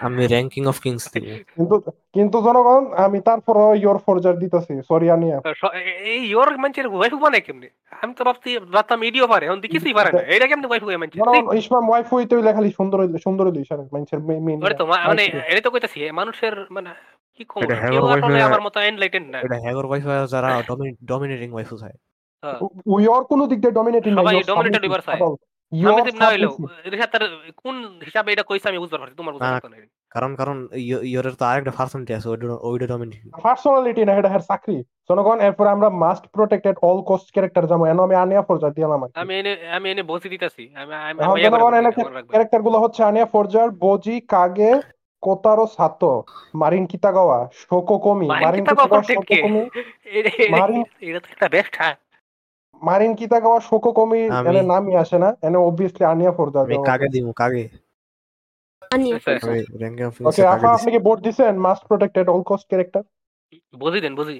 আমি র্যাঙ্কিং অফ কিংস দিব। কিন্তু কিন্তু জনগণ আমি তারপরে ইওর ফরজার দিতেছি সরি আনিয়া। এ- এই ইয়োর মানুষের ওয়াইফ বানায় কেমনি? আমি তো ভাবছি ভাবতাম ইডিও পারে এখন কিছুই পারে না। এটা কেমনি ওয়াইফ হয়ে জনগণ ইসমাম ওয়াইফ হইতে হইলে খালি সুন্দর হইলে সুন্দর হইলে ইশারা মানুষের মেইন তো মানে এটা তো কইতাছি মানুষের মানে কি কম? এটা হ্যাগর আসলে আমার মতো এনলাইটেড না। এটা হ্যাগর ওয়াইফ যারা ডমিনেটিং ওয়াইফ হয়। হ্যাঁ। ইওর কোনো দিক দিয়ে ডমিনেটিং সবাই dominated এবার চায়। আমি ইওর যদি না হইলেও রিসাত তার কোন হিসাবে এটা কইছে আমি বুঝতে পারছি তোমার বুঝতে না, পারছ না কারণ কারণ ইয়- ইয়রের তো আরেকটা পার্সেন্টেজ আছে ওইটা ওইটা ডমিনেটিং পার্সোনালিটি না এটা হ্যার চাকরি জনগণ এরপর আমরা must protected all cost character যাব এন আমি আনিয়া ফরজার দিলাম কি। আমি এনে আমি এনে বসে দিতেছি আমি আমি আমি জনগণ এনে ক্যারেক্টারগুলো হচ্ছে আনিয়া ফরজার বজি কাগে কোতারো সাতো মারিন কিতাগাওয়া শোকো কমি মারিন কিতাগাওয়া শোকো কে? কমি এটা- এটা- এটা তো একটা বেস্ট হ্যাঁ মারিন কিতাগাওয়া শোকো কমি এনে নামই আসে না এনে অবভিয়াসলি আনিয়া ফরজার আমি কাগে দিব কাগে আনিয়া আচ্ছা, ওকে আফা আপনি কি বোর্ড দিছেন? Must protected all cost character বুঝি দেন বুঝি।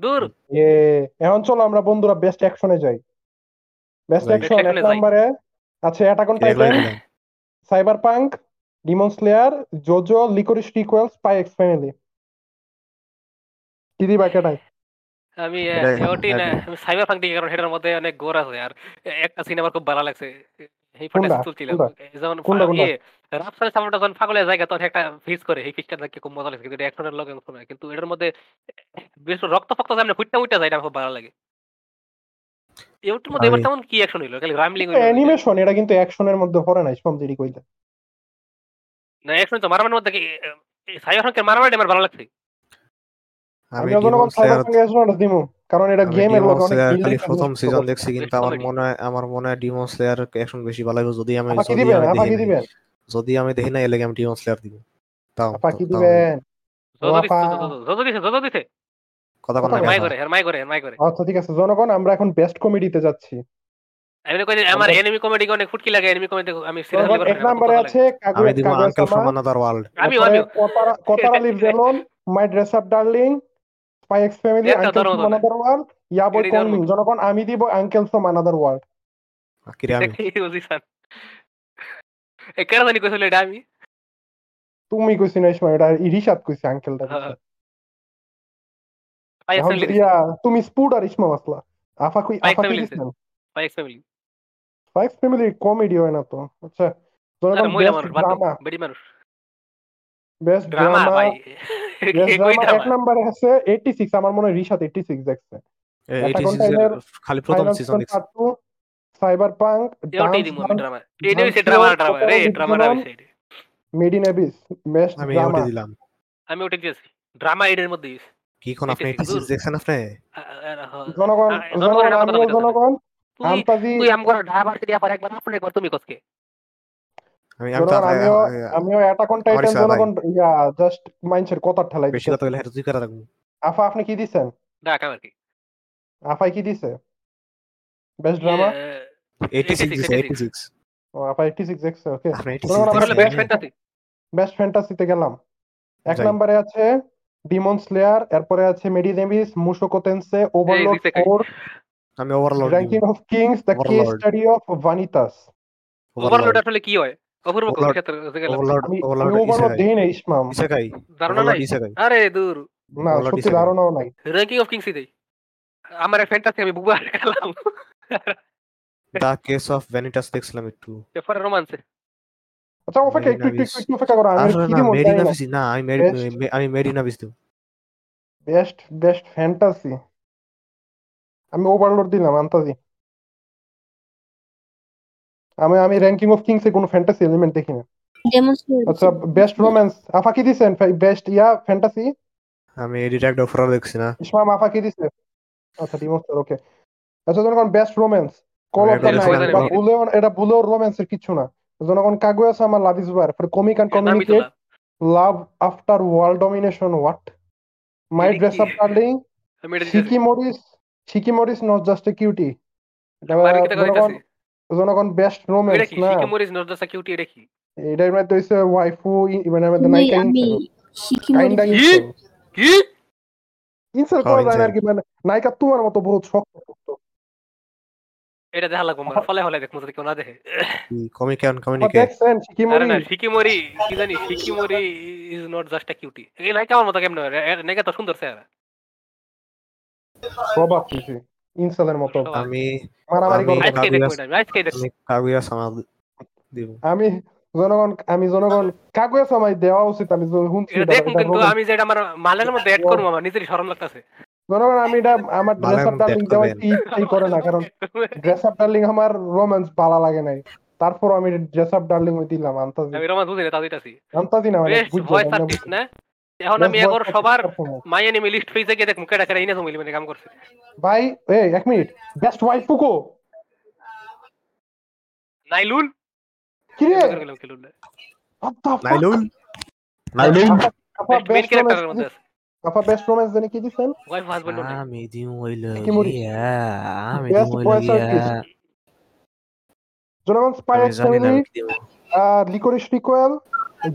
দূর। এ এখন চলো আমরা বন্ধুরা বেস্ট অ্যাকশনে যাই। বেস্ট অ্যাকশন এক। নম্বরে আছে attack on Titan cyberpunk demon slayer JoJo Lycoris recoils spy X family কি দিবা কেটাই আমি ওটি না। আমি সাইবার ফাঙ্ক কারণ এটার মধ্যে অনেক গোর আছে। আর একটা সিনেমা খুব ভালো লাগছে। এই কোনটা? ফটো তুলছিলাম। কোনটা? যেমন কোনটা, কোনটা? ইয়ে রাফসানের সামনেটা যখন পাগলের জায়গা তখন একটা ফিস করে। এই ফিসটা দেখে খুব মজা লাগছে। কিন্তু এটা অ্যাকশনের লগে অংশ কিন্তু এটার মধ্যে বেশ রক্ত ফক্ত সামনে ফুটটা ফুটটা যায় এটা আমার খুব ভালো লাগে। এটার মধ্যে এবার আমি- তেমন কি অ্যাকশন হইল? খালি রামলিং হইল অ্যানিমেশন এটা কিন্তু অ্যাকশনের মধ্যে পড়ে না ইসমাম দিদি কইলে না অ্যাকশন তো মারামারির মধ্যে কি সাইবার ফাঙ্কের মারামারি আমার ভালো লাগছে। আমি আমি জনগণ সাইবার স্লেয়ার দিমু। কারণ এটা আমি গেমের ডিমন অনেক খালি প্রথম সিজন দেখছি কিন্তু আমার মনে হয় আমার মনে হয় ডিমন স্লেয়ার অ্যাকশন বেশি ভালো লাগবে। যদি আমি যদি আমি দিবেন? যদি আমি দেখি না এলে আমি ডিমন স্লেয়ার দিব। তাও দিবেন? কথা কথা মাই করে মাই করে মাই করে। আচ্ছা ঠিক আছে। জনগণ আমরা এখন বেস্ট কমেডিতে যাচ্ছি। আমি কই আমার আমরা- এনিমি কমেডি অনেক ফুটকি লাগে এনিমি কমেডি আমি এক নম্বরে আছে আমি কাগুয়া দিব কাগুয়া ফ্রম আনাদার ওয়ার্ল্ড কোতারা কোতারা lives alone my dress up darling spy X family uncle ধরো। আনাদার ওয়ার্ল্ড ইয়া কনমিং মতো। জনগণ আমি দিব আঙ্কেল ফ্রম আনাদার ওয়ার্ল্ড কেন তুমি কইছি না ইসমাম এটা ইরিশাদ কইছে আঙ্কেলটা তুমি স্পুড আর ইসমাম আসলা আফা কই আফা কি দিছেন ফ্যামিলি ফ্যামিলি কমেডি হয় না তো আচ্ছা জনগণ বেস্ট ড্রামা বেডি মানুষ বেস্ট ড্রামা ভাই। বেস্ট কই ড্রামা এক নম্বরে আছে 86 আমার মনে হয় রিশাদ 86 দেখছে। এই Attack on 86 এর Titan, খালি প্রথম সিজন দেখছি। পার্ট 2 সাইবার পাঙ্ক ড্রামা এই নেই ড্রামা ড্রামা রে ড্রামা না বিষয় মেডিন এবিস বেস্ট আমি ড্রামা দিলাম। আমি ওটা দিয়েছি। ড্রামা এডের মধ্যে দিয়েছি। কি কোন আপনি দেখতেছি, 86 দেখছেন আপনি? আ- জনগণ জনগণ। জনগণ আন্তাজি তুই আমগর ঢাবার দিয়া পরে একবার আপনি একবার তুমি কসকে। আমি আমি তো আমিও আ- আমিও অ্যাটাক অন টাইটান জনগণ ইয়া জাস্ট মাইন্ডসেট কথা ঠেলাই বেশি কথা হলে তুই করে রাখব আফা আপনি কি দিছেন? কি? আফাই কি দিছে? বেস্ট ড্রামা 86 দিছে 86 86 ও আপা 86 দেখছে ওকে আপনি জনগণ, 86 আমরা করলে দিছেন। বেস্ট ফ্যান্টাসি বেস্ট ফ্যান্টাসিতে গেলাম। এক নম্বরে আছে ডিমন স্লেয়ার এরপরে আছে মেডিনেমিস মুশোকোতেন্সে ওভারলোড দিছে কাই। 4 আমি overlord ranking of kings the case study of Vanitas overlord আসলে কি হয়? অপূর্ব কোন Overlord. ক্ষেত্রে গেলাম। ওভারলোড আমি ওভারলোড ওভারলোড ইসেকাই দেই না ইসমাম। ইসেকাই ধারণা নাই? আরে দূর। না সত্যি ধারণাও নাই। র্যাঙ্কিং অফ কিংসই দেই। আমার ফ্যান্টাসি আমি বুবার খেলাম দা কেস অফ ভ্যানিটাস দেখছিলাম একটু। পরে রোমান্সে। আচ্ছা অপেক্ষা একটু একটু একটু একটু করো আমি কি না দিব না। আমি মেরি- আমি মেরিনা বিস দেব। বেস্ট বেস্ট ফ্যান্টাসি আমি ওভারলোড দিলাম আন্তাজি আমি আমি র্যাঙ্কিং অফ কিংস কিংসে কোনো ফ্যান্টাসি এলিমেন্ট দেখি না। আচ্ছা বেস্ট রোম্যান্স আফা কি দিছেন বেস্ট ইয়া ফ্যান্টাসি আমি ডিটেক্ট অফার দেখছি না। ইসমাম আফা কি দিছে? আচ্ছা ডিমোস্টার ওকে আচ্ছা জনগণ best romance call of the আমি নাইট এটা এটা জানি। ভুলেও এটা ভুলেও রোম্যান্সের কিছু না। জনগণ Kaguya sama love is war for comic নামই communicate love after world domination what my এটা ড্রেস? আপ ডার্লিং এটা Shikimori's Shikimori's not just a cutie করে জনগণ বেস্ট এটা রোম্যান্স কি না? শিকি মরিস নট জাস্ট কিউটি এটা কি এটার মধ্যে হইছে ওয়াইফু মানে মধ্যে কাইন্ডা কি? ইনসেল কি? করা যায় আর কি মানে নায়িকা তোমার মতো বহুত শক্ত শক্ত। এটা দেখা লাগবো আমার ফলে হলে দেখব যদি কেউ না দেখে। দেখছেন না কি জানি Shikimori is not just a cutie এই নায়িকা আমার মতো কেমন নায়িকা তো সুন্দর চেহারা। প্রভাব কিছু ইনসেলের মতো। আমি মারামারি আমি- কাগুয়া- সামাল দিব। জনগণ আমি জনগণ দেওয়া উচিত আমি শুনছি দেখুন কিন্তু। আমি যেটা আমার মালের মধ্যে অ্যাড করব আমার নিজেরই শরম লাগতেছে। জনগণ আমি এটা আমার ড্রেস আপ ডার্লিং দেওয়া ইচ্ছাই করে না কারণ ড্রেস আপ ডার্লিং আমার রোম্যান্স ভালো লাগে নাই। তারপর আমি ড্রেস আপ ডার্লিং ওই দিলাম আন্তাজি। আমি বুঝি না দিতেছি। আন্তাজি না মানে বুঝছ। না? এখন আমি সবার মাই এনিমি লিস্ট পেজে গিয়ে দেখুন কেডা কেডা ইনে মিলি মানে কাম করছে। ভাই এই এক মিনিট। বেস্ট ওয়াইফ ফুকো নাইলুন কি রে? নাইলুন নাইলুন আপা- বেস্ট ক্যারেক্টারের মধ্যে রোম্যান্স আছে? আপা বেস্ট রোম্যান্স জানি কি দিছেন? ওয়াইফ হাজবেন্ড আমি হইল আমি হইল ফ্যামিলি দিব? লিকোরিশ রিকোয়েল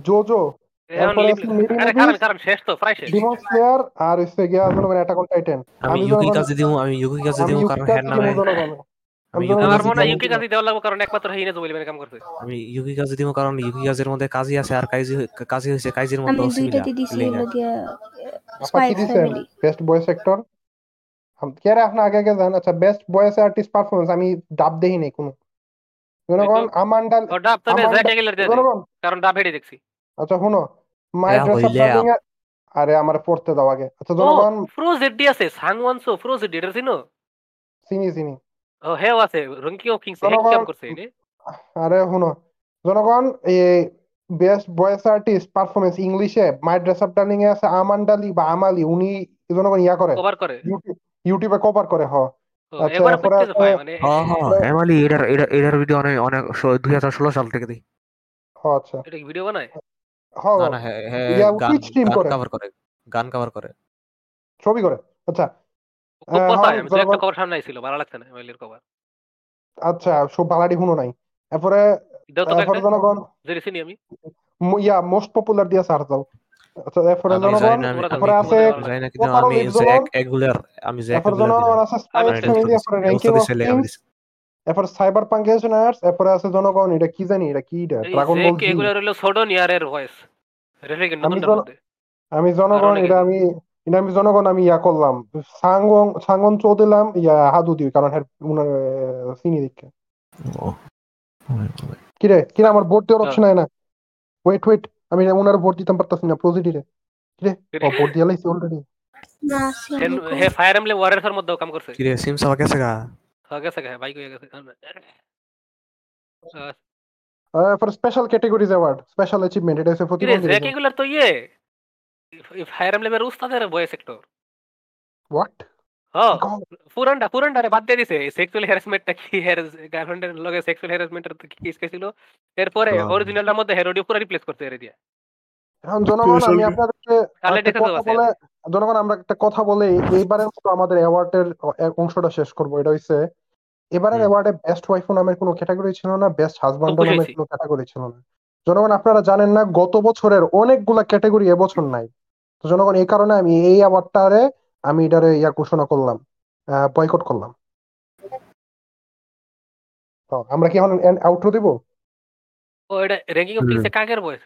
জোজো আরে হচ্ছে গিয়া অ্যাটাক অন টাইটান আমি ইউকি আমি ইউকি কারণ হ্যার নামে আমার মনে কাজে দেওয়া লাগবো কারণ একমাত্র হিনে জমিলি কাম করছে। আমি ইউকি কাজে দিব কারণ ইউকি কাজের মধ্যে কাজী আছে আর কাজী কাজী হইছে কাজীর আমি দুইটা সিমিলার দিছি হলো গিয়া spy family best voice actor কে আপনি আগে আগে জানেন আচ্ছা বেস্ট ভয়েস আর্টিস্ট পারফরমেন্স আমি ডাব দেই নাই কোনো। জনগণ ডাব তবে জ্যাক ডা- এগেলের দিয়ে দে। জনগণ। কারণ ডাব হেডে দেখছি। আচ্ছা শুনো মাই ড্রেস আপ হইলে ডার্লিং আরে আমার পড়তে দাও আগে। আচ্ছা জনগণ ফ্রোজ এডি আছে সাংওয়ানসো ফ্রোজ এডি এটা চিনো? চিনি চিনি। ও হেও আছে রঙ্কি ও কিংস হে কি জনগণ- কাম করছে এনে। আরে শুনো। জনগণ এই বেস্ট ভয়েস আর্টিস্ট পারফরমেন্স ইংলিশে মাই ড্রেস আপ ডার্লিং এ আছে আমান্ডালি বা আমালি উনি জনগণ ইয়া করে। কভার করে। ইউটিউব ইউটিউবে কভার করে হ। ও, আচ্ছা, এবারে এরপরে করতেছে ভাই মানে হ্যাঁ হ্যাঁ এমালি এটার এটার এটার ভিডিও অনেক অনেক দুই হাজার ষোলো সাল থেকে দিই হ আচ্ছা। এটা কি ভিডিও বানায়? না না হ্যাঁ হ্যাঁ গান Twitch করে। কভার করে গান কভার করে। ছবি করে? আচ্ছা। হ্যাঁ, আমি একটা কভার সামনে ভালো লাগছে না কভার আচ্ছা সব বালাডি নাই। জনগণ ইয়া মোস্ট পপুলার দিয়ে দাও। আচ্ছা জনগণ আছে জ্যাক এগুলার জ্যাক এগুলার আছে ফ্যামিলি র্যাঙ্কিং এরপর সাইবার পাঙ্কেশনার্স এরপরে আছে জনগণ এটা কি জানি এটা কি এটা? ড্রাগন বল কি এগুলো হলো সোডন ইয়ারের ভয়েস আমি জনগণ এটা আমি এটা আমি জনগণ আমি ইয়া করলাম। সাঙ্গন সাঙ্গন চো দিলাম ইয়া হাদু দিই কারণ হ্যাঁ উনার আহ, চিনি দিকে কিরে কিরে আমার ভোট দেওয়ার হ্যাঁ। অপশন হয় না? ওয়েট ওয়েট আমি উনার ভোট দিতাম পারতাছি না প্রজিটিরে কিরে ও ভোট দিয়ে লাইছি অলরেডি না হে ফায়ার এমব্লেম ওয়ারিয়র্স এর মধ্যেও কাম করছে। কি রে সিম সাবা কেসে গা। হয়ে গেছে গা বাইক হয়ে গেছে for special categories award special achievement এটা হচ্ছে কিরে প্রতিবন্ধী জ্যাক তো ইয়ে ফায়ার এমব্লেমের উস্তাদের ভয়েস হোয়াট হ্যাঁ পুরানটা পুরানটারে বাদ দিয়ে দিছে সেক্সুয়াল হ্যারাসমেন্টটা কি গার্লফ্রেন্ডের লগে সেক্সুয়াল হ্যারাসমেন্টের কি কেস ছিল এরপরে হ্যাঁ। অরিজিনালটার মধ্যে হেরোডিও পুরো রিপ্লেস করতে এর দিয়ে। এখন জনগণ আমি আপনাদেরকে। বলে জনগণ আমরা একটা কথা বলে এইবারের মতো আমাদের অ্যাওয়ার্ডের অংশটা শেষ করব। এটা হচ্ছে এবারের হুম। অ্যাওয়ার্ডে বেস্ট ওয়াইফ নামের কোনো ক্যাটাগরি ছিল না বেস্ট হাজবান্ড খুব নামের কোনো ক্যাটাগরি ছিল না। জনগণ আপনারা জানেন না গত বছরের অনেকগুলা ক্যাটাগরি এবছর নাই। তো জনগণ এই কারণে আমি এই অ্যাওয়ার্ডটারে আমি এটারে ইয়া ঘোষণা করলাম বয়কট করলাম। তো আমরা কি এখন আউটরো দিব? ও এটা র্যাঙ্কিং অফ কিংসে কাকের ভয়েস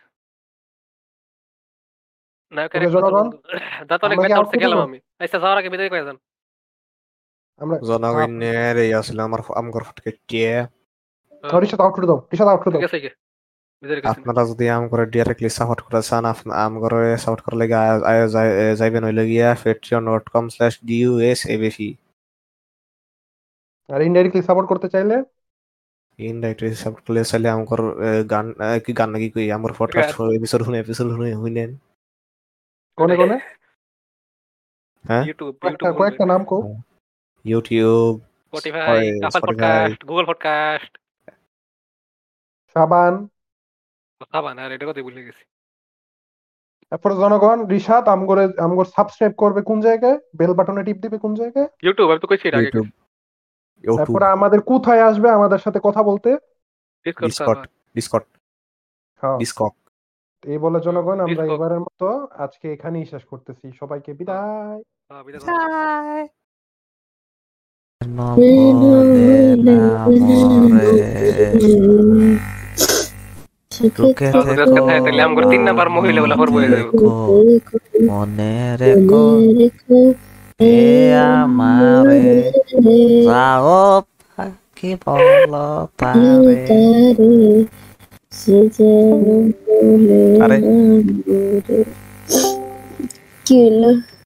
নায়কের জনগণ। দাঁত অনেক ব্যথা উঠছে গেলাম আমি। আচ্ছা যাওয়ার আগে বিদায় করে যান আমরা জনগণের এই আসলে আমার আমগর ফটকে টিয়ে দাও আপনারা যদি আমগরে ডিরেক্টলি সাপোর্ট করে চান আপনা- সাপোর্ট করে যাই- এ, যাইবেন হইলে গিয়া patreon.com slash আর ইনডাইরেক্টলি সাপোর্ট করতে চাইলে? ইনডাইরেক্টলি সাপোর্ট করলে চাইলে আমগর এ, গান কি গান নাকি কই? আমগর পডকাস্ট এপিসোড শুনে এপিসোড শুনে হইলেন। কোনে কোনে? হ্যাঁ? ইউটিউব কয়েকটা নাম কো YouTube Spotify Apple podcast Google podcast সাবান। সাবান আর এটা কথা ভুলে গেছি। তারপরে জনগণ রিশাদ আমগরে আমগর সাবস্ক্রাইব করবে কোন জায়গায়? বেল বাটনে টিপ দিবে কোন জায়গায়? ইউটিউব আমি তো কইছি এটা আগে। ইউটিউব ইউটিউব তারপরে আমাদের কোথায় আসবে? আমাদের সাথে কথা বলতে? ডিসকর্ড ডিসকর্ড ডিসকর্ড এই বলে জনগণ আমরা এবারের মতো আজকে এখানেই শেষ করতেছি। সবাইকে বিদায়। হ্যাঁ বিদায়। তিন নাম্বার মহিলা বলে যাবে Mone reco, e amare, sao কি বলো তারে আরে কি হলো